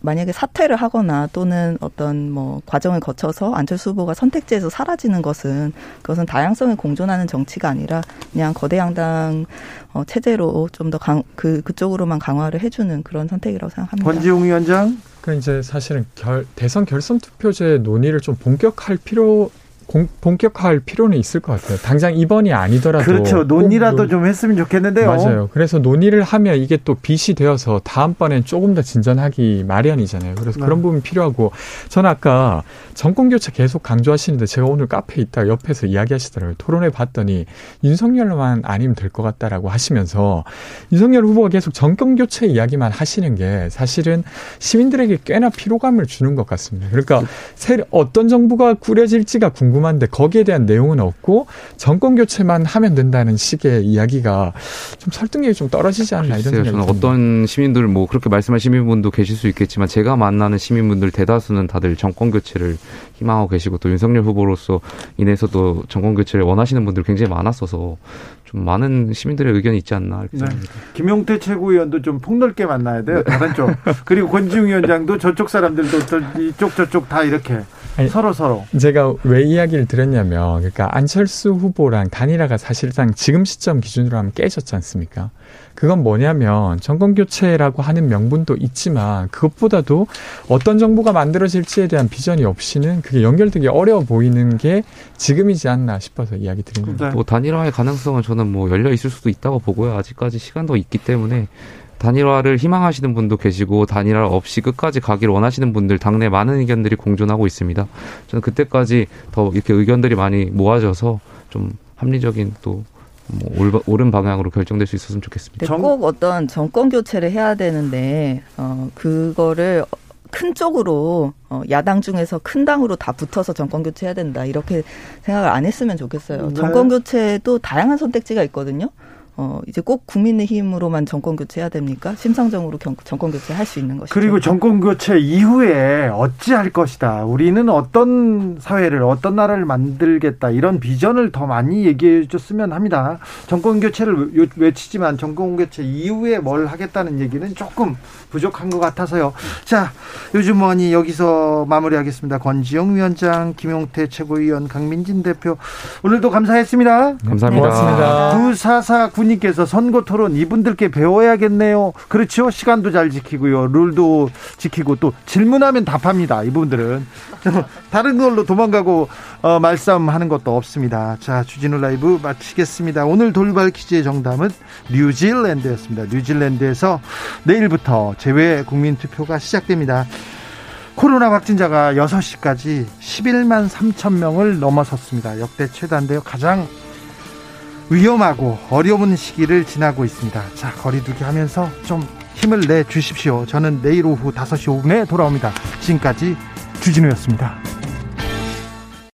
만약에 사퇴를 하거나 또는 어떤 뭐 과정을 거쳐서 안철수 후보가 선택지에서 사라지는 것은 그것은 다양성에 공존하는 정치가 아니라 그냥 거대 양당 어, 체제로 좀 더 강 그 그쪽으로만 강화를 해주는 그런 선택이라고 생각합니다. 권지웅 위원장. 그 이제 사실은 결, 대선 결선 투표제 논의를 좀 본격할 필요 본, 본격화할 필요는 있을 것 같아요. 당장 이번이 아니더라도 그렇죠. 논의라도 논... 좀 했으면 좋겠는데요. 맞아요. 그래서 논의를 하면 이게 또 빚이 되어서 다음번엔 조금 더 진전하기 마련이잖아요. 그래서 네. 그런 부분 필요하고 저는 아까 정권 교체 계속 강조하시는데 제가 오늘 카페에 있다 옆에서 이야기하시더라고요. 토론회 봤더니 윤석열만 아니면 될 것 같다라고 하시면서 윤석열 후보가 계속 정권 교체 이야기만 하시는 게 사실은 시민들에게 꽤나 피로감을 주는 것 같습니다. 그러니까 새, 어떤 정부가 꾸려질지가 궁금 한데 거기에 대한 내용은 없고 정권 교체만 하면 된다는 식의 이야기가 좀 설득력이 좀 떨어지지 않나 이런 생각이 듭니다. 어떤 시민들 뭐 그렇게 말씀하신 시민분도 계실 수 있겠지만 제가 만나는 시민분들 대다수는 다들 정권 교체를 희망하고 계시고 또 윤석열 후보로서 인해서도 정권 교체를 원하시는 분들 굉장히 많았어서 좀 많은 시민들의 의견이 있지 않나 이렇게 네. 생각합니다. 김용태 최고위원도 좀 폭넓게 만나야 돼요. 다른 쪽. 그리고 권지웅 위원장도 저쪽 사람들도 이쪽 저쪽 다 이렇게 아니, 서로 서로. 제가 왜 이야기를 드렸냐면, 그러니까 안철수 후보랑 단일화가 사실상 지금 시점 기준으로 하면 깨졌지 않습니까? 그건 뭐냐면 정권 교체라고 하는 명분도 있지만 그것보다도 어떤 정부가 만들어질지에 대한 비전이 없이는 그게 연결되기 어려워 보이는 게 지금이지 않나 싶어서 이야기 드립니다. 뭐 단일화의 가능성은 저는 뭐 열려 있을 수도 있다고 보고요. 아직까지 시간도 있기 때문에 단일화를 희망하시는 분도 계시고 단일화 없이 끝까지 가기를 원하시는 분들 당내 많은 의견들이 공존하고 있습니다. 저는 그때까지 더 이렇게 의견들이 많이 모아져서 좀 합리적인 또 뭐 옳은 방향으로 결정될 수 있었으면 좋겠습니다. 네, 꼭 어떤 정권 교체를 해야 되는데 어 그거를 큰 쪽으로 어, 야당 중에서 큰 당으로 다 붙어서 정권 교체해야 된다 이렇게 생각을 안 했으면 좋겠어요. 네. 정권 교체도 다양한 선택지가 있거든요. 어, 이제 꼭 국민의힘으로만 정권 교체해야 됩니까? 심상정으로 경, 정권 교체 할 수 있는 것이죠. 그리고 정권 교체 이후에 어찌할 것이다. 우리는 어떤 사회를 어떤 나라를 만들겠다. 이런 비전을 더 많이 얘기해 줬으면 합니다. 정권 교체를 외치지만 정권 교체 이후에 뭘 하겠다는 얘기는 조금 부족한 것 같아서요. 자, 요즘 뭐니 여기서 마무리하겠습니다. 권지영 위원장, 김용태 최고위원, 강민진 대표 오늘도 감사했습니다. 감사합니다. 고맙습니다. 944 군님께서 선거 토론 이분들께 배워야겠네요. 그렇죠. 시간도 잘 지키고요. 룰도 지키고 또 질문하면 답합니다. 이분들은. 다른 걸로 도망가고 어, 말싸움하는 것도 없습니다. 자, 주진우 라이브 마치겠습니다. 오늘 돌발 퀴즈의 정답은 뉴질랜드였습니다. 뉴질랜드에서 내일부터 재외 국민 투표가 시작됩니다. 코로나 확진자가 6시까지 11만 3천 명을 넘어섰습니다. 역대 최다인데요. 가장 위험하고 어려운 시기를 지나고 있습니다. 자, 거리두기 하면서 좀 힘을 내 주십시오. 저는 내일 오후 5시 5분에 돌아옵니다. 지금까지 주진우였습니다.